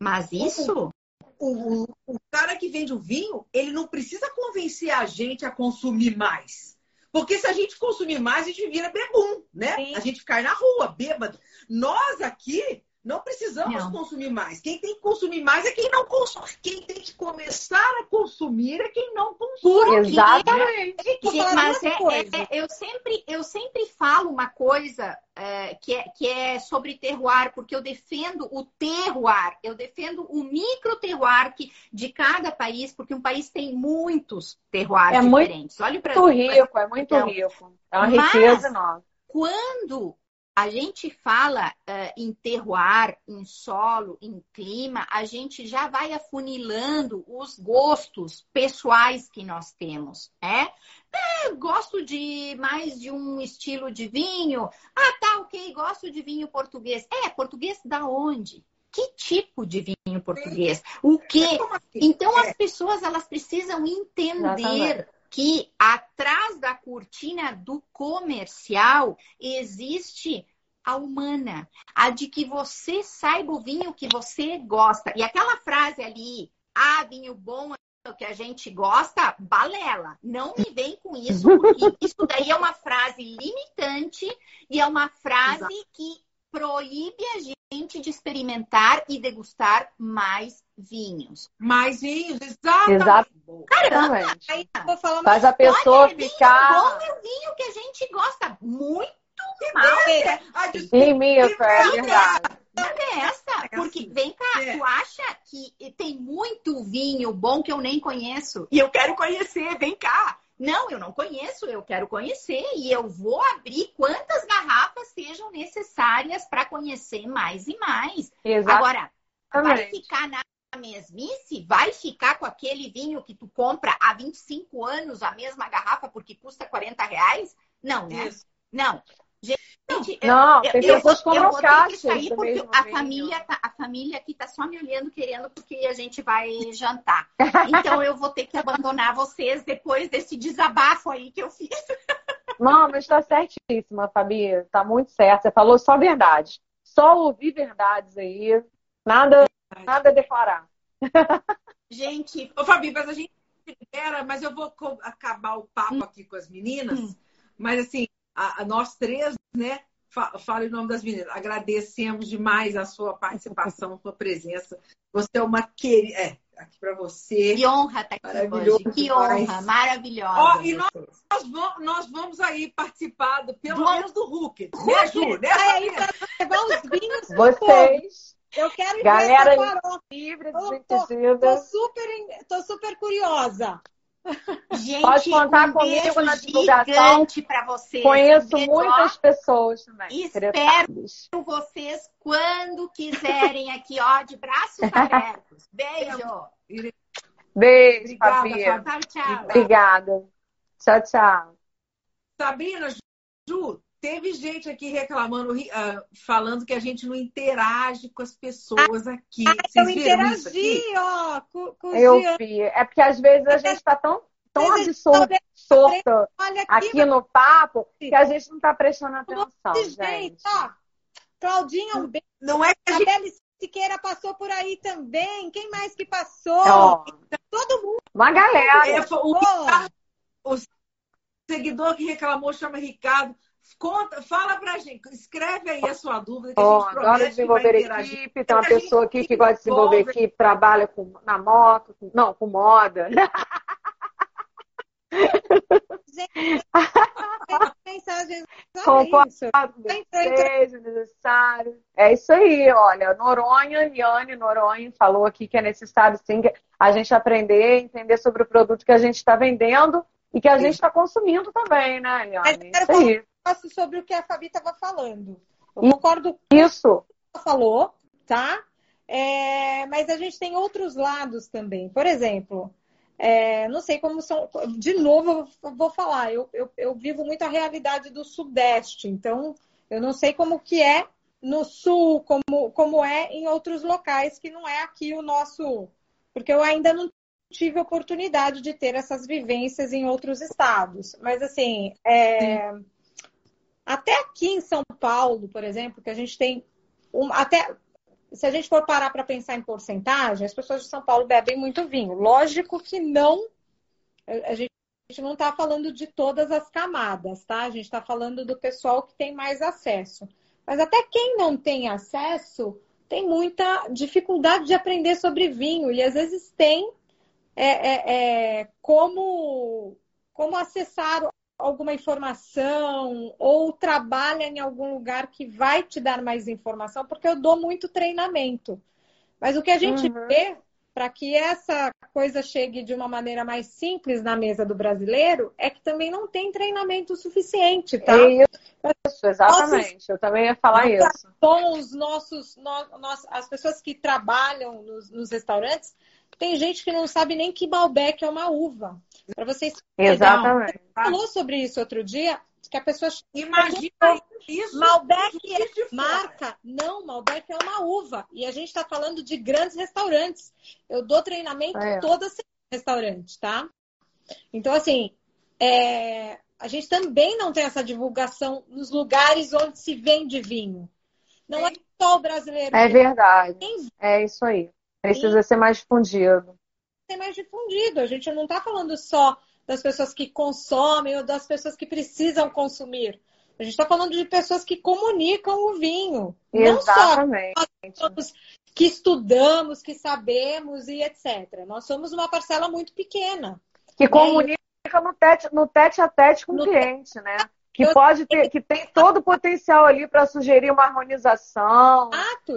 Mas isso o, o, o cara que vende o vinho, ele não precisa convencer a gente a consumir mais. Porque se a gente consumir mais, a gente vira bebum, né? Sim. A gente cai na rua, bêbado. Nós aqui não precisamos não. consumir mais. Quem tem que consumir mais é quem não consome. Quem tem que começar a consumir é quem não consome. Exatamente. Gente, mas é, é, eu, sempre, eu sempre falo uma coisa é, que, é, que é sobre terroir, porque eu defendo o terroir, eu defendo o micro terroir que, de cada país, porque um país tem muitos terroirs é diferentes. Muito, Olha muito rico, é muito então, rico. É uma riqueza enorme. Quando a gente fala uh, em terroir, em solo, em clima, a gente já vai afunilando os gostos pessoais que nós temos, né? É, gosto de mais de um estilo de vinho. Ah, tá, ok, gosto de vinho português. É, português da onde? Que tipo de vinho português? O quê? Assim? Então as pessoas elas precisam entender que atrás da cortina do comercial existe a humana, a de que você saiba o vinho que você gosta. E aquela frase ali, ah, vinho bom é o que a gente gosta, balela. Não me vem com isso, porque isso daí é uma frase limitante e é uma frase Exato. que proíbe a gente de experimentar e degustar mais vinhos. Mais vinhos, exato. Exato. Caramba, aí, Faz a pessoa Olha, ficar. Vinho bom é o vinho que a gente gosta muito mal. Sim, minha, é verdade. é essa? Porque, vem cá, é. tu acha que tem muito vinho bom que eu nem conheço? E eu quero conhecer, vem cá. Não, eu não conheço, eu quero conhecer e eu vou abrir quantas garrafas sejam necessárias para conhecer mais e mais. Exatamente. Agora, vai ficar na mesmice? Vai ficar com aquele vinho que tu compra há 25 anos, a mesma garrafa, porque custa 40 reais? Não, né? Isso. Não. Gente, não, eu, tem pessoas eu, eu vou ter que sair porque a família, tá, a família aqui tá só me olhando querendo porque a gente vai jantar. Então eu vou ter que abandonar vocês depois desse desabafo aí que eu fiz. Não, mas está certíssima, Fabi. Está muito certo. Você falou só verdade. Só ouvir verdades aí. Nada, nada a declarar. Gente, ô Fabi, mas a gente era, mas eu vou acabar o papo aqui com as meninas. Hum. Mas assim, a, a nós três, né? Fale o nome das meninas. Agradecemos demais a sua participação, a sua presença. Você é uma querida. É, aqui para você. Que honra estar tá aqui hoje. Que demais. honra, maravilhosa. Ó, e nós, nós, vamos, nós vamos aí participar do, pelo Do... menos do Hulk. Né, Ju? Né, aí, levar os vinhos Vocês. Eu quero ir Galera livre, desentendida. Tô, tô, super, tô super curiosa. Gente, Pode contar um comigo na divulgação. para vocês. Conheço muitas pessoas também. Espero vocês quando quiserem aqui, ó, de braços abertos. Beijo. Beijo, Obrigada, Tchau, tchau. Obrigada. Tchau, tchau. Sabrina, Ju, teve gente aqui reclamando, uh, falando que a gente não interage com as pessoas aqui. Ah, Vocês eu interagi, ó, com, com Eu vi. É porque às vezes a gente está tão, tão absorta aqui, aqui no papo que a gente não está prestando atenção, gente. ó. Claudinha, um beijo. Não é que a gente Siqueira passou por aí também. Quem mais que passou? Ó, Todo mundo. uma galera. é, o. Ricardo, o seguidor que reclamou chama Ricardo. Conta, fala pra gente, escreve aí a sua dúvida que Ó, a gente adoro desenvolver equipe. Tem uma A gente pessoa aqui que gosta de desenvolver desenvolve. equipe, trabalha com, na moto, com- não, com moda. Mensagens. Concordo Olha isso. com vocês, é necessário. É isso aí, olha. Noronha, Liane Noronha falou aqui que é necessário sim a gente aprender, entender sobre o produto que a gente está vendendo e que a gente está consumindo também, né, Liane? eu Isso aí. Sobre o que a Fabi estava falando. Eu concordo com Isso. o que ela falou, tá? É, mas a gente tem outros lados também. Por exemplo, é, não sei como são. De novo, eu vou falar, eu, eu, eu vivo muito a realidade do Sudeste, então eu não sei como que é no Sul, como, como é em outros locais, que não é aqui o nosso. Porque eu ainda não tive oportunidade de ter essas vivências em outros estados. Mas assim, é, até aqui em São Paulo, por exemplo, que a gente tem um, até se a gente for parar para pensar em porcentagem, as pessoas de São Paulo bebem muito vinho. Lógico que não, a gente não está falando de todas as camadas, tá? A gente está falando do pessoal que tem mais acesso. Mas até quem não tem acesso tem muita dificuldade de aprender sobre vinho e às vezes tem é, é, é, como, como acessar alguma informação ou trabalha em algum lugar que vai te dar mais informação, porque eu dou muito treinamento. Mas o que a gente Uhum. vê para que essa coisa chegue de uma maneira mais simples na mesa do brasileiro é que também não tem treinamento suficiente, tá? É isso, exatamente. Eu também ia falar isso. bom os nossos, nós- as pessoas que trabalham nos, nos restaurantes, tem gente que não sabe nem que Malbec é uma uva. Para vocês Exatamente. falou sobre isso outro dia, que a pessoa Imagina isso. Malbec é marca. Não, Malbec é uma uva. E a gente está falando de grandes restaurantes. Eu dou treinamento É. toda semana em restaurante, tá? Então, assim, é, a gente também não tem essa divulgação nos lugares onde se vende vinho. Não é só o brasileiro É verdade. É isso aí. Precisa ser mais difundido. ser mais difundido. A gente não está falando só das pessoas que consomem ou das pessoas que precisam consumir. A gente está falando de pessoas que comunicam o vinho. Não só Exatamente. que estudamos, que sabemos e etc. Nós somos uma parcela muito pequena. Que comunica no tete, no tete a tete com o cliente, né? Que Eu- pode ter, que tem todo o potencial ali para sugerir uma harmonização,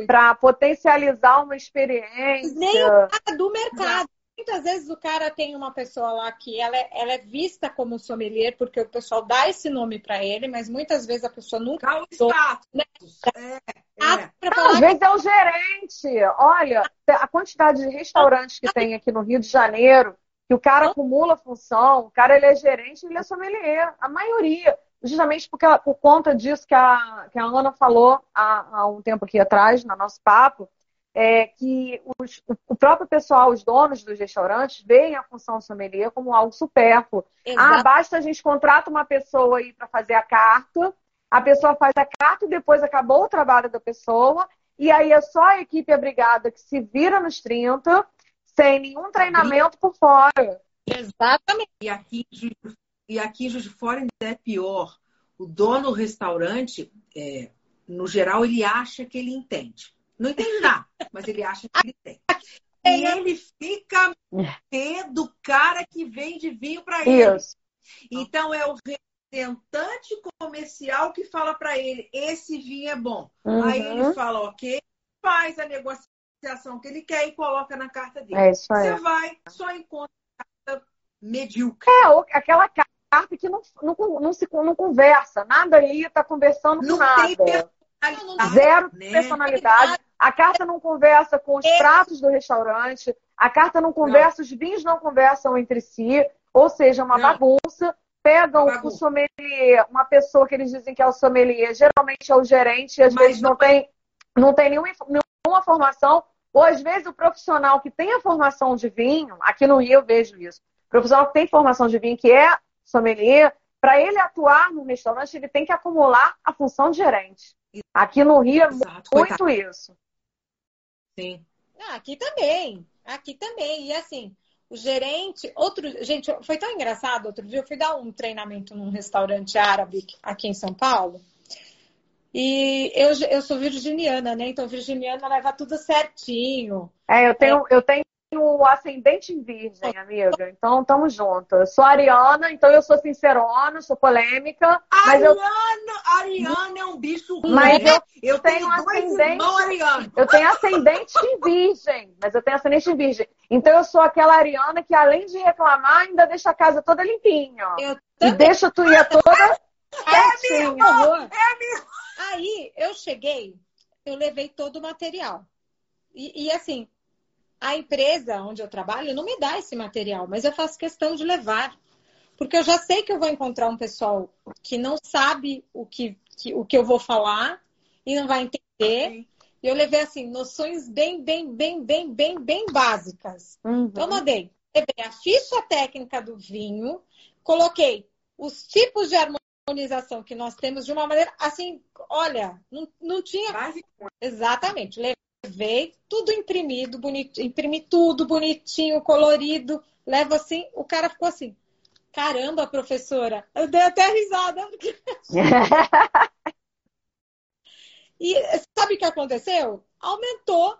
para potencializar uma experiência. Nem o cara do mercado. Muitas vezes o cara tem uma pessoa lá que ela é, ela é vista como sommelier, porque o pessoal dá esse nome para ele, mas muitas vezes a pessoa nunca Dá o status. É, é. para Não, às vezes é o gerente. Olha, a quantidade de restaurantes que tem aqui no Rio de Janeiro, que o cara acumula função, o cara ele é gerente, ele é sommelier, a maioria. Justamente porque, por conta disso que a, que a Ana falou há, há um tempo aqui atrás, no nosso papo, é que os- o próprio pessoal, os donos dos restaurantes, veem a função sommelier como algo supérfluo. Ah, basta a gente contrata uma pessoa aí para fazer a carta, a pessoa faz a carta e depois acabou o trabalho da pessoa, e aí é só a equipe abrigada que se vira nos 30, sem nenhum treinamento por fora. Exatamente. E aqui, e aqui em Juiz de Fora ainda é pior. O dono do restaurante, é, no geral, ele acha que ele entende. Não entende nada, mas ele acha que ele tem. E ele fica do cara que vende vinho para ele. Então é o representante comercial que fala para ele: esse vinho é bom. Aí ele Uhum. fala, ok, faz a negociação que ele quer e coloca na carta dele. É isso aí. Você vai, só encontra carta medíocre. É, aquela carta que não, não, não se, não conversa, nada ali está conversando com Não nada. tem personalidade, Zero né? personalidade. A carta não conversa com os pratos do restaurante. A carta não conversa, os vinhos não conversam entre si. Ou seja, uma Não. bagunça. pegam o sommelier, uma pessoa que eles dizem que é o sommelier, geralmente é o gerente, e às Mas vezes não, não tem, não tem nenhuma, nenhuma formação, ou às vezes o profissional que tem a formação de vinho, aqui no Rio eu vejo isso, o profissional que tem formação de vinho, que é sommelier, para ele atuar no restaurante, ele tem que acumular a função de gerente. Aqui no Rio é Exato, muito coitado. isso. Sim. Ah, aqui também. Aqui também. E assim, o gerente, outro, gente, foi tão engraçado outro dia, eu fui dar um treinamento num restaurante árabe aqui em São Paulo. E eu, eu sou virginiana, né? Então, virginiana leva tudo certinho. É, eu tenho, é. eu tenho o ascendente em virgem, amiga. Então, tamo junto. Eu sou ariana, então eu sou sincerona, sou polêmica. Ariana, eu... Ariana é um bicho ruim. Mas eu, eu tenho, tenho ascendente. Eu tenho ascendente em virgem, mas eu tenho ascendente em virgem. Então eu sou aquela ariana que, além de reclamar, ainda deixa a casa toda limpinha. Eu e deixa tu ir toda. É meu É meu Aí eu cheguei, eu levei todo o material. E, e assim, a empresa onde eu trabalho não me dá esse material, mas eu faço questão de levar. Porque eu já sei que eu vou encontrar um pessoal que não sabe o que, que o que eu vou falar e não vai entender. E eu levei, assim, noções bem, bem, bem, bem, bem, bem básicas. Uhum. Então, mandei. Levei a ficha técnica do vinho, coloquei os tipos de harmonização que nós temos de uma maneira, assim, olha, não, não tinha... Básico. Exatamente levei tudo imprimido, bonito, imprimi tudo bonitinho, colorido, levo assim, o cara ficou assim, caramba, professora, eu dei até risada. e sabe o que aconteceu? Aumentou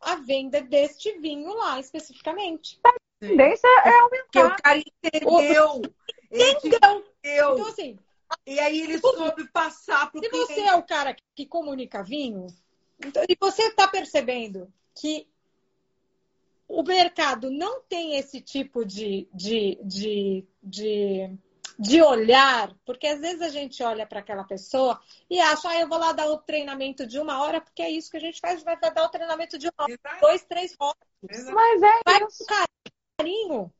a venda deste vinho lá, especificamente. A tendência é aumentar. Porque o cara entendeu. Entendeu. Então, assim. E aí ele soube passar para o Se você é o cara que comunica vinho, então, e você está percebendo que o mercado não tem esse tipo de, de, de, de, de olhar, porque às vezes a gente olha para aquela pessoa e acha, ah, eu vou lá dar o treinamento de uma hora, porque é isso que a gente faz, vai dar o treinamento de uma hora, dois, três horas. Mas é vai isso. carinho.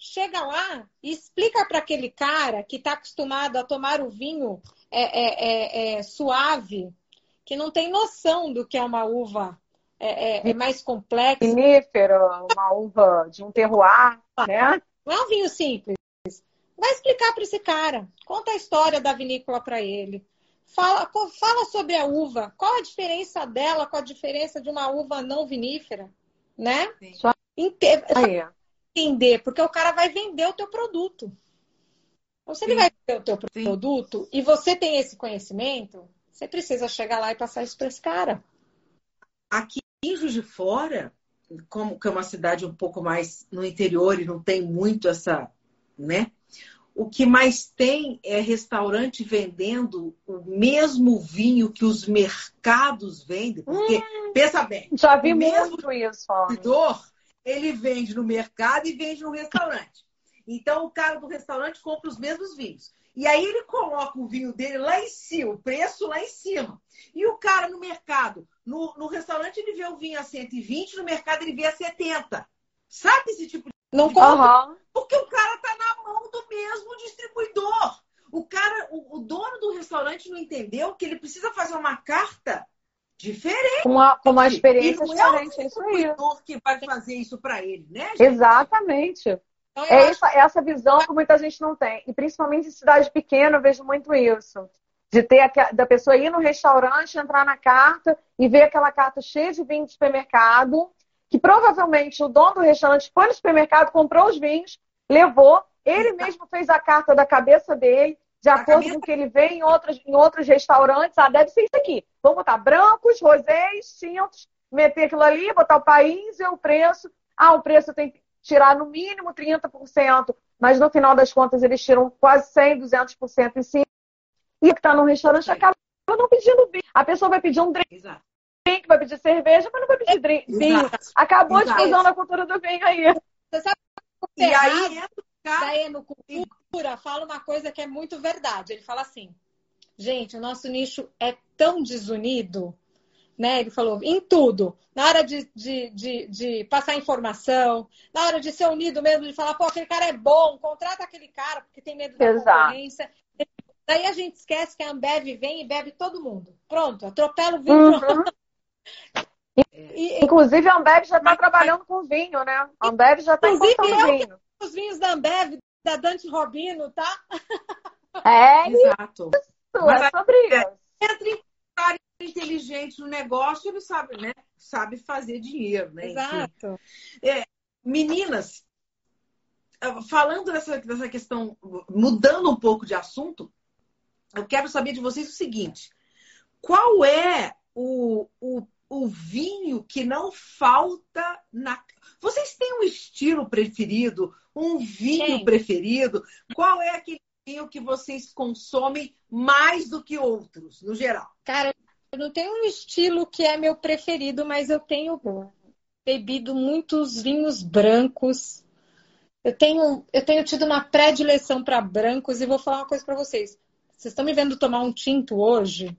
Chega lá e explica para aquele cara que está acostumado a tomar o vinho é, é, é, é suave, que não tem noção do que é uma uva é, é, é mais complexa. Vinífera, uma uva de um terroir, né? Não é um vinho simples. Vai explicar para esse cara. Conta a história da vinícola para ele. Fala, fala sobre a uva. Qual a diferença dela com a diferença de uma uva não vinífera, né? Só entender, porque o cara vai vender o teu produto. Então, se Sim. ele vai vender o teu produto Sim. e você tem esse conhecimento, você precisa chegar lá e passar isso para esse cara. Aqui em Juiz de Fora, como que é uma cidade um pouco mais no interior e não tem muito essa, né? O que mais tem é restaurante vendendo o mesmo vinho que os mercados vendem. Porque, hum, pensa bem, já vi muito isso. Consumidor, ele vende no mercado e vende no restaurante. Então, o cara do restaurante compra os mesmos vinhos. E aí ele coloca o vinho dele lá em cima, o preço lá em cima. E o cara no mercado, no, no restaurante ele vê o vinho a 120, no mercado ele vê a 70. Sabe esse tipo de Não compra. Porque o cara tá na mão do mesmo distribuidor. O cara, o, o, dono do restaurante não entendeu que ele precisa fazer uma carta diferente. Com uma, uma experiência diferente, é o distribuidor que vai fazer isso para ele, né? Gente? Exatamente. Então, é essa, essa visão que muita gente não tem. E principalmente em cidade pequena, eu vejo muito isso. De ter a, da pessoa ir no restaurante, entrar na carta e ver aquela carta cheia de vinho de supermercado, que provavelmente o dono do restaurante foi no supermercado, comprou os vinhos, levou, ele mesmo fez a carta da cabeça dele, de acordo cabeça... com o que ele vê em outros, em outros restaurantes. Ah, deve ser isso aqui. Vamos botar brancos, rosés, tintos, meter aquilo ali, botar o país e o preço. Ah, o preço tem tirar no mínimo 30%, mas no final das contas eles tiram quase 100%, 200% em cima. E o que está no restaurante acaba não pedindo vinho. A pessoa vai pedir um drink, Exato. vai pedir cerveja, mas não vai pedir drink, vinho. Acabou Exato. a difusão da cultura do vinho aí. Você sabe e aí Daí no cultura fala uma coisa que é muito verdade. Ele fala assim: gente, o nosso nicho é tão desunido né? Ele falou em tudo. Na hora de, de, de, de, passar informação, na hora de ser unido mesmo, de falar, pô, aquele cara é bom, contrata aquele cara, porque tem medo da Exato. concorrência. Daí a gente esquece que a Ambev vem e bebe todo mundo. Pronto, atropela o vinho. Uhum. e, Inclusive, a Ambev já está trabalhando com vinho, né? A Ambev já está importando vinho. Os vinhos da Ambev, da Dante Robino, tá? É, Exato. Isso, Mas é sobre isso. Entre inteligente no negócio, ele sabe, né? Sabe fazer dinheiro, né? Exato. É, meninas, falando dessa, dessa questão, mudando um pouco de assunto, eu quero saber de vocês o seguinte: qual é o, o, o vinho que não falta na. Vocês têm um estilo preferido, um vinho Sim. preferido? Qual é aquele vinho que vocês consomem mais do que outros, no geral? Cara, eu não tenho um estilo que é meu preferido, mas eu tenho bebido muitos vinhos brancos. Eu tenho, eu tenho tido uma predileção para brancos e vou falar uma coisa para vocês. Vocês estão me vendo tomar um tinto hoje?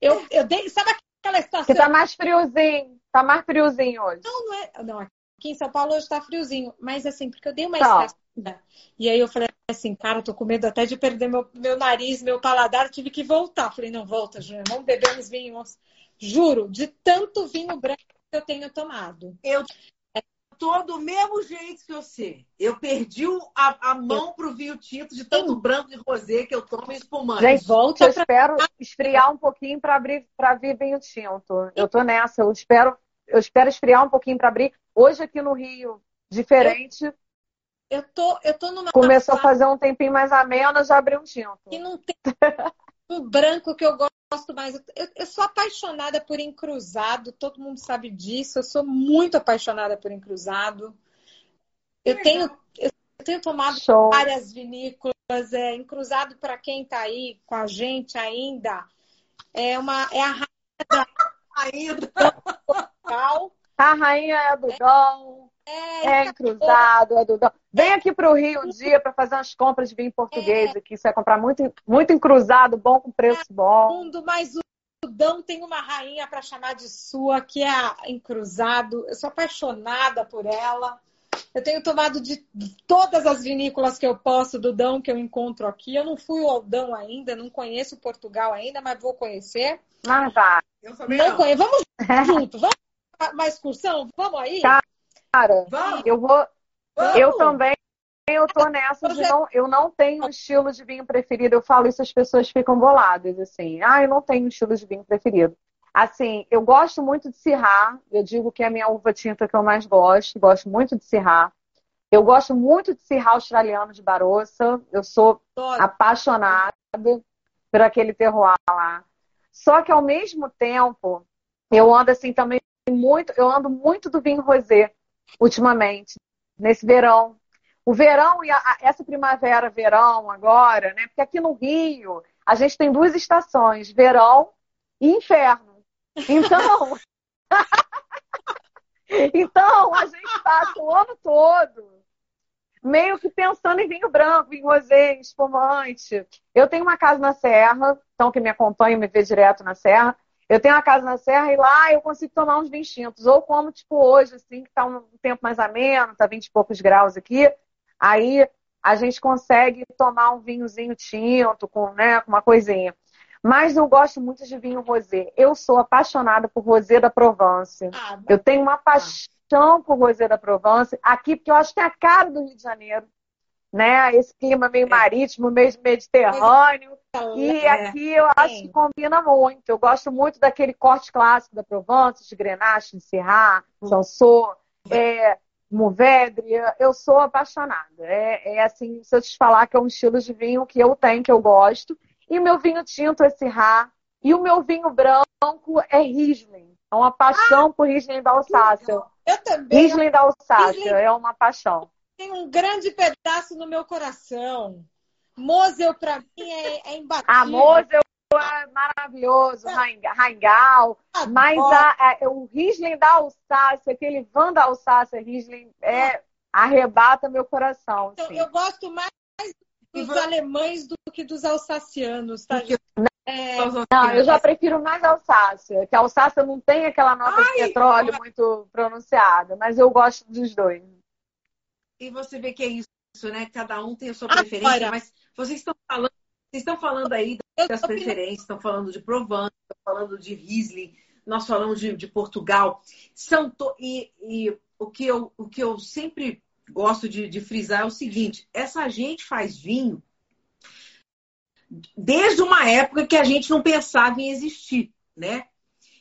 Eu, eu dei, sabe aquela estação? Que tá mais friozinho. Tá mais friozinho hoje. Não, não é. Não, aqui em São Paulo hoje tá friozinho. Mas assim, porque eu dei uma tá. E aí eu falei assim, cara, tô com medo até de perder meu, meu nariz, meu paladar. Tive que voltar. Falei, não, volta, Júnior. Vamos beber uns vinhos. Juro, de tanto vinho branco que eu tenho tomado. Eu tô do mesmo jeito que você. Eu perdi a, a mão pro vinho tinto de tanto Sim. branco e rosé que eu tomo espumante. Gente, volta eu pra... espero esfriar um pouquinho para abrir para vir vinho tinto. Eu tô nessa, eu espero eu espero esfriar um pouquinho para abrir. Hoje aqui no Rio, diferente. Eu, eu tô eu tô numa Começou a fazer um tempinho mais ameno, já abri um tinto. E não tem um branco que eu gosto mais. Eu, eu, sou apaixonada por encruzado, todo mundo sabe disso. Eu sou muito apaixonada por encruzado. Eu tenho, eu tenho tomado Show. várias vinícolas. É, encruzado para quem está aí com a gente ainda. É, uma, é a rainha da. Ainda. A rainha é do Dom. É, é encruzado, é do Dom. Vem aqui para o Rio um dia para fazer umas compras de vinho português é. aqui. Você vai comprar muito, muito encruzado, bom com preço é bom. Mundo, mas o Dão tem uma rainha para chamar de sua, que é a encruzado. Eu sou apaixonada por ela. Eu tenho tomado de todas as vinícolas que eu posso do Dão que eu encontro aqui. Eu não fui ao Dão ainda, não conheço Portugal ainda, mas vou conhecer. Ah, vai. Eu também não, não. conheço. Vamos junto, vamos uma excursão? Vamos aí? Cara, vamos. eu vou eu também eu tô nessa de não, eu não tenho um estilo de vinho preferido. Eu falo isso, as pessoas ficam boladas, assim. Ah, eu não tenho um estilo de vinho preferido. Assim, eu gosto muito de Syrah. Eu digo que é a minha uva tinta que eu mais gosto. Gosto muito de Syrah. Eu gosto muito de Syrah australiano de Barossa. Eu sou apaixonada por aquele terroir lá. Só que ao mesmo tempo, eu ando assim também muito, eu ando muito do vinho rosé ultimamente nesse verão. O verão e a, essa primavera, verão agora, né? Porque aqui no Rio a gente tem duas estações, verão e inverno. Então, então a gente passa o ano todo meio que pensando em vinho branco, vinho rosé, espumante. Eu tenho uma casa na Serra, então quem me acompanha me vê direto na Serra. Eu tenho uma casa na Serra e lá eu consigo tomar uns vinhos tintos. Ou como, tipo, hoje, assim, que tá um tempo mais ameno, tá 20 e poucos graus aqui. Aí a gente consegue tomar um vinhozinho tinto, com, né, com uma coisinha. Mas eu gosto muito de vinho rosé. Eu sou apaixonada por rosé da Provence. Ah, eu tenho uma paixão por rosé da Provence aqui, porque eu acho que é a cara do Rio de Janeiro né? Esse clima meio é. marítimo, meio mediterrâneo. E é. aqui eu acho que combina muito. Eu gosto muito daquele corte clássico da Provence, de Grenache, de Syrah, Sanson, é, Mourvedre. Eu sou apaixonada. É, é, assim, se eu te falar que é um estilo de vinho que eu tenho, que eu gosto. E o meu vinho tinto é Syrah. E o meu vinho branco é Riesling. É uma paixão ah, por Riesling da Alsácia. Eu também. Riesling da Alsácia Riesling... é uma paixão tem um grande pedaço no meu coração. Mosel, para mim, é, é imbatível. A Mosel é maravilhoso, Reingal. Mas a, a, o Riesling da Alsácia, aquele Van da Alsácia, Riesling, é, arrebata meu coração. Então, eu gosto mais dos alemães do que dos alsacianos, tá? É... Não, eu já prefiro mais alsácia, que a alsácia não tem aquela nota Ai, de petróleo muito pronunciada, mas eu gosto dos dois. E você vê que é isso, né? Cada um tem a sua preferência, mas vocês estão falando, vocês estão falando aí das preferências, estão falando de Provence, estão falando de Riesling, nós falamos de, de Portugal. São to... e, e o, que eu, o que eu sempre gosto de, de frisar é o seguinte: essa gente faz vinho desde uma época que a gente não pensava em existir, né?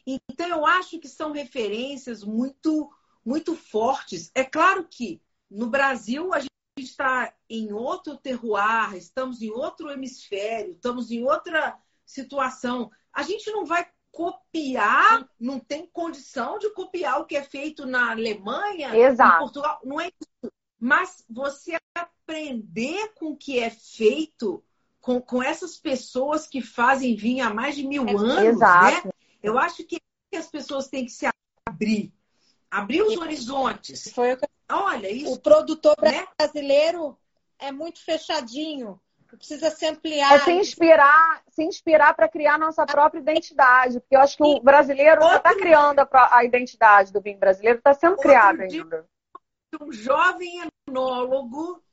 Então eu acho que são referências muito muito fortes. É claro que no Brasil a gente está em outro terroir, estamos em outro hemisfério, estamos em outra situação. A gente não vai copiar, não tem condição de copiar o que é feito na Alemanha, Exato. em Portugal, não é isso. Mas você aprender com o que é feito com, com essas pessoas que fazem vinho há mais de mil é, anos, né? Exato. né? Eu acho que as pessoas têm que se abrir, abrir os horizontes. Foi o que... Olha isso. O produtor né? brasileiro é muito fechadinho. Precisa se ampliar. É se inspirar, se inspirar para criar nossa própria identidade. Porque eu acho que o brasileiro já está criando a, a, identidade do vinho brasileiro, está sendo Outro criado ainda. Um jovem enólogo,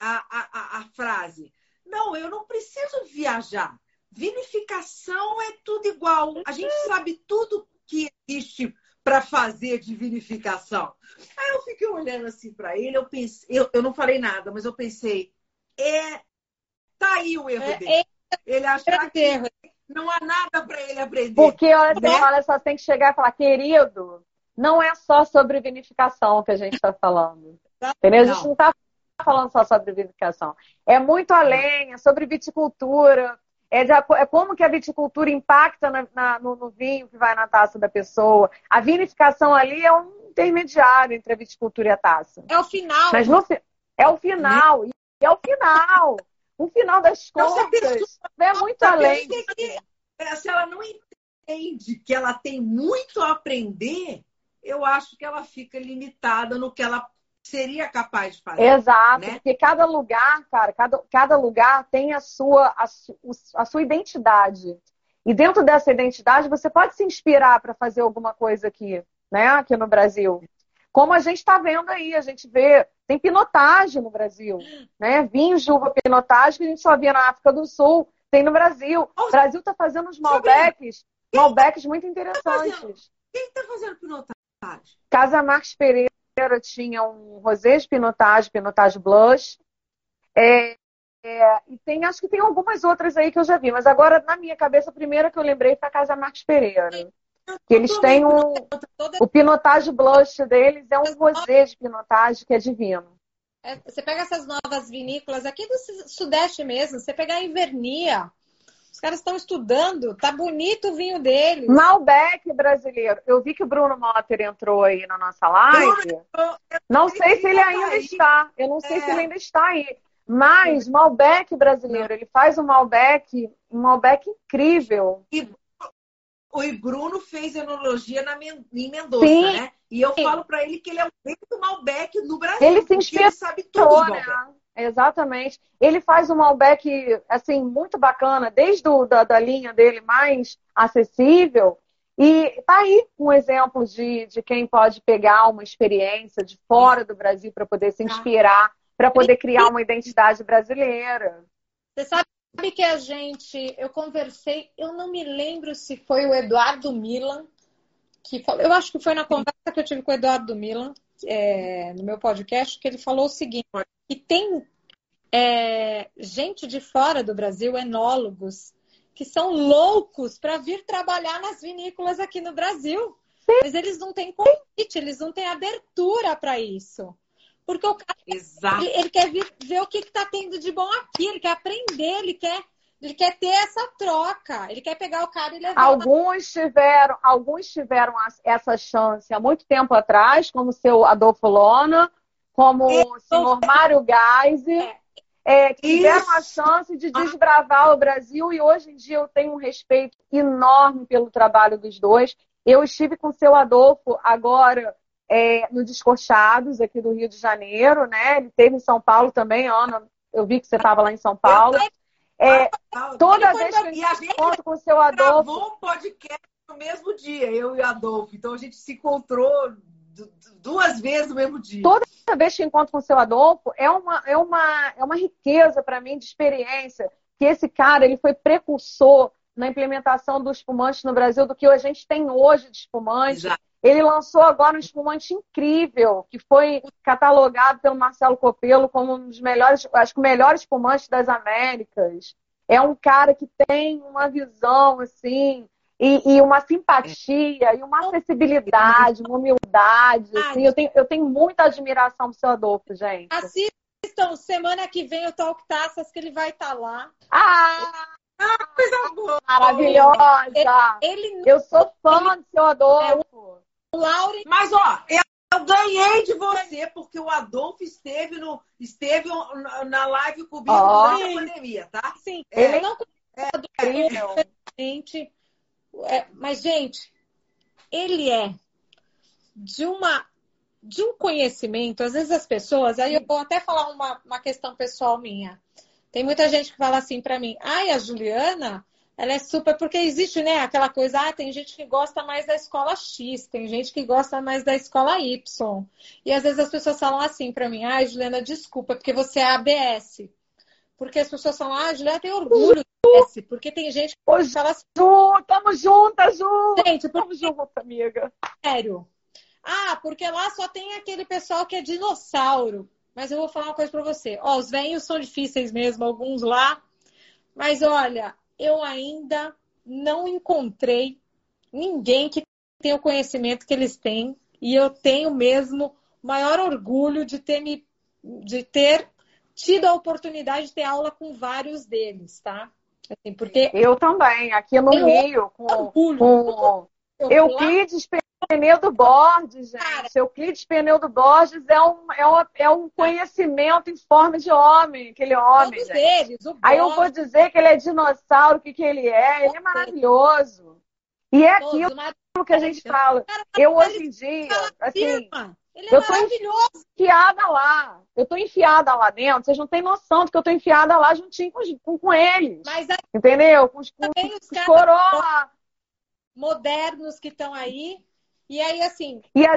a, a, a frase: não, eu não preciso viajar. Vinificação é tudo igual. A gente sabe tudo que existe para fazer de vinificação. Aí eu fiquei olhando assim para ele, eu pensei, eu, eu não falei nada, mas eu pensei, é tá aí o erro é, dele. É, ele acha que não há nada para ele aprender. Porque olha, né? olha só, você tem que chegar e falar, querido, não é só sobre vinificação que a gente está falando. Entendeu? A gente não está falando só sobre vinificação. É muito além, é sobre viticultura, é, de, é como que a viticultura impacta na, na, no, no, vinho que vai na taça da pessoa. A vinificação ali é um intermediário entre a viticultura e a taça. É o final. Mas no, é o final. E é o final. O final das contas é muito além. Que, se ela não entende que ela tem muito a aprender, eu acho que ela fica limitada no que ela seria capaz de fazer. Exato, né? porque cada lugar, cara, cada, cada lugar tem a sua, a, a sua identidade. E dentro dessa identidade, você pode se inspirar para fazer alguma coisa aqui, né? Aqui no Brasil. Como a gente está vendo aí, a gente vê, tem pinotagem no Brasil, né? Vinhos de uva pinotagem que a gente só via na África do Sul, tem no Brasil. O Brasil está fazendo uns Malbecs, Malbecs muito tá interessantes. Quem está fazendo pinotagem? Casa Marques Pereira tinha um rosé de pinotage, pinotage blush. É, é, e tem, acho que tem algumas outras aí que eu já vi, mas agora na minha cabeça a primeira que eu lembrei foi a Casa Marques Pereira. Que eles têm um. O pinotage blush deles é um rosé de pinotage que é divino. É, você pega essas novas vinícolas aqui do Sudeste mesmo, você pegar em Vernia, os caras estão estudando, tá bonito o vinho deles. Malbec brasileiro. Eu vi que o Bruno Motter entrou aí na nossa live. Não sei se ele ainda está. Eu não sei é. se ele ainda está aí. Mas Malbec brasileiro, ele faz um Malbec, um Malbec incrível. E o Bruno fez enologia na, em Mendoza, Sim. né? E eu falo para ele que ele é o rei do Malbec no Brasil. Ele se inspirou, ele sabe tudo né? Exatamente. Ele faz um Malbec, assim, muito bacana, desde o, da, da linha dele mais acessível. E tá aí um exemplo de, de quem pode pegar uma experiência de fora do Brasil para poder se inspirar, para poder criar uma identidade brasileira. Você sabe que a gente, eu conversei, eu não me lembro se foi o Eduardo Milan que falou, eu acho que foi na conversa que eu tive com o Eduardo Milan é, no meu podcast, que ele falou o seguinte: que tem é, gente de fora do Brasil, enólogos, que são loucos para vir trabalhar nas vinícolas aqui no Brasil. Mas eles não têm convite, eles não têm abertura para isso. Porque o cara ele, ele, quer vir, ver o que está tendo de bom aqui, ele quer aprender, ele quer ele quer ter essa troca, ele quer pegar o cara e levar. Alguns tiveram, alguns tiveram essa chance há muito tempo atrás, como o seu Adolfo Lona, como é, o senhor Mário Geise, é, que tiveram a chance de desbravar o Brasil e hoje em dia eu tenho um respeito enorme pelo trabalho dos dois. Eu estive com o seu Adolfo agora é, no Descorchados, aqui do Rio de Janeiro, né? Ele teve em São Paulo também, Ana. Eu vi que você estava lá em São Paulo. É, Ah, toda Ele foi vez que a gente encontro com o seu Adolfo, gravou um podcast no mesmo dia, eu e o Adolfo. Então a gente se encontrou du- duas vezes no mesmo dia. Toda- toda vez que eu encontro com o seu Adolfo, é uma, é uma, é uma riqueza para mim de experiência que esse cara ele foi precursor na implementação do espumante no Brasil do que a gente tem hoje de espumante. Exato. Ele lançou agora um espumante incrível, que foi catalogado pelo Marcelo Copelo como um dos melhores, acho que o melhor espumante das Américas. É um cara que tem uma visão, assim, e, e uma simpatia, e uma acessibilidade, uma humildade. Assim. Eu, tenho, eu tenho muita admiração pro seu Adolfo, gente. Assistam semana que vem o Talk Taças, que ele vai estar lá. Ah, Coisa boa. maravilhosa! Ele, Eu sou fã do seu Adolfo. o Laure, Mas, ó, eu, eu ganhei de você porque o Adolfo esteve, no, esteve na- live comigo Ó. durante a pandemia, tá? sim, Ele eu não Incrível. gente, é, mas gente, ele é de uma de um conhecimento. Às vezes as pessoas, aí eu vou até falar uma, uma questão pessoal minha. Tem muita gente que fala assim pra mim, ai, a Juliana, ela é super, porque existe, né, aquela coisa, ah, tem gente que gosta mais da escola X, tem gente que gosta mais da escola Y. E às vezes as pessoas falam assim pra mim, ai, Juliana, desculpa, porque você é ABS. Porque as pessoas falam, ah, Juliana tem orgulho ABS, porque tem gente que Ô, fala assim, Ju, tamo juntas, Ju! gente, por Tamo juntas, amiga. sério. Ah, porque lá só tem aquele pessoal que é dinossauro. Mas eu vou falar uma coisa pra você. Ó, os velhos são difíceis mesmo, alguns lá. Mas olha, eu ainda não encontrei ninguém que tenha o conhecimento que eles têm. E eu tenho mesmo o maior orgulho de ter me de ter tido a oportunidade de ter aula com vários deles, tá? Assim, porque Eu também, aqui no Rio, com, orgulho. com eu Euclides Penedo Borges, gente. Cara. Euclides Penedo Borges é um, é, um, é um conhecimento em forma de homem, aquele homem, todos eles. O Aí eu vou dizer que ele é dinossauro, o que, que ele é. Ele é maravilhoso. E é aquilo que a gente fala. Eu hoje em dia, assim. Ele é eu tô enfiada lá. Eu tô enfiada lá dentro. Vocês não têm noção de que eu tô enfiada lá juntinho com, com, com eles. Mas Entendeu? Com os, com os os coroa. modernos que estão aí. E aí, assim, E a-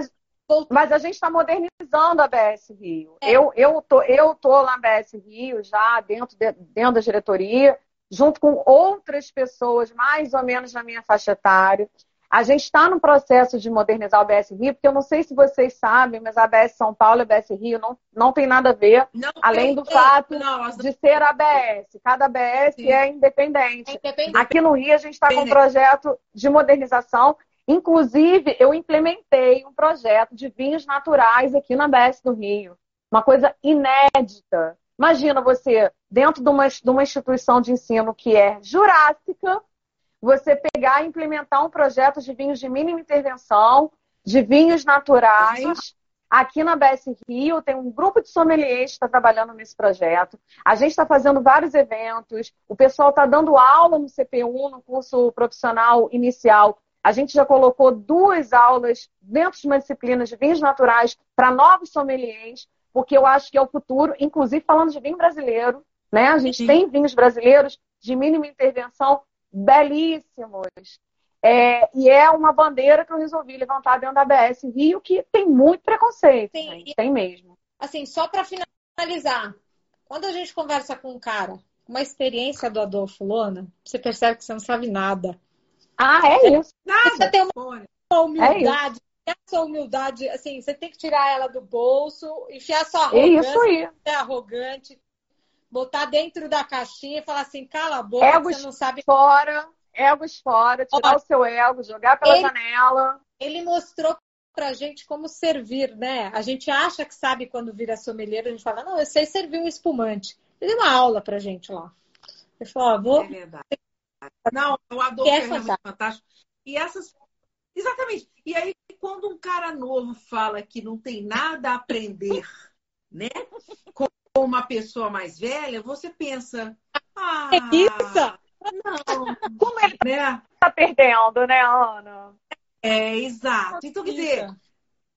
mas a gente está modernizando a BS Rio. É. Eu, eu, tô, eu tô na BS Rio já dentro, de- dentro da diretoria, junto com outras pessoas mais ou menos na minha faixa etária. A gente está no processo de modernizar o BS Rio, porque eu não sei se vocês sabem, mas a BS São Paulo e a BS Rio não, não tem nada a ver, Não, além do fato Não, de ser ABS. Cada ABS Sim. é independente. é independente. Aqui no Rio, a gente está com um projeto de modernização. Inclusive, eu implementei um projeto de vinhos naturais aqui na BS do Rio. Uma coisa inédita. Imagina você, dentro de uma, de uma instituição de ensino que é jurássica, você pegar e implementar um projeto de vinhos de mínima intervenção, de vinhos naturais. Aqui na BS Rio tem um grupo de sommeliers que está trabalhando nesse projeto. A gente está fazendo vários eventos. O pessoal está dando aula no CPU, no curso profissional inicial. A gente já colocou duas aulas dentro de uma disciplina de vinhos naturais para novos sommeliers, porque eu acho que é o futuro, inclusive falando de vinho brasileiro. Né? A gente Sim. tem vinhos brasileiros de mínima intervenção belíssimos. É, e é uma bandeira que eu resolvi levantar dentro da ABS Rio, que tem muito preconceito. E- Tem mesmo. Assim, só para finalizar, quando a gente conversa com um cara uma experiência do Adolfo Lona, você percebe que você não sabe nada. Ah, é isso. Nada. Você tem uma Sônia. humildade, e essa humildade, assim, você tem que tirar ela do bolso, enfiar sua É arrogância, isso aí. ser arrogante, botar dentro da caixinha e falar assim, cala a boca, Egos você não sabe. Fora, egos fora, tirar Ó, o seu ego, jogar pela ele- janela. Ele mostrou pra gente como servir, né? A gente acha que sabe quando vira sommelier, a gente fala, não, eu sei servir um espumante. Ele deu uma aula pra gente lá. Ele falou, ó, vou, É verdade. Não, o Adolfo Que é é fantástico. fantástico. E essas. Exatamente. E aí, quando um cara novo fala que não tem nada a aprender, né? Com uma pessoa mais velha, você pensa. Ah, É isso? não, Como ele né? tá perdendo, né, Ana? É, exato. Então, quer dizer,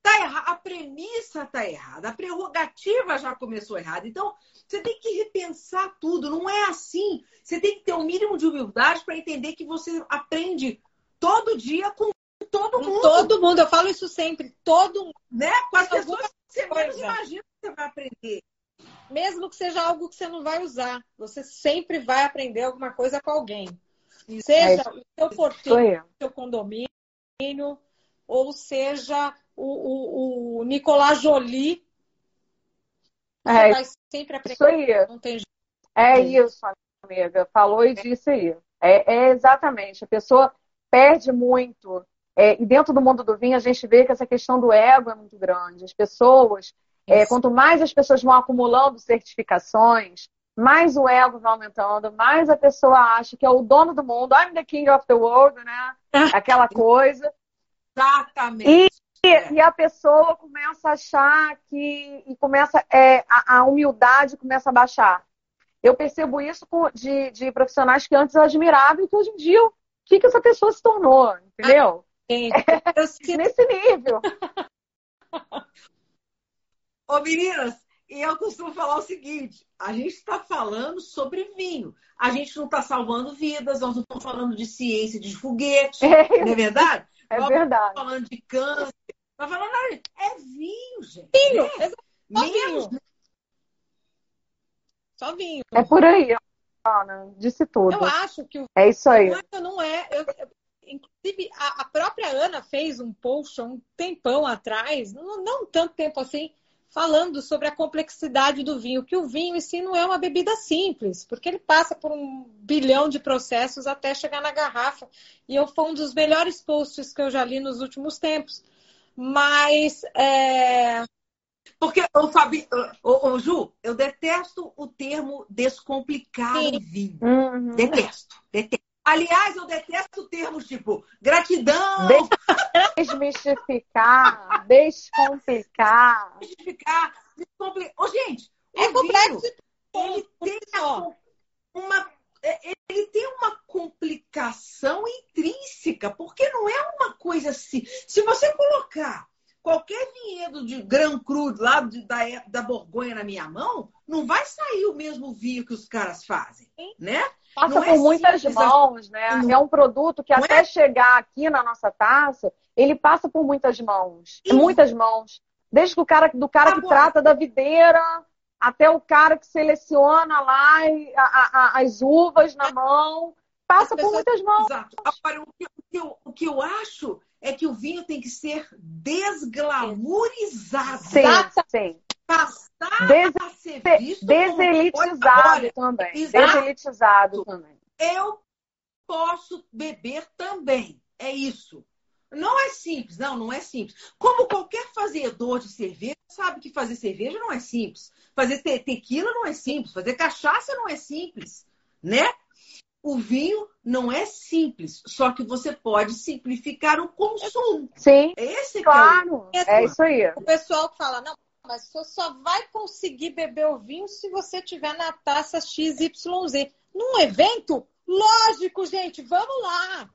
tá errado, a premissa tá errada, a prerrogativa já começou errada. Então, você tem que repensar tudo, não é assim. Você tem que ter o um mínimo de humildade para entender que você aprende todo dia com todo mundo. Todo mundo, eu falo isso sempre, todo mundo. Né? Com as pessoas que você menos imagina que você vai aprender. Mesmo que seja algo que você não vai usar, você sempre vai aprender alguma coisa com alguém. Seja é, o seu porteiro, o seu condomínio, ou seja o, o, o Nicolás Jolie. É, vai sempre aprender. Isso aí. Não tem jeito. É isso, amiga. Falou e disse aí. É, é exatamente. A pessoa perde muito é, e dentro do mundo do vinho, a gente vê que essa questão do ego é muito grande. As pessoas, é, quanto mais as pessoas vão acumulando certificações, mais o ego vai aumentando, mais a pessoa acha que é o dono do mundo, I'm the king of the world, né? Aquela coisa. Exatamente. E, a pessoa começa a achar que. E começa. É, a, a humildade começa a baixar. Eu percebo isso de, de profissionais que antes eu admirava e que hoje em dia, o que, que essa pessoa se tornou? Entendeu? Eu sinto... Nesse nível. Ô, meninas, e eu costumo falar o seguinte: a gente está falando sobre vinho. A gente não está salvando vidas, nós não estamos falando de ciência de foguete, é, não é verdade? É nós verdade. Estamos falando de câncer. Tá falando, é vinho, gente. Vinho, é. Só Menos... vinho. Só vinho. É por aí, Ana. Disse tudo. Eu acho que o é isso aí. não é. Eu, Inclusive, a, a, própria Ana fez um post há um tempão atrás, não, não tanto tempo assim, falando sobre a complexidade do vinho, que o vinho em si não é uma bebida simples, porque ele passa por um bilhão de processos até chegar na garrafa. E eu foi um dos melhores posts que eu já li nos últimos tempos. Mas é... Porque, ô, Fabi, ô, ô, Ju, eu detesto o termo descomplicar Sim. o vinho. Uhum. Detesto, detesto. Aliás, eu detesto termos tipo gratidão. Desmistificar, descomplicar. Desmistificar, descomplicar. Ô, gente, é complexo. Ele tem uma, ele tem uma complicação intrínseca, porque não é uma coisa assim. Se você colocar qualquer vinhedo de Grand Cru lá de, da, da Borgonha na minha mão, não vai sair o mesmo vinho que os caras fazem, né? Passa por é muitas simples, mãos, né? Não. É um produto que não até é... chegar aqui na nossa taça, ele passa por muitas mãos. Isso. Muitas mãos. Desde o cara, do cara Agora... que trata da videira até o cara que seleciona lá a, a, as uvas na mão. Passa pessoas... por muitas mãos. Exato. Agora, o que, o, que eu, o que eu acho é que o vinho tem que ser desglamourizado. Sim, sim passar Des... a ser visto deselitizado também. Exato. Deselitizado também. Eu posso beber também. É isso. Não é simples, não, não é simples. Como qualquer fazedor de cerveja sabe que fazer cerveja não é simples. Fazer te tequila não é simples. Fazer cachaça não é simples, né? O vinho não é simples, só que você pode simplificar o consumo. Sim. Esse claro. É, o... é isso aí. O pessoal fala, não, mas você só vai conseguir beber o vinho se você tiver na taça XYZ. Num evento, lógico, gente, vamos lá.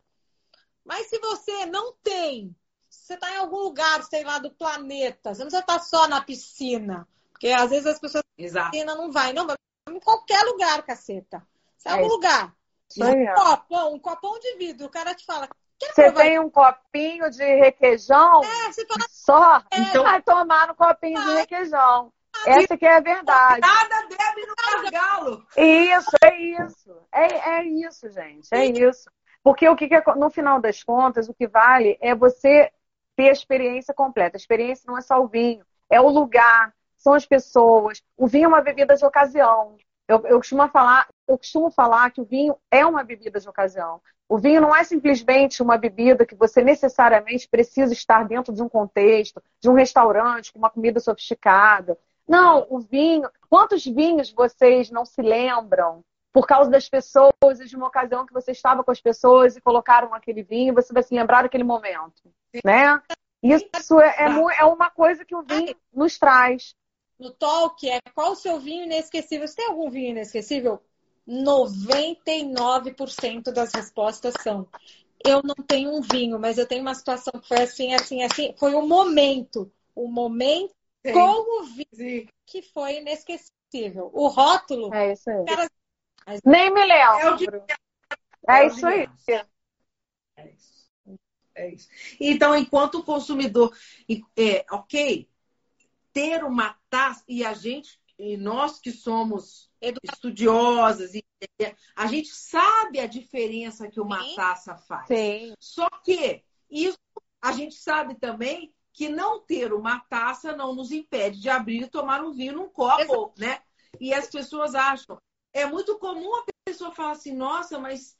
Mas se você não tem, se você está em algum lugar, sei lá, do planeta, você não precisa estar só na piscina. Porque às vezes as pessoas Exato. piscina não vai. Não, vai em qualquer lugar, caceta. Se é algum lugar. Um copão, um copão de vidro, o cara te fala, você tem um copinho de requeijão é, fala... só, é. então vai tomar no copinho de requeijão. Essa que é a verdade. Nada bebe no gargalo. Isso, é isso. É, é isso, gente. É isso. Porque o que, que no final das contas, o que vale é você ter a experiência completa. A experiência não é só o vinho, é o lugar, são as pessoas. O vinho é uma bebida de ocasião. Eu, eu, costumo falar, eu costumo falar que o vinho é uma bebida de ocasião. O vinho não é simplesmente uma bebida que você necessariamente precisa estar dentro de um contexto, de um restaurante, com uma comida sofisticada. Não, o vinho. Quantos vinhos vocês não se lembram por causa das pessoas, de uma ocasião que você estava com as pessoas e colocaram aquele vinho, você vai se lembrar daquele momento, né? Isso é, é, é uma coisa que o vinho nos traz. No talk é qual o seu vinho inesquecível? Você tem algum vinho inesquecível? 99% das respostas são: eu não tenho um vinho, mas eu tenho uma situação que foi assim, assim, assim. Foi o momento. o momento Sim. com o vinho Sim. que foi inesquecível. O rótulo, É isso aí. Cara, Nem me É o de lembro. É o isso aí. É isso. É isso. Então, enquanto consumidor, e- é, ok, ter uma taça, e a gente, e nós que somos Educa- estudiosas, e- a gente sabe a diferença que uma Sim. taça faz. Sim. Só que isso a gente sabe também que não ter uma taça não nos impede de abrir e tomar um vinho num copo, né? E as pessoas acham. É muito comum a pessoa falar assim, nossa, mas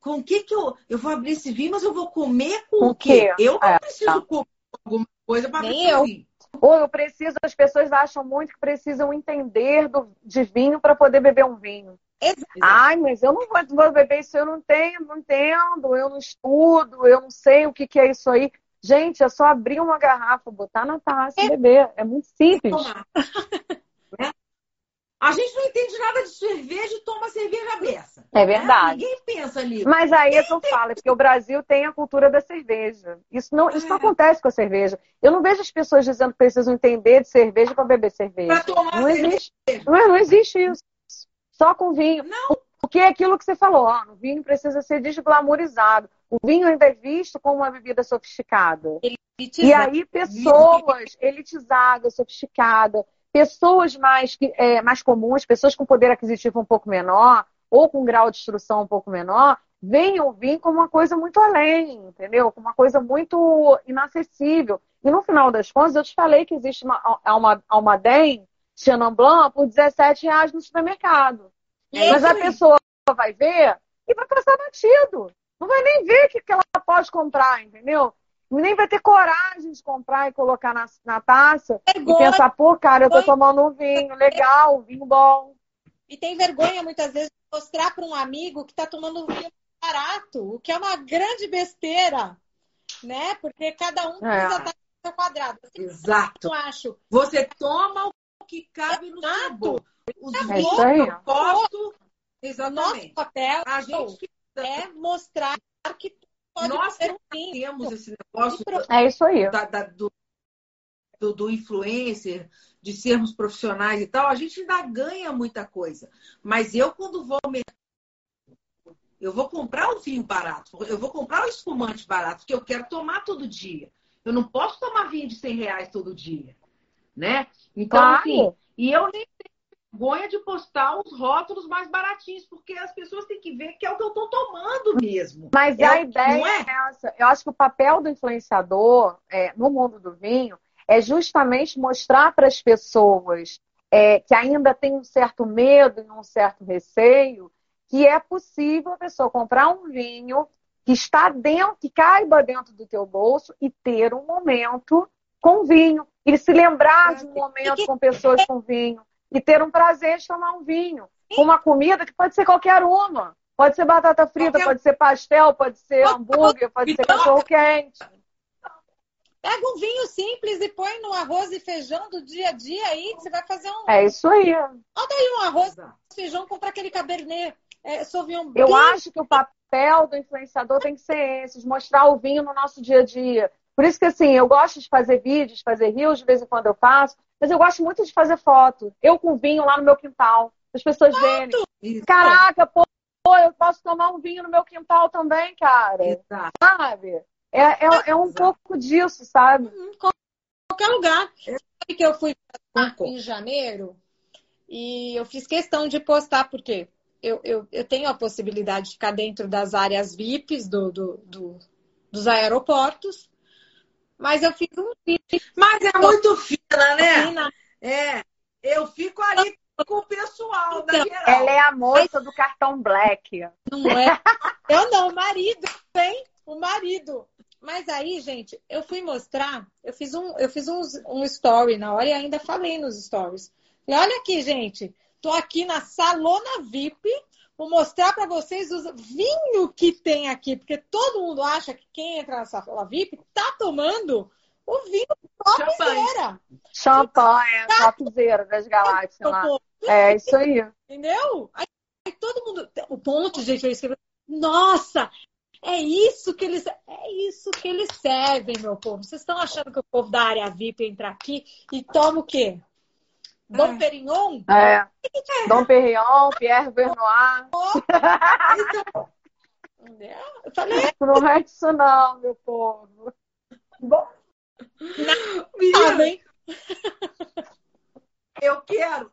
com o que que eu... Eu vou abrir esse vinho, mas eu vou comer com o quê? Eu não É, preciso comer alguma coisa para abrir eu. vinho. Ou eu preciso, as pessoas acham muito que precisam entender do, de vinho para poder beber um vinho. Exato. Ai, mas eu não vou, vou beber isso, eu não tenho, não entendo, eu não estudo, eu não sei o que, que é isso aí. Gente, é só abrir uma garrafa, botar na taça e beber. É muito simples. Né? A gente não entende nada de cerveja e toma cerveja beça. É né? verdade. Ninguém pensa nisso. Mas aí é eu falo, é porque o Brasil tem a cultura da cerveja. Isso não, isso não É. acontece com a cerveja. Eu não vejo as pessoas dizendo que precisam entender de cerveja para beber cerveja. Pra tomar não cerveja. existe. Não, é- não existe isso. Só com vinho. Não. Porque é aquilo que você falou, ó, o vinho precisa ser desglamourizado. O vinho ainda é visto como uma bebida sofisticada. E Elitizar. aí, pessoas elitizadas, sofisticadas, pessoas mais, é, mais comuns, pessoas com poder aquisitivo um pouco menor, ou com grau de instrução um pouco menor, o vinho como uma coisa muito além, entendeu? Como uma coisa muito inacessível. E no final das contas, eu te falei que existe uma Alma- Almaden Chenin Blanc por 17 reais no supermercado. É Mas a pessoa vai ver e vai passar batido. Não vai nem ver o que, que ela pode comprar, entendeu? Nem vai ter coragem de comprar e colocar na, na taça e Vergonha. pensar, pô, cara, eu tô tomando um vinho legal, um vinho bom. E tem vergonha, muitas vezes, de mostrar para um amigo que está tomando um vinho barato, o que é uma grande besteira, né? Porque cada um É. precisa estar no seu quadrado. Assim, Exato. eu acho. Você toma o que cabe no seu Exato. bolso. Os É que eu gosto. Nosso Exatamente. papel A gente é mostrar que pode Nós ser um temos esse negócio É isso aí. da- da- do, do, do influencer, de sermos profissionais e tal, a gente ainda ganha muita coisa. Mas eu, quando vou ao mercado, eu vou comprar o vinho barato, eu vou comprar o espumante barato, porque eu quero tomar todo dia. Eu não posso tomar vinho de 100 reais todo dia, né? Então, Claro. assim, e eu nem vergonha de postar os rótulos mais baratinhos, porque as pessoas têm que ver que é o que eu estou tomando mesmo. Mas É a ideia é? é essa. Eu acho que o papel do influenciador é, no mundo do vinho é justamente mostrar para as pessoas é, que ainda têm um certo medo e um certo receio que é possível a pessoa comprar um vinho que está dentro, que caiba dentro do teu bolso e ter um momento com vinho. E se lembrar de um momento com pessoas com vinho. E ter um prazer de tomar um vinho. Com uma comida que pode ser qualquer uma. Pode ser batata frita, Qualquer- pode ser pastel, pode ser hambúrguer, pode ser cachorro quente. Pega um vinho simples e põe no arroz e feijão do dia a dia aí, que você vai fazer um, É isso aí. um arroz e feijão, comprar aquele cabernet é, Sauvignon Eu acho que o papel do influenciador tem que ser esse, de mostrar o vinho no nosso dia a dia. Por isso que, assim, eu gosto de fazer vídeos, fazer rios, de vez em quando eu faço, mas eu gosto muito de fazer foto. Eu com vinho lá no meu quintal, as pessoas verem. Isso. Caraca, pô, eu posso tomar um vinho no meu quintal também, cara. Exato. Sabe? É, é, é um Exato. pouco disso, sabe? em qualquer lugar. Sabe que eu fui em janeiro e eu fiz questão de postar, porque eu, eu, eu tenho a possibilidade de ficar dentro das áreas VIPs do, do, do- dos aeroportos, mas eu fiz um vídeo Mas é muito fina, né? assim na É. Eu fico ali com o pessoal da Então, geral. Ela é a moça do cartão black. Não é? Eu não, o marido, hein? O marido. Mas aí, gente, eu fui mostrar, eu fiz um, eu fiz um, um story na hora e ainda falei nos stories. Falei, olha aqui, gente, tô aqui na salona VIP, vou mostrar para vocês os vinho que tem aqui, porque todo mundo acha que quem entra na sala VIP tá tomando o vinho topzera. Champanhe, topzera das galáxias lá. É isso aí. Entendeu? Aí, aí todo mundo. O ponto, gente, eu escrevi. Nossa, É isso que eles, é isso que eles servem, meu povo. Vocês estão achando que o povo da área VIP entra aqui e toma o quê? Dom é. Perignon? É. Dom Perignon, Pierre Bernois. Eu falei. Não é isso não, meu povo. Bom. Menina, eu quero.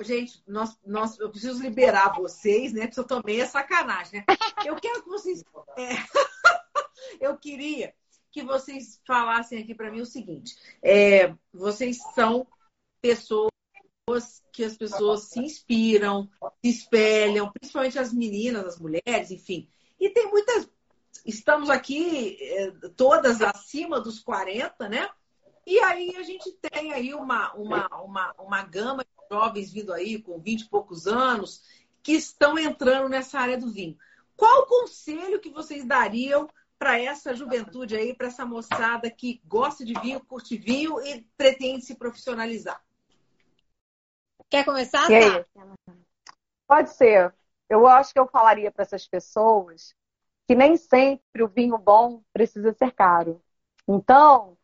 Gente, nós, nós, eu preciso liberar vocês, né? Porque eu também é sacanagem, né? Eu quero que vocês. É, eu queria que vocês falassem aqui para mim o seguinte: é, vocês são pessoas que as pessoas se inspiram, se espelham, principalmente as meninas, as mulheres, enfim. E tem muitas. Estamos aqui é, todas acima dos 40, né? E aí a gente tem aí uma, uma, uma, uma gama de jovens vindo aí com 20 e poucos anos que estão entrando nessa área do vinho. Qual o conselho que vocês dariam para essa juventude aí, para essa moçada que gosta de vinho, curte vinho e pretende se profissionalizar? Quer começar? Pode ser. Eu acho que eu falaria para essas pessoas que nem sempre o vinho bom precisa ser caro. Então,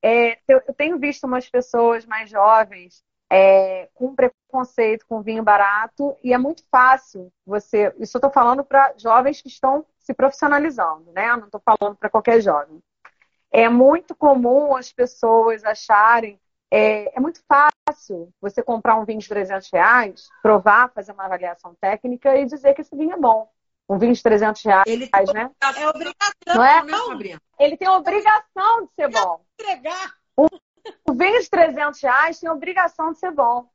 é, eu, eu, tenho visto umas pessoas mais jovens é, com preconceito com vinho barato e é muito fácil você. Isso eu estou falando para jovens que estão se profissionalizando, né? Não estou falando para qualquer jovem. É muito comum as pessoas acharem. É, é, muito fácil você comprar um vinho de 300 reais, provar, fazer uma avaliação técnica e dizer que esse vinho é bom um vinho de 300 reais, ele né? É obrigação, não é? Não, ele tem obrigação de ser bom. Entregar. O vinho de 300 reais tem obrigação de ser bom.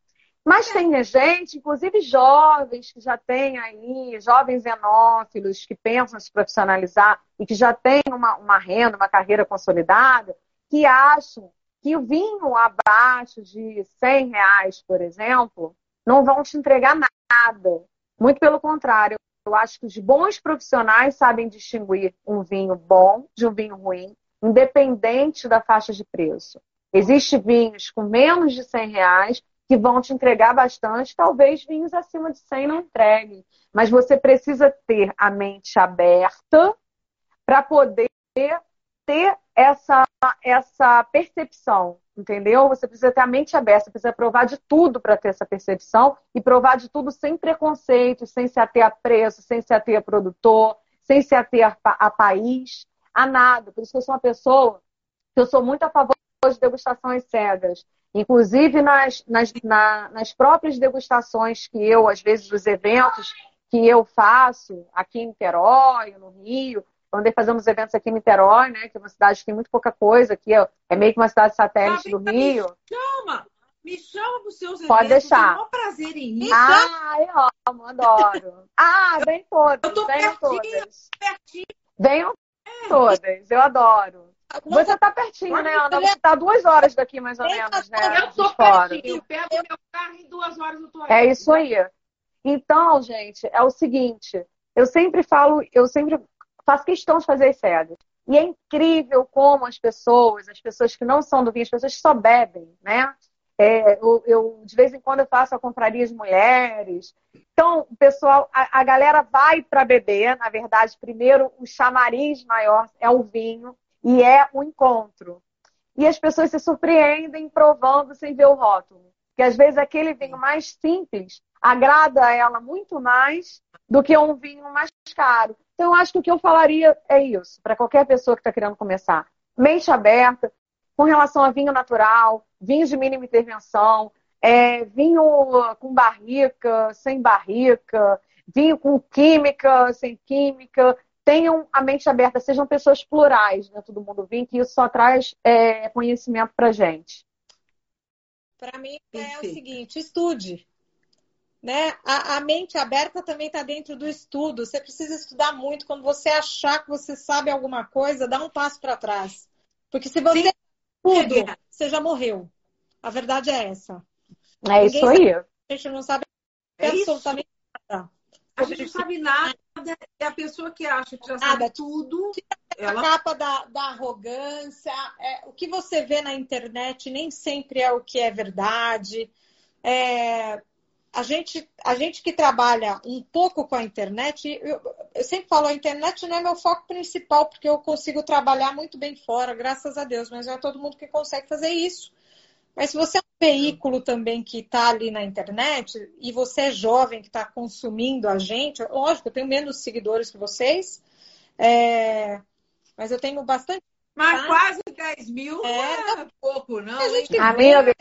Mas é. tem gente, inclusive jovens que já têm aí, jovens enófilos que pensam em se profissionalizar e que já têm uma, uma renda, uma carreira consolidada, que acham que o vinho abaixo de 100 reais, por exemplo, não vão te entregar nada. Muito pelo contrário, eu acho que os bons profissionais sabem distinguir um vinho bom de um vinho ruim, independente da faixa de preço. Existem vinhos com menos de 100 reais que vão te entregar bastante, talvez vinhos acima de 100 não entreguem. Mas você precisa ter a mente aberta para poder ter essa, essa percepção entendeu? Você precisa ter a mente aberta, precisa provar de tudo para ter essa percepção e provar de tudo sem preconceito, sem se ater a preço, sem se ater a produtor, sem se ater a, a país, a nada. Por isso que eu sou uma pessoa que eu sou muito a favor de degustações cegas. Inclusive nas, nas, na, nas próprias degustações que eu, às vezes, dos eventos que eu faço aqui em Niterói, no Rio, Andei fazendo uns eventos aqui em Niterói, né? Que é uma cidade que tem muito pouca coisa aqui, é meio que uma cidade satélite do Rio. Me chama! Me chama para os seus Pode eventos. deixar. Tenho prazer em ir. Ah, eu amo, adoro. Ah, vem todas. Eu tô venham pertinho, todas. Pertinho. Venham é. todas, eu adoro. Você tá pertinho, né, Ana? Você tá duas horas daqui, mais ou menos, né? Eu tô pertinho. Pego meu carro em duas horas eu tô aí. É isso aí. Então, gente, é o seguinte. Eu sempre falo, eu sempre faço questão de fazer as cegas. E é incrível como as pessoas, as pessoas que não são do vinho, as pessoas só bebem, né? É, eu, eu, de vez em quando eu faço a compraria de mulheres. Então, pessoal, a, a galera vai para beber. Na verdade, primeiro o chamariz maior é o vinho e é o encontro. E as pessoas se surpreendem provando sem ver o rótulo. Que às vezes aquele vinho mais simples agrada a ela muito mais do que um vinho mais caro. Então, eu acho que o que eu falaria é isso, para qualquer pessoa que está querendo começar. Mente aberta, com relação a vinho natural, vinhos de mínima intervenção, é, vinho com barrica, sem barrica, vinho com química, sem química. Tenham a mente aberta, sejam pessoas plurais dentro do mundo vinho, que isso só traz é, conhecimento para gente. Para mim é o seguinte: estude. Né? A, a mente aberta também está dentro do estudo. Você precisa estudar muito. Quando você achar que você sabe alguma coisa, dá um passo para trás. Porque se você Sim. tudo, você já morreu. A verdade é essa. É Ninguém isso aí. Sabe, a gente não sabe é absolutamente isso. nada. A gente não sabe nada. É a pessoa que acha que já sabe nada. tudo. Ela... A capa da, da arrogância. É, o que você vê na internet nem sempre é o que é verdade. É, a gente, a gente que trabalha um pouco com a internet, eu, eu, sempre falo, a internet não é meu foco principal, porque eu consigo trabalhar muito bem fora, graças a Deus, mas não é todo mundo que consegue fazer isso. Mas se você é um veículo também que está ali na internet e você é jovem que está consumindo a gente, lógico, eu tenho menos seguidores que vocês, é... mas eu tenho bastante. Mas quase 10 mil é, não é pouco, não. A gente Amiga,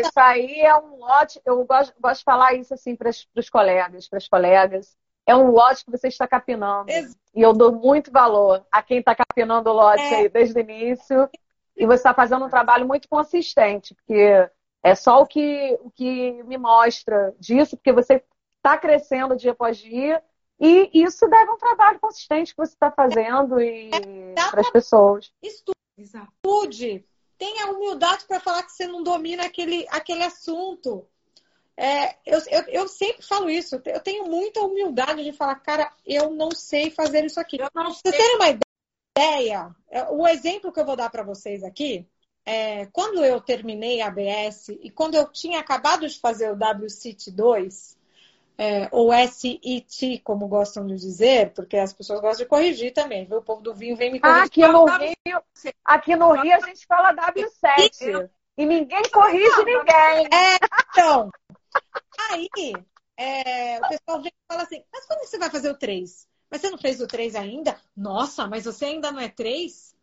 isso aí é um lote, eu gosto, gosto de falar isso assim para os colegas, para as colegas. É um lote que você está capinando. E eu dou muito valor a quem está capinando o lote é. aí desde o início. E você está fazendo um trabalho muito consistente, porque é só o que, o que me mostra disso, porque você está crescendo dia após dia. E isso deve um trabalho consistente que você está fazendo e é, para as pessoas. Estude, tenha humildade para falar que você não domina aquele, aquele assunto. É, eu, eu, eu, sempre falo isso, eu tenho muita humildade de falar, cara, eu não sei fazer isso aqui. Vocês terem uma ideia, é, o exemplo que eu vou dar para vocês aqui, é, quando eu terminei a ABS e quando eu tinha acabado de fazer o WCIT 2, é, ou SIT, como gostam de dizer, porque as pessoas gostam de corrigir também, viu? O povo do vinho vem me corrigir. Aqui no Rio, aqui no Rio a gente fala W7 e ninguém corrige ninguém. É, então, aí é, o pessoal vem e fala assim, mas quando você vai fazer o 3? Mas você não fez o 3 ainda? Nossa, mas você ainda não é 3?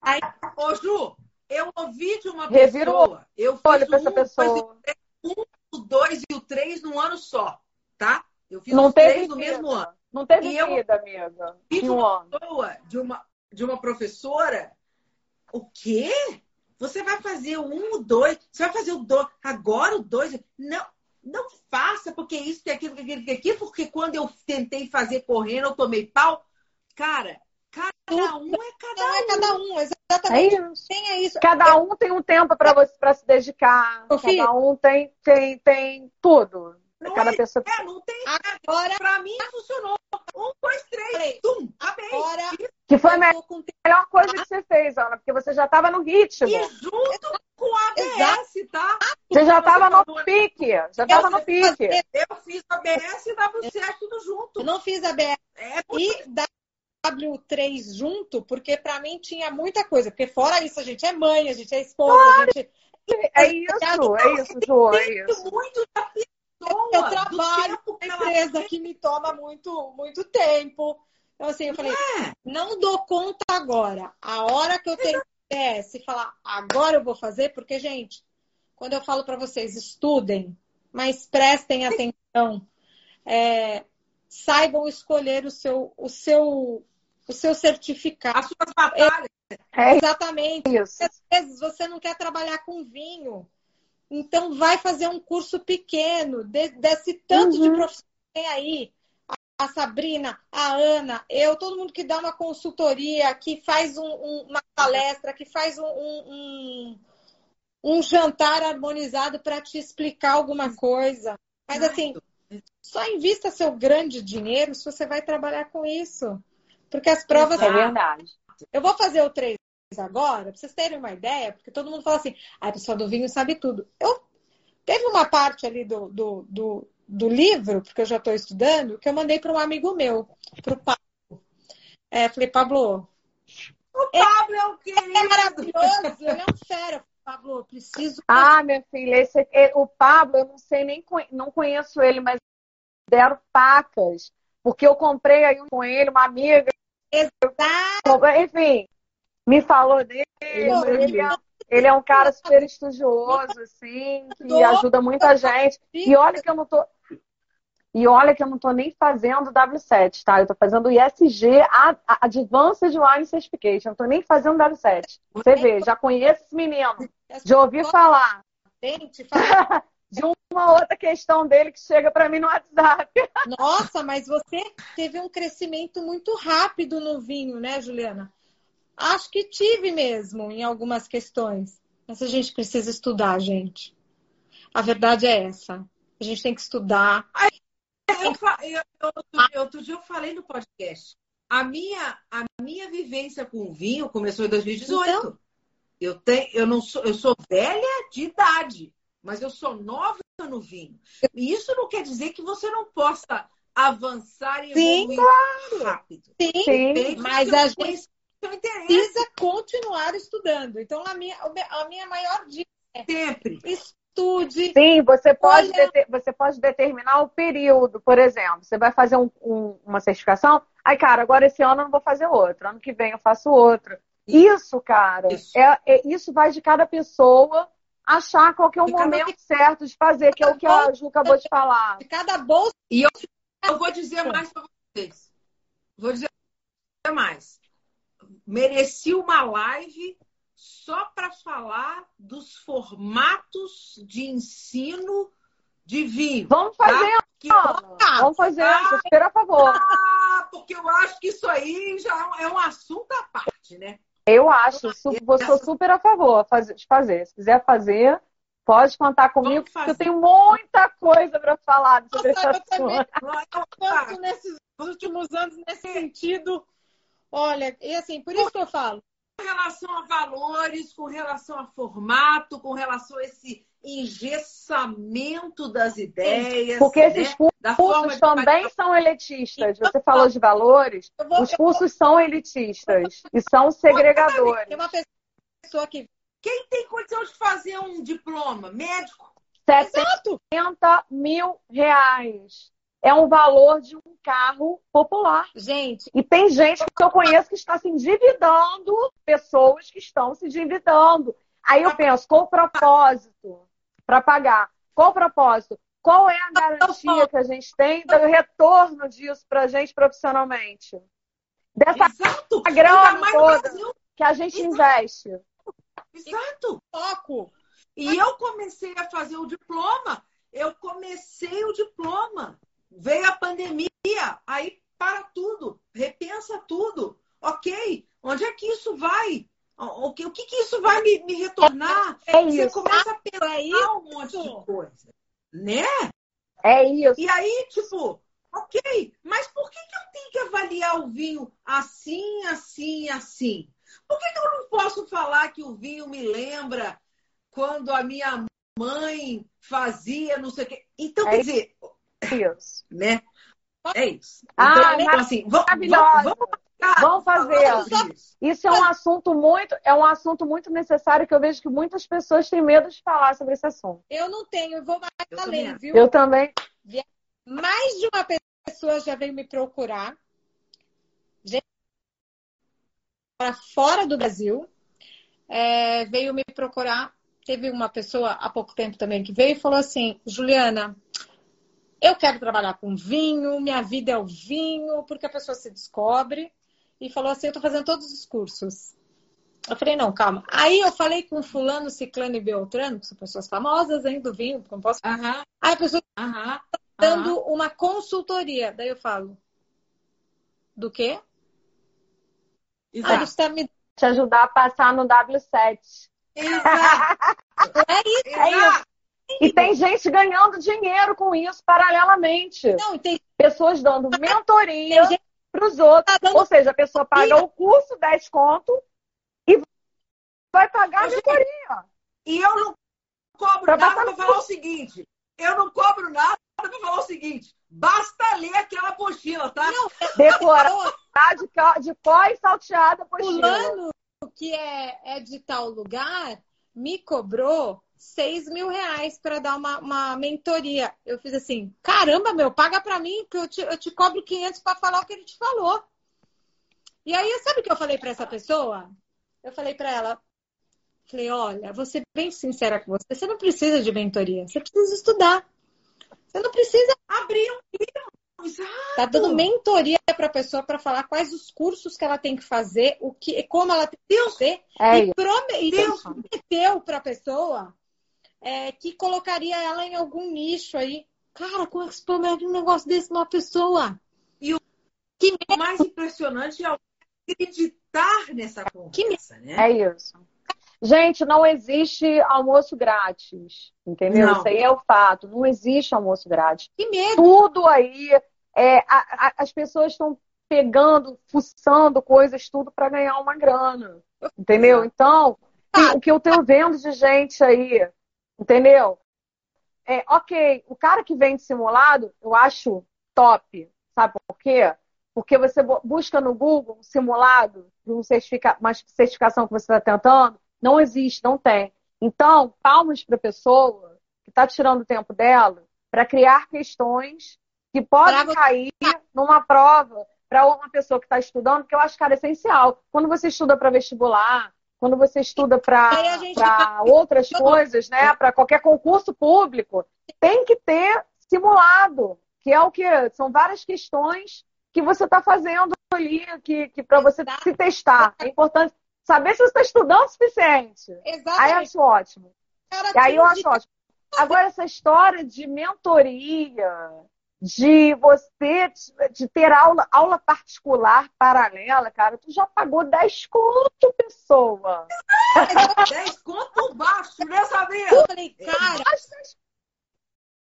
Aí, ô Ju, eu ouvi de uma pessoa, eu fiz Olha um, pessoa. o 2 e o 3 num ano só tá? Eu fiz não os teve três no mesmo ano. Não teve e vida, amiga. Fiz um uma pessoa de uma, de uma professora. O quê? Você vai fazer o um, o dois, você vai fazer o dois, agora o dois. Não, não faça, porque isso, que aquilo, que aquilo, que aquilo, porque quando eu tentei fazer correndo, eu tomei pau. Cara, cada um é cada não um. é cada um, exatamente. É isso. Tem é isso. Cada um tem um tempo para você para se dedicar. cada um tem, tem, tem tudo. Não Cada é, pessoa... é, não tem. Agora, pra mim, funcionou. Um, dois, três, tum, Agora, que foi a melhor coisa que você fez, Ana, porque você já estava no ritmo. E junto com a ABS, tá? Você já estava no pique. Já estava no pique. Eu fiz a ABS e WCS tudo junto. Eu não fiz a ABS é, e W3 junto, porque para mim tinha muita coisa. Porque fora isso, a gente é mãe, a gente é esposa, claro. a gente. É isso, é isso, João. É isso. muito da pessoa. Eu trabalho com uma empresa que me toma muito, muito tempo. Então, assim, eu falei, é. não dou conta agora. A hora que eu tenho é, se falar, agora eu vou fazer, porque, gente, quando eu falo para vocês, estudem, mas prestem atenção. É, saibam escolher o seu, o seu, o seu certificado. As suas batalhas. É, exatamente. Isso. Às vezes você não quer trabalhar com vinho. Então, vai fazer um curso pequeno, de, desse tanto uhum. de profissionais que tem aí. A Sabrina, a Ana, eu, todo mundo que dá uma consultoria, que faz um, um, uma palestra, que faz um, um, um jantar harmonizado para te explicar alguma coisa. Mas, assim, só invista seu grande dinheiro se você vai trabalhar com isso. Porque as provas. É verdade. Eu vou fazer o 3 agora, para vocês terem uma ideia, porque todo mundo fala assim, a pessoa do vinho sabe tudo. Eu teve uma parte ali do, do, do, do livro, porque eu já estou estudando, que eu mandei para um amigo meu, para o Pablo. É, falei, Pablo. O Pablo é o querido. É maravilhoso, ele é um fera. Pablo, preciso. Ah, minha filha, esse, o Pablo, eu não sei nem não conheço ele, mas deram pacas, porque eu comprei aí com ele, uma amiga. Exato. Enfim, me falou dele. Ele, é, ele é um cara super estudioso, assim, que ajuda muita gente. E olha que eu não tô. E olha que eu não estou nem fazendo W7, tá? Eu estou fazendo ISG, Advanced Wine Certification. Eu não estou nem fazendo W7. Você vê, já conheço esse menino. De ouvir falar. de uma outra questão dele que chega para mim no WhatsApp. Nossa, mas você teve um crescimento muito rápido no vinho, né, Juliana? Acho que tive mesmo em algumas questões. Mas a gente precisa estudar, gente. A verdade é essa. A gente tem que estudar. Eu, eu, eu, outro dia eu falei no podcast. A minha, a minha vivência com vinho começou em 2018. Então, eu, tenho, eu, não sou, eu sou velha de idade. mas eu sou nova no vinho. E isso não quer dizer que você não possa avançar e Sim, evoluir claro. rápido. Sim, do mas a gente interesse precisa continuar estudando. Então, a minha, a minha maior dica sempre. é estude. Sim, você pode, Olha- dete- você pode determinar o período, por exemplo. Você vai fazer um- um- uma certificação, aí, cara, agora esse ano eu não vou fazer outro, ano que vem eu faço outro. Isso, cara, Isso. É, é- isso vai de cada pessoa achar qual que é o cada momento certo de fazer, que é o que a Ju acabou de falar. De cada bolsa, Eu vou dizer mais para vocês. Vou dizer mais. Mereci uma live só para falar dos formatos de ensino de vinho. Vamos fazer, Que- Ana. Vamos fazer, sou super a favor. Ah, porque eu acho que isso aí já é um assunto à parte, né? Eu acho, eu sou super a favor de fazer. Se quiser fazer, pode contar comigo, porque eu tenho muita coisa para falar sobre esse Nossa, eu também. assunto. tanto nesses últimos anos nesse sentido. Olha, e assim, por isso que eu falo. Com relação a valores, com relação a formato, com relação a esse engessamento das ideias. Porque esses né? Da forma cursos de também são elitistas. Você falou de valores, vou, os cursos são elitistas e são segregadores. tem uma pessoa que. Quem tem condição de fazer um diploma? Médico? 70 mil reais. É um valor de um carro popular. Gente, E tem gente que eu conheço que está se endividando, pessoas que estão se endividando. Aí eu penso, qual o propósito para pagar? Qual o propósito? Qual é a garantia que a gente tem do retorno disso para a gente profissionalmente? Dessa Exato. grana toda. Que a gente investe. Exato. foco. E eu comecei a fazer o diploma. Eu comecei o diploma. Veio a pandemia, aí para tudo, repensa tudo. Ok, onde é que isso vai? O que, o que, que isso vai me, me retornar? É Você isso. começa a É pensar isso. um monte de coisa, né? É isso. E aí, tipo, ok, mas por que, que eu tenho que avaliar o vinho assim, assim, assim? Por que, que eu não posso falar que o vinho me lembra quando a minha mãe fazia não sei o quê? Então, É quer dizer, isso. né? É isso. Ah, então, então, assim, vamos, maravilhosa. vamos, vamos, Vamos fazer. disso. Isso é um assunto muito, é um assunto muito necessário que eu vejo que muitas pessoas têm medo de falar sobre esse assunto. Eu não tenho, eu vou mais Eu também além, viu? Eu também. Mais de uma pessoa já veio me procurar. Gente, para fora do Brasil. é, veio me procurar. Teve uma pessoa há pouco tempo também que veio e falou assim: Juliana, eu quero trabalhar com vinho, minha vida é o vinho, porque a pessoa se descobre. E falou assim: eu tô fazendo todos os cursos. Eu falei, não, calma. Aí eu falei com fulano, ciclano e beltrano, que são pessoas famosas, hein, do vinho, não posso... Aham, Aí a pessoa aham. dando uma consultoria. Daí eu falo, do quê? Ah, Exato. você tá me... Te ajudar a passar no W7. Exato. É isso. Exato. E tem gente ganhando dinheiro com isso paralelamente. Não, tem, Pessoas dando mentoria gente para os outros. tá. Ou seja, a pessoa paga o curso, 10 conto, e vai pagar a mentoria. E eu não cobro Pra nada para falar o seguinte. Eu não cobro nada para falar o seguinte. Basta ler aquela apostila, tá? Não, Decorar Tá de, de có e salteada apostila. fulano que é, é de tal lugar me cobrou 6 mil reais para dar uma, uma mentoria. Eu fiz assim, caramba, meu, paga para mim que eu te, eu te cobro 500 para falar o que ele te falou. E aí, sabe o que eu falei para essa pessoa? Eu falei para ela, falei, olha, vou ser bem sincera com você, você não precisa de mentoria, você precisa estudar. Você não precisa Abrir um livro. Exato. Tá dando mentoria para a pessoa para falar quais os cursos que ela tem que fazer, o que, como ela tem que fazer. É e prome- e prometeu para a pessoa é, que colocaria ela em algum nicho aí. Cara, como é que se promete um negócio desse numa pessoa? E o- que O mais impressionante é acreditar nessa conversa, né? É isso. Gente, não existe almoço grátis. Entendeu? Não. Isso aí é o fato. Não existe almoço grátis. Que medo! Tudo aí. é, a- a- as pessoas estão pegando, fuçando coisas, tudo para ganhar uma grana. Entendeu? Então, tem- o que eu tenho vendo de gente aí, entendeu? é, ok, o cara que vende simulado, eu acho top. Sabe por quê? Porque você busca no Google um simulado de um certifica, uma certificação que você está tentando, não existe, não tem. Então, palmas para a pessoa que está tirando o tempo dela para criar questões que podem cair numa prova para uma pessoa que está estudando, que eu acho, cara, essencial. Quando você estuda para vestibular, quando você estuda para tá... outras coisas, né? Para qualquer concurso público, tem que ter simulado, que é o que são várias questões que você está fazendo ali, que, que para você se testar. É importante saber se você está estudando o suficiente. Exatamente. Aí eu acho ótimo. e aí eu acho ótimo. Agora, essa história de mentoria, de você de ter aula, aula particular paralela, cara, tu já pagou 10 conto, pessoa. 10 conto baixo, né, Sabia? Eu falei, cara,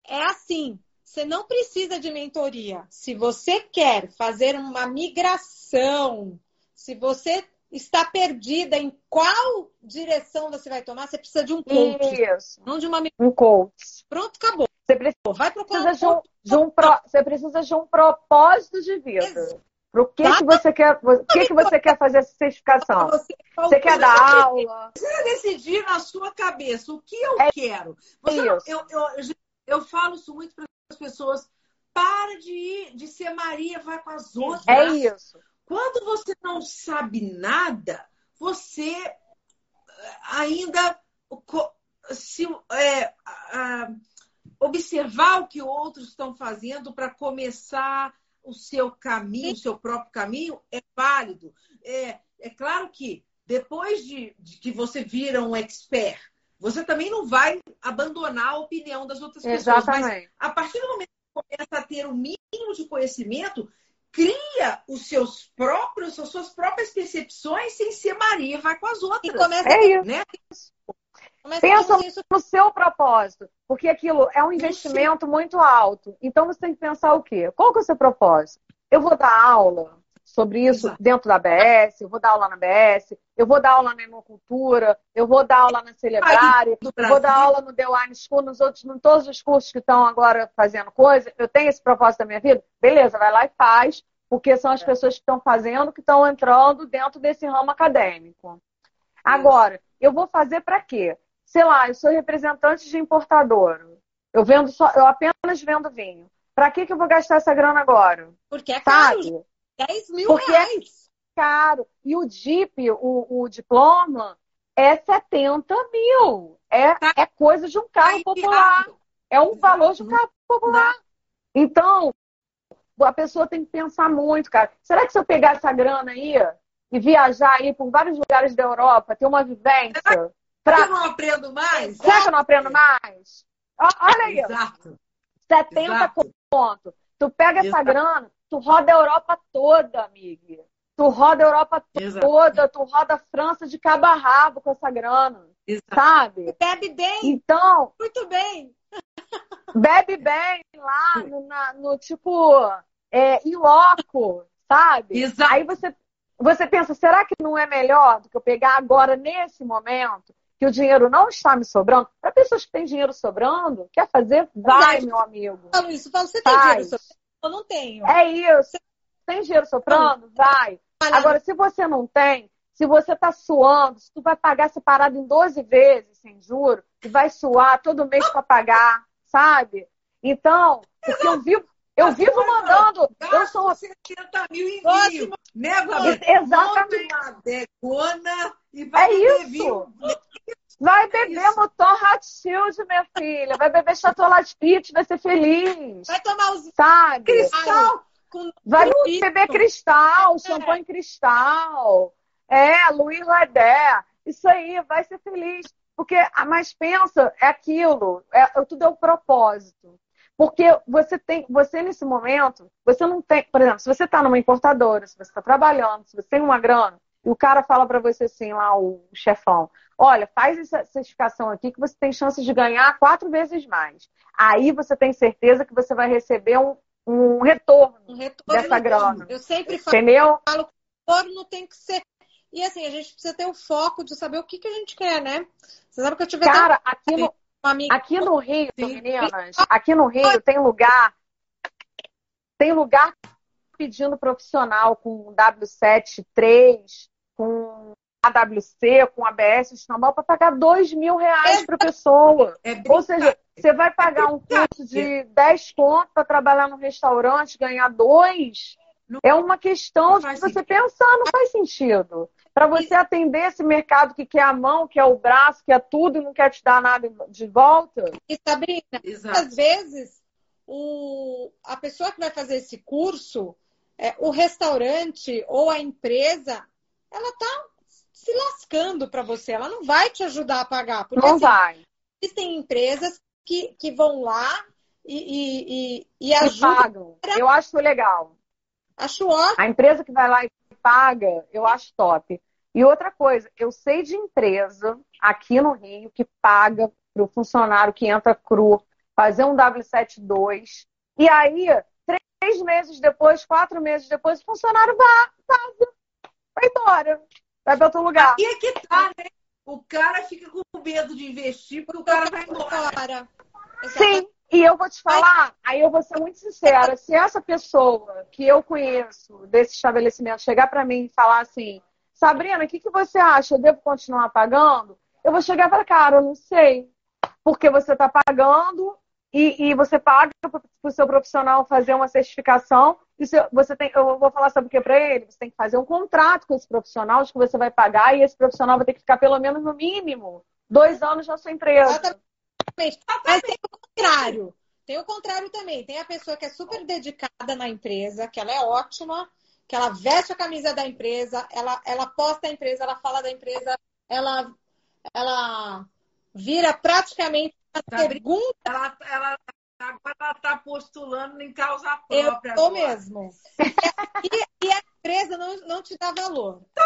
é assim, você não precisa de mentoria. Se você quer fazer uma migração, se você está perdida em qual direção você vai tomar, você precisa de um coach. Isso. Não de uma um coach. Pronto, acabou. Você precisa, vai procurar de um, de um pro, você precisa de um propósito de vida. Para o que, que você quer, o que, que você quer fazer essa certificação? Você, você quer dar aula? Você decidir na sua cabeça o que eu é quero. Você não, eu, eu, eu falo isso muito para as pessoas. Para de ir, de ser Maria, vai com as outras. É isso. Quando você não sabe nada, você ainda se, é, observar o que outros estão fazendo para começar o seu caminho, o seu próprio caminho, é válido. É, é claro que depois de, de, que você vira um expert, você também não vai abandonar a opinião das outras Exatamente. pessoas. Mas a partir do momento que começa a ter o mínimo de conhecimento, cria os seus próprios, as suas próprias percepções sem ser Maria, vai com as outras. E começa é isso. Né? Pensa no seu propósito, porque aquilo é um investimento muito alto. Então você tem que pensar o quê? Qual que é o seu propósito? Eu vou dar aula sobre isso Exato. dentro da BS, eu vou dar aula na BS, eu vou dar aula na Hemocultura, eu vou dar aula na Celebrare, eu vou dar aula no The Wine School, nos outros, em todos os cursos que estão agora fazendo coisa. Eu tenho esse propósito da minha vida? Beleza, vai lá e faz, porque são as é. pessoas que estão fazendo, que estão entrando dentro desse ramo acadêmico. Agora, eu vou fazer para quê? Sei lá, eu sou representante de importador. Eu vendo só, eu apenas vendo vinho. Para que, que eu vou gastar essa grana agora? Porque é caro. Sabe? 10 mil Porque é reais. É caro. E o DIP, o, o diploma, é 70 mil. É, tá. é coisa de um carro tá popular. É um valor de um carro popular. Então, a pessoa tem que pensar muito, cara. Será que se eu pegar essa grana aí e viajar aí por vários lugares da Europa, ter uma vivência, Pra... Eu não aprendo mais? Será que eu não aprendo mais? Olha aí. Exato. 70 Exato. pontos. Tu pega Exato. essa grana, tu roda a Europa toda, amiga. Tu roda a Europa Exato. toda, tu roda a França de cabo a rabo com essa grana. Exato. Sabe? Bebe bem. Então. Muito bem. Bebe bem lá no, na, no tipo, é, em loco, sabe? Exato. Aí você, você pensa, será que não é melhor do que eu pegar agora, nesse momento, que o dinheiro não está me sobrando, para pessoas que têm dinheiro sobrando, quer fazer? Vai, meu amigo. Eu falo isso, eu falo, você tem Faz. dinheiro sobrando? Eu não tenho. É isso. Tem dinheiro sobrando? Vai. Agora, se você não tem, se você está suando, se tu vai pagar separado em 12 vezes sem juro, e vai suar todo mês para pagar, sabe? Então, porque eu vivo, eu vivo mandando. Eu sou 70 mil né, Exatamente. Uma degona vai é isso. Vinho. Vai beber é motor Hot Shield, minha filha. Vai beber Chocolate Pit, vai ser feliz. Vai tomar os. Sabe? Cristal. Vai beber cristal, é. champanhe cristal. É, Louis Ledé. Isso aí, vai ser feliz. Porque, mas pensa, é aquilo. É, tudo é o propósito. Porque você tem, você nesse momento, você não tem, por exemplo, se você está numa importadora, se você está trabalhando, se você tem uma grana, e o cara fala para você assim, lá, o chefão, olha, faz essa certificação aqui que você tem chance de ganhar quatro vezes mais. Aí você tem certeza que você vai receber um, um, retorno, um retorno dessa grana. Eu sempre falo, Entendeu? falo que o retorno tem que ser. E assim, a gente precisa ter o foco de saber o que, que a gente quer, né? Você sabe que eu tive Cara, aqui no. Aqui no Rio, Sim. meninas, aqui no Rio tem lugar. Tem lugar pedindo profissional com W7, 3, com AWC, com ABS, escambau, para pagar dois mil reais para pessoa. É Ou seja, você vai pagar um curso de 10 contos para trabalhar no restaurante, ganhar dois. É uma questão de você sentido. pensar, não faz sentido. Para você atender esse mercado que quer a mão, quer o braço, quer tudo e não quer te dar nada de volta. E Sabrina, às vezes o, a pessoa que vai fazer esse curso, é, o restaurante ou a empresa, ela está se lascando para você. Ela não vai te ajudar a pagar. Porque, não assim, vai. Existem empresas que, que vão lá e, e, e, e ajudam. Pagam. Eu acho legal. Acho ótimo. A empresa que vai lá e paga, eu acho top. E outra coisa, eu sei de empresa aqui no Rio que paga para o funcionário que entra cru fazer um W72 e aí, três meses depois, quatro meses depois, o funcionário vai, vaza, vai embora, vai para outro lugar. E é que tá, né? O cara fica com medo de investir porque o cara vai embora. Sim, e eu vou te falar, aí eu vou ser muito sincera, se essa pessoa que eu conheço desse estabelecimento chegar para mim e falar assim, Sabrina, o que, que você acha? Eu devo continuar pagando? Eu vou chegar para cara, eu não sei. Porque você está pagando e, e, você paga para o seu profissional fazer uma certificação. E você tem, eu vou falar sabe o que para ele? Você tem que fazer um contrato com esse profissional de que você vai pagar e esse profissional vai ter que ficar pelo menos no mínimo dois anos na sua empresa. Exatamente. Mas tem o contrário. Tem o contrário também. Tem a pessoa que é super dedicada na empresa, que ela é ótima, que ela veste a camisa da empresa, ela, ela posta a empresa, ela fala da empresa, ela, ela vira praticamente tá pergunta. Ela, ela, agora ela está postulando em causa própria. Eu tô mesmo. e, e, a empresa não, não te dá valor. Tô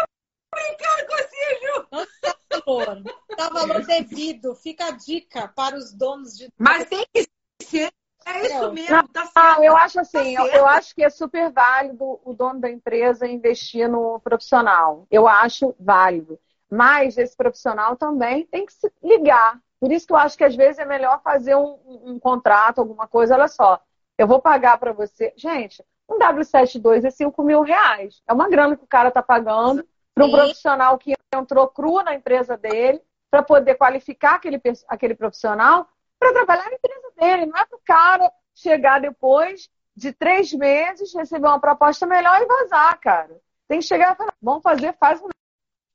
brincando com você, Ju! Não te dá valor. Dá valor devido. Fica a dica para os donos de. Mas tem que ser é isso mesmo, tá certo. eu acho assim, tá eu, eu, acho que é super válido o dono da empresa investir no profissional. Eu acho válido. Mas esse profissional também tem que se ligar. Por isso que eu acho que às vezes é melhor fazer um, um contrato, alguma coisa. Olha só, eu vou pagar para você. Gente, um W72 é 5 mil reais. É uma grana que o cara tá pagando para um profissional que entrou cru na empresa dele, para poder qualificar aquele, aquele profissional para trabalhar na empresa dele. Não é para o cara chegar depois de três meses, receber uma proposta melhor e vazar, cara. Tem que chegar e falar, vamos fazer, faz um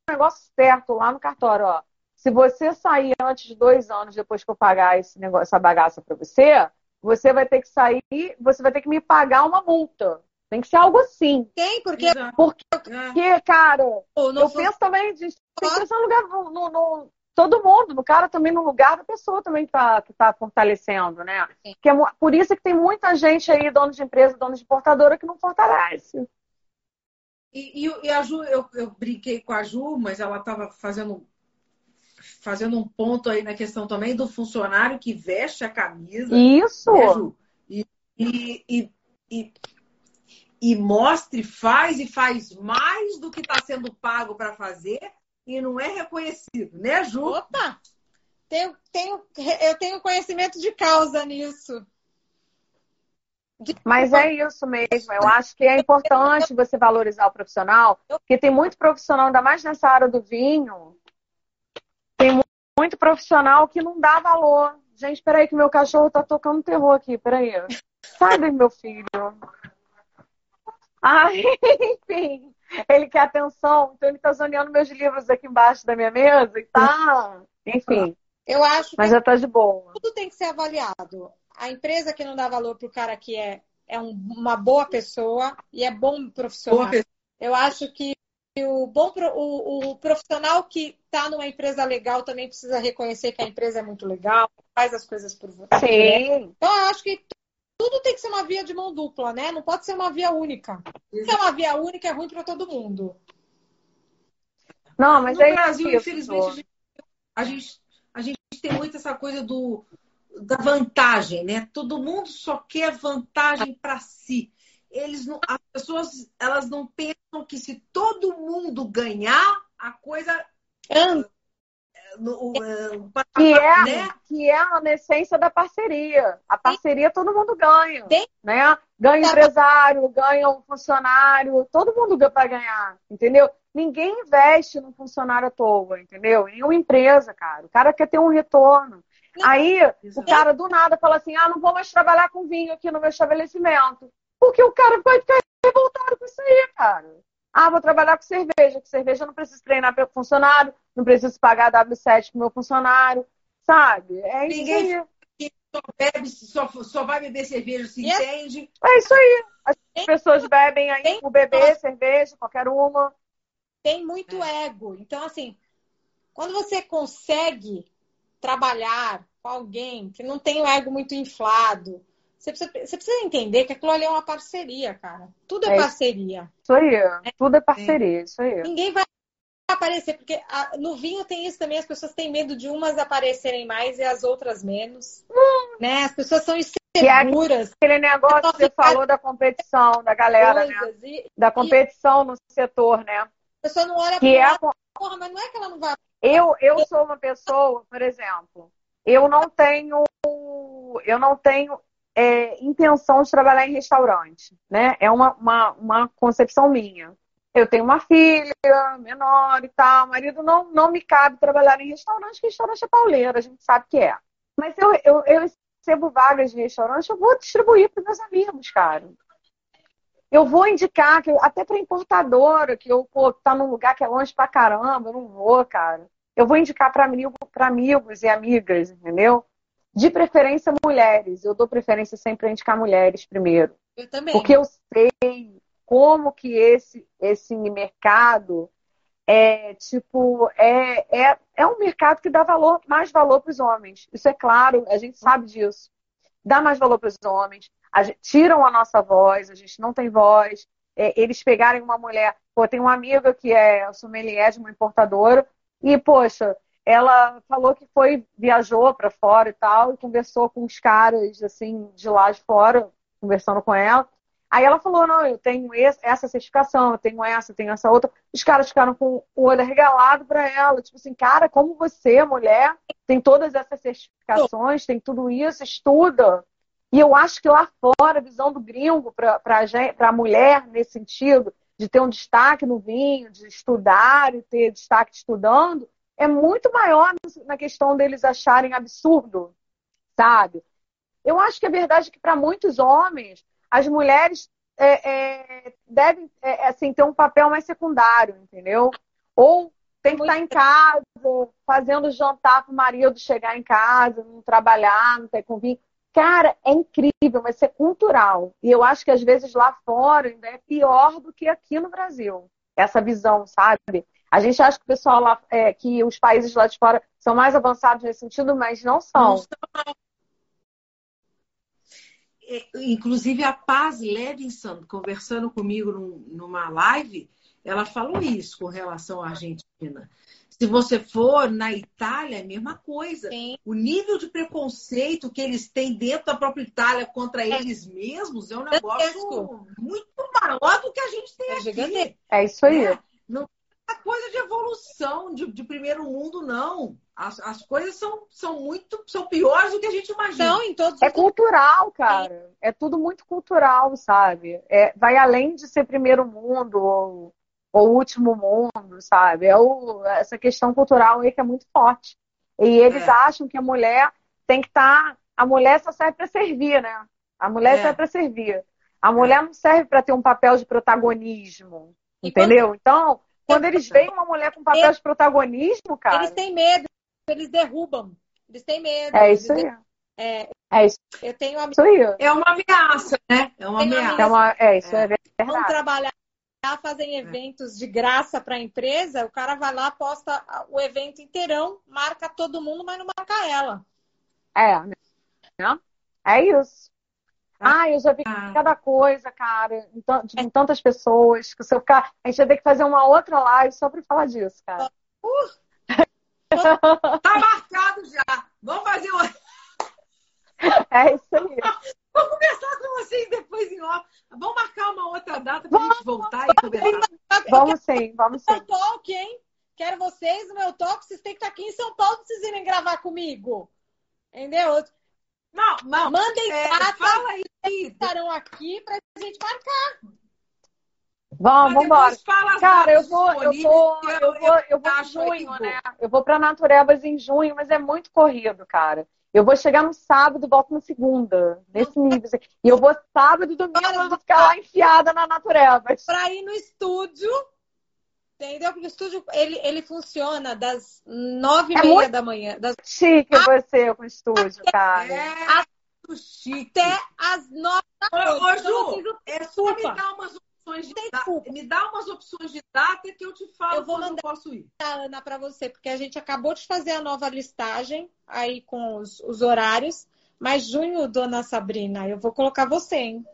negócio certo lá no cartório, ó. Se você sair antes de dois anos depois que eu pagar esse negócio, essa bagaça para você, você vai ter que sair, você vai ter que me pagar uma multa. Tem que ser algo assim. Tem, porque. Porque, porque cara, eu penso também de. Tem que ser um lugar no, no, todo mundo, no cara também no lugar da pessoa também que está que tá fortalecendo, né? Que é, por isso que tem muita gente aí, dono de empresa, dono de importadora, que não fortalece. E, e, e a Ju, eu, eu, brinquei com a Ju, mas ela estava fazendo, fazendo um ponto aí na questão também do funcionário que veste a camisa. Isso! Né, Ju? E, e, e, e, mostre, faz e faz mais do que está sendo pago para fazer e não é reconhecido, né, Ju? Opa! Tenho, tenho, eu tenho conhecimento de causa nisso. Mas é isso mesmo. Eu acho que é importante você valorizar o profissional, porque tem muito profissional, ainda mais nessa área do vinho, muito profissional que não dá valor. Gente, peraí que meu cachorro tá tocando terror aqui, peraí. Sai daí, meu filho. Ai, enfim. Ele quer atenção, então ele tá zoneando meus livros aqui embaixo da minha mesa e tá. Enfim. Eu acho Mas já tá de boa. Tudo tem que ser avaliado. A empresa que não dá valor pro cara que é, é um, uma boa pessoa e é bom profissional. Boa Eu acho que o bom o, o profissional que está numa empresa legal também precisa reconhecer que a empresa é muito legal, faz as coisas por você. Sim. Então eu acho que tudo tem que ser uma via de mão dupla, né? Não pode ser uma via única. Se é uma via única, é ruim para todo mundo. Não, mas no é Brasil, isso. infelizmente, a gente, a gente tem muito essa coisa do, da vantagem, né? Todo mundo só quer vantagem para si. Eles não, as pessoas elas não pensam que se todo mundo ganhar, a coisa anda, no, uh, que, é, né? que é a essência da parceria. A parceria todo mundo ganha. Sim. Né? Ganha o empresário, ganha um funcionário, todo mundo vai ganhar, entendeu? Ninguém investe num funcionário à toa, entendeu? Em uma empresa, cara. O cara quer ter um retorno. Aí o cara do nada fala assim: ah, não vou mais trabalhar com vinho aqui no meu estabelecimento. Porque o cara vai ficar revoltado com isso aí, cara. Ah, vou trabalhar com cerveja. Com cerveja eu não preciso treinar para funcionário, não preciso pagar W7 pro meu funcionário, sabe? É isso Ninguém aí. Só, bebe, só, só vai beber cerveja se yes. entende. É isso aí. As tem, pessoas bebem aí tem, o bebê, cerveja, qualquer uma. Tem muito é. ego. Então, assim, quando você consegue trabalhar com alguém que não tem o ego muito inflado, você precisa, você precisa entender que aquilo ali é uma parceria, cara. Tudo é, é parceria. Isso aí, é. tudo é parceria, é. isso aí. Ninguém vai aparecer, porque a, no vinho tem isso também, as pessoas têm medo de umas aparecerem mais e as outras menos. Hum. Né? As pessoas são inseguras. Que é aquele negócio que você falou da competição, da galera, né? E, da competição e... no setor, né? A pessoa não olha que é... porra, mas não é que ela não vai. Eu, eu sou uma pessoa, por exemplo, eu não tenho. Eu não tenho é, intenção de trabalhar em restaurante, né? É uma, uma, uma concepção minha. Eu tenho uma filha menor e tal, marido não, não me cabe trabalhar em restaurante, porque restaurante é pauleiro, a gente sabe que é. Mas eu, eu, eu recebo vagas de restaurante, eu vou distribuir para meus amigos, cara. Eu vou indicar, que até para importadora, que eu, pô, tá num lugar que é longe pra caramba, eu não vou, cara. Eu vou indicar para amigo, amigos e amigas, entendeu? De preferência, mulheres. Eu dou preferência sempre a indicar mulheres primeiro. Eu também. Porque eu sei como que esse, esse mercado é tipo é, é, é um mercado que dá valor mais valor para os homens isso é claro a gente sabe disso dá mais valor para os homens gente, tiram a nossa voz a gente não tem voz é, eles pegarem uma mulher pô tem uma amiga que é sommelier de uma importadora e poxa ela falou que foi, viajou para fora e tal, e conversou com os caras, assim, de lá de fora, conversando com ela. Aí ela falou, não, eu tenho essa certificação, eu tenho essa, eu tenho essa outra. Os caras ficaram com o olho arregalado para ela. Tipo assim, cara, como você, mulher, tem todas essas certificações, tem tudo isso, estuda. E eu acho que lá fora, a visão do gringo para a mulher, nesse sentido, de ter um destaque no vinho, de estudar e ter destaque estudando, é muito maior na questão deles acharem absurdo, sabe? Eu acho que a verdade é que para muitos homens, as mulheres é, é, devem é, assim, ter um papel mais secundário, entendeu? Ou tem que estar em casa, fazendo jantar para o marido chegar em casa, não trabalhar, não ter convívio. Cara, é incrível, mas é cultural. E eu acho que às vezes lá fora ainda é pior do que aqui no Brasil. Essa visão, sabe? A gente acha que o pessoal lá, é, que os países lá de fora são mais avançados nesse sentido, mas não são. Não são. É, inclusive a Paz Levinson, conversando comigo num, numa live, ela falou isso com relação à Argentina. Se você for na Itália, é a mesma coisa. Sim. O nível de preconceito que eles têm dentro da própria Itália contra é. eles mesmos é um negócio muito maior do que a gente tem é aqui. Gigante. É isso aí. É. Coisa de evolução de, de primeiro mundo, não. As, as coisas são, são muito são piores do que a gente imagina. Não, em todos é cultural, cara. É tudo muito cultural, sabe? É, vai além de ser primeiro mundo ou, ou último mundo, sabe? É o, essa questão cultural aí que é muito forte. E eles é. acham que a mulher tem que estar. Tá, a mulher só serve para servir, né? A mulher é. serve para servir. A mulher não serve para ter um papel de protagonismo. E entendeu? Quando... Então, quando eles veem uma mulher com papel de protagonismo, cara. Eles têm medo, eles derrubam. Eles têm medo. É isso aí. É, é isso. Eu tenho uma... isso aí. É uma ameaça, né? É uma ameaça. É, uma... é isso é, é verdade. Vão trabalhar, fazem eventos de graça para a empresa, o cara vai lá, posta o evento inteirão, marca todo mundo, mas não marca ela. É, né? É isso. Ah, eu já vi ah. cada coisa, cara, em, tantas pessoas, que se eu ficar. A gente vai ter que fazer uma outra live só para falar disso, cara. Uh, tá marcado já. Vamos fazer uma. É isso aí. Vou conversar com vocês depois em off. Vamos marcar uma outra data para a gente voltar e conversar. Vamos sim, vamos sim. Talk, hein? quero vocês no meu toque, vocês têm que estar aqui em São Paulo pra vocês irem gravar comigo. Entendeu? Não, não. Mandem É, datas, fala aí. estarão aqui pra gente marcar. Vamos, vamos embora. Cara, eu vou, eu vou, eu vou, eu vou em junho, que né? Eu vou pra Naturebas em junho, mas é muito corrido, cara. Eu vou chegar no sábado e volto na segunda, nesse nível. assim. E eu vou sábado e domingo, eu vou ficar lá enfiada na Naturebas. Pra ir no estúdio, entendeu? Porque o estúdio, ele, ele funciona das nove e É meia muito- da manhã, das Chique você com o estúdio, cara. É muito chique. até as nove da noite. ô, Então, Ju, é só me Desculpa. dar umas opções de data. desculpa. Me dá umas opções de data que eu te falo Eu vou mandar. eu posso ir. a Ana para você, porque a gente acabou de fazer a nova listagem aí com os, os horários. Mas junho, dona Sabrina, eu vou colocar você, hein?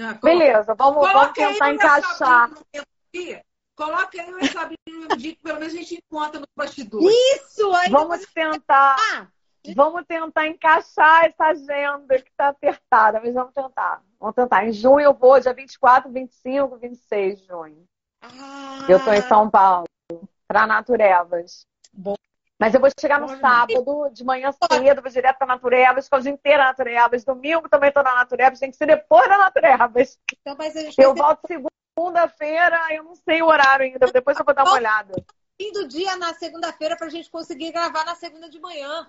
Ah, Beleza, vamos, vamos tentar o encaixar. Sabino no. Coloca aí o Sabino no mesmo dia, que pelo menos a gente encontra no bastidor. Isso! Aí Vamos tentar, Ah, vamos tentar encaixar essa agenda que tá apertada, mas vamos tentar. Vamos tentar. Em junho eu vou, dia 24, 25, 26 de junho. ah, Eu tô em São Paulo, pra Naturevas. Bom. Mas eu vou chegar no Bom sábado, de manhã cedo, vou direto pra Naturevas, fico o dia inteiro na Naturevas. Domingo também tô na Naturevas, tem que ser depois da Naturevas. Então, mas a gente vai Eu ter volto segunda-feira, eu não sei o horário ainda, depois eu vou dar uma olhada. fim do dia na segunda-feira pra gente conseguir gravar na segunda de manhã.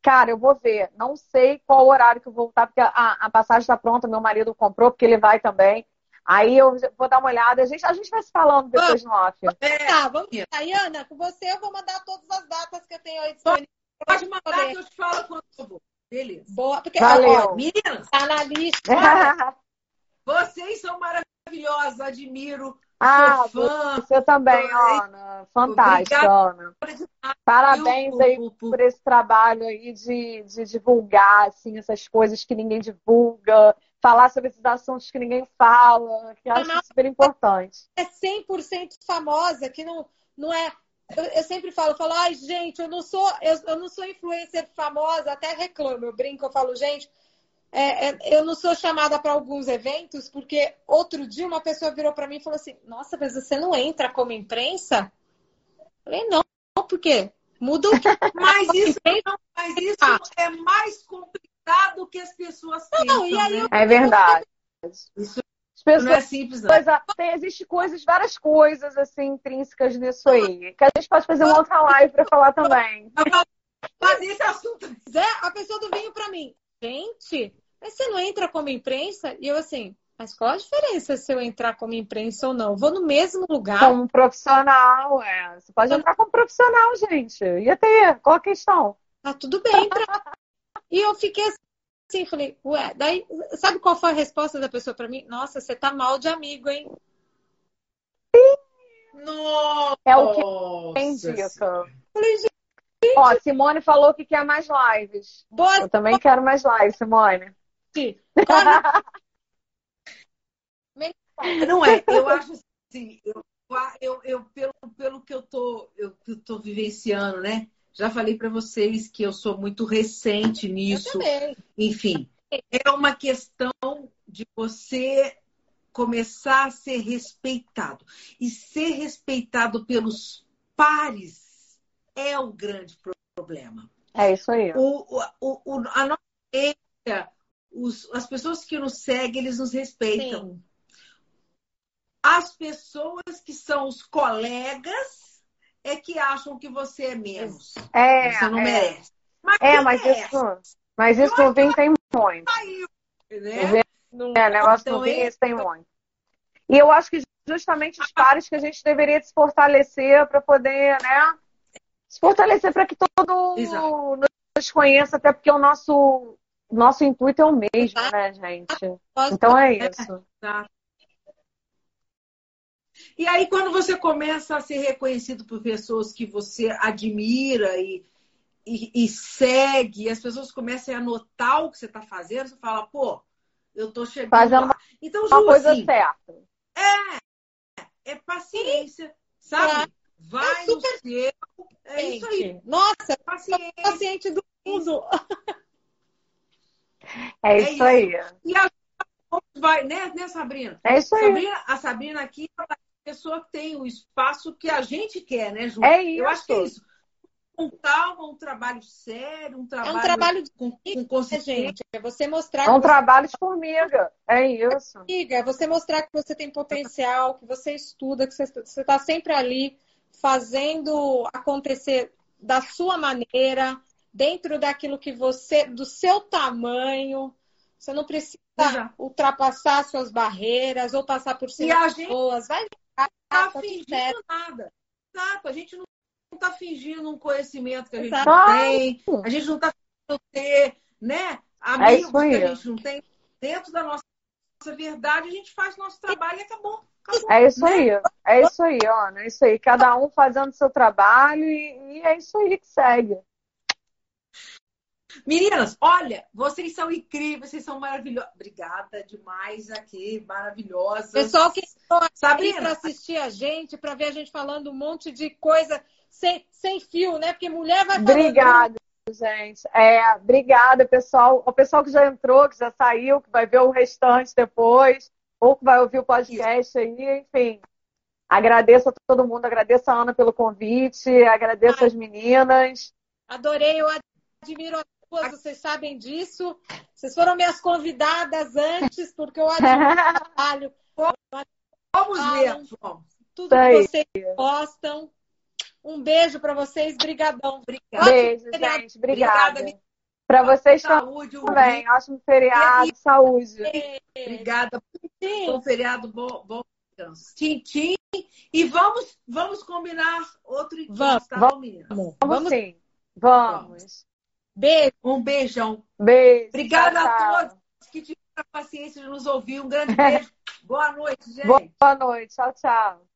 Cara, eu vou ver. Não sei qual horário que eu vou voltar, porque a, a passagem está pronta, meu marido comprou, porque ele vai também. Aí eu vou dar uma olhada. A gente, a gente vai se falando depois no off. É, Tá, vamos lá. E, Ana, com você eu vou mandar todas as datas que eu tenho aí disponível. pode mandar que eu te falo quando eu vou. Beleza. Boa, porque Valeu. ó, Meninas, tá na lista. vocês são maravilhosas, admiro, ah, fã. você também, Ana. Fantástica, Ana. Parabéns aí por esse trabalho aí de, de divulgar assim, essas coisas que ninguém divulga, falar sobre esses assuntos que ninguém fala, que eu acho super importante. é 100% famosa, que não, não é. Eu, eu sempre falo, eu falo, ai, gente, eu não sou, eu, eu não sou influencer famosa, até reclamo, eu brinco, eu falo, gente, é, é, eu não sou chamada para alguns eventos, porque outro dia uma pessoa virou para mim e falou assim: Nossa, mas você não entra como imprensa? Eu falei, não, por quê? Muda o que Mas isso, não, mas isso é mais complicado que as pessoas pensam, Não, e aí né? eu- É verdade. Isso As pessoas não é simples, não. coisa, tem, existe coisas, várias coisas assim intrínsecas nisso aí. Que a gente pode fazer uma outra live para falar também. Mas esse assunto Zé, a pessoa do vinho para mim, gente, mas você não entra como imprensa? E eu assim, mas qual a diferença se eu entrar como imprensa ou não? Vou no mesmo lugar. Como profissional, é. Você pode entrar como profissional, gente. Ia ter. Qual a questão? Tá tudo bem. Pra... e eu fiquei assim, falei, ué, daí, sabe qual foi a resposta da pessoa para mim? Nossa, você tá mal de amigo, hein? Nossa! É o que tem dica. Falei, gente, Ó, Simone falou que quer mais lives. boa Eu também quero mais lives, Simone. Come- Não é, eu acho assim, eu, eu, eu- pelo, pelo que eu tô, eu, que eu tô vivenciando, né? Já falei para vocês que eu sou muito recente nisso. Enfim, é uma questão de você começar a ser respeitado. E ser respeitado pelos pares é o grande problema. É isso aí. O, o, o, a nossa os, as pessoas que nos seguem, eles nos respeitam. Sim. As pessoas que são os colegas é que acham que você é menos. É, você não é. merece. Mas É, mas merece? isso, mas isso no vinho tem muito. Saiu, né? O vinho- É, negócio Então, vinho esse- isso tem muito. E eu acho que justamente os pares que a gente deveria se fortalecer para poder, né? Se fortalecer para que todo Exato. mundo nos conheça, até porque o nosso, nosso intuito é o mesmo, né, gente? Então é isso. Tá. E aí, quando você começa a ser reconhecido por pessoas que você admira e, e, e segue, e as pessoas começam a notar o que você está fazendo, você fala, pô, eu tô chegando Fazendo lá. Então, Uma Ju, coisa assim, certa. é paciência, sabe? Claro. Vai É no super seu. É isso aí, Gente, Nossa, paciente do mundo. É É isso isso. aí. E a vai, né, né, Sabrina? É isso aí. Sabrina, a Sabrina aqui, ela pessoa que tem o espaço que a gente quer, né, Ju? É isso. Eu acho que é isso. Com calma, um trabalho sério, um trabalho, É um trabalho de com, com gente. É você mostrar É um que você trabalho de formiga. É isso. amiga, é você mostrar que você tem potencial, que você estuda, que você está sempre ali fazendo acontecer da sua maneira, dentro daquilo que você, do seu tamanho. Você não precisa Exato. ultrapassar suas barreiras ou passar por E cima a das gente pessoas. Vai tá tá tudo fingindo certo. nada. Exato, a gente não está fingindo um conhecimento que a gente Exato. não tem, a gente não está fingindo ter, né? Amigos isso aí. que a gente não tem. Dentro da nossa, nossa verdade, a gente faz nosso trabalho e acabou. acabou. É isso né? aí. É isso aí, Ana. É isso aí. Cada um fazendo o seu trabalho e, e é isso aí que segue. Meninas, olha, vocês são incríveis, vocês são maravilhosas. Obrigada demais aqui, maravilhosas. Pessoal que Sabrina, para assistir a gente, para ver a gente falando um monte de coisa sem, sem fio, né? Porque mulher vai falando. Obrigada, gente. É, obrigada, pessoal. O pessoal que já entrou, que já saiu, que vai ver o restante depois, ou que vai ouvir o podcast aí, enfim. Agradeço a todo mundo, agradeço a Ana pelo convite, agradeço as meninas. Adorei, eu admiro duas, vocês sabem disso. Vocês foram minhas convidadas antes, porque eu admiro o trabalho, Vamos ver, vamos. tudo aí. que vocês postam. Um beijo para vocês, brigadão. Obrigada. Beijo, gente. Obrigada. Obrigada, Para vocês Saúde, um também. Ótimo feriado, saúde. Obrigada. Sim. Bom feriado, bom, bom descanso. Tchim, tchim. E vamos, vamos combinar outro encontro, Vamos, tá vamos. Vamos, Vamos. sim. Vamos. Beijo. Um beijão. Beijo. Obrigada tchau, a tchau. todos que tiveram a paciência de nos ouvir. Um grande beijo. Boa noite, gente. Boa noite. Tchau, tchau.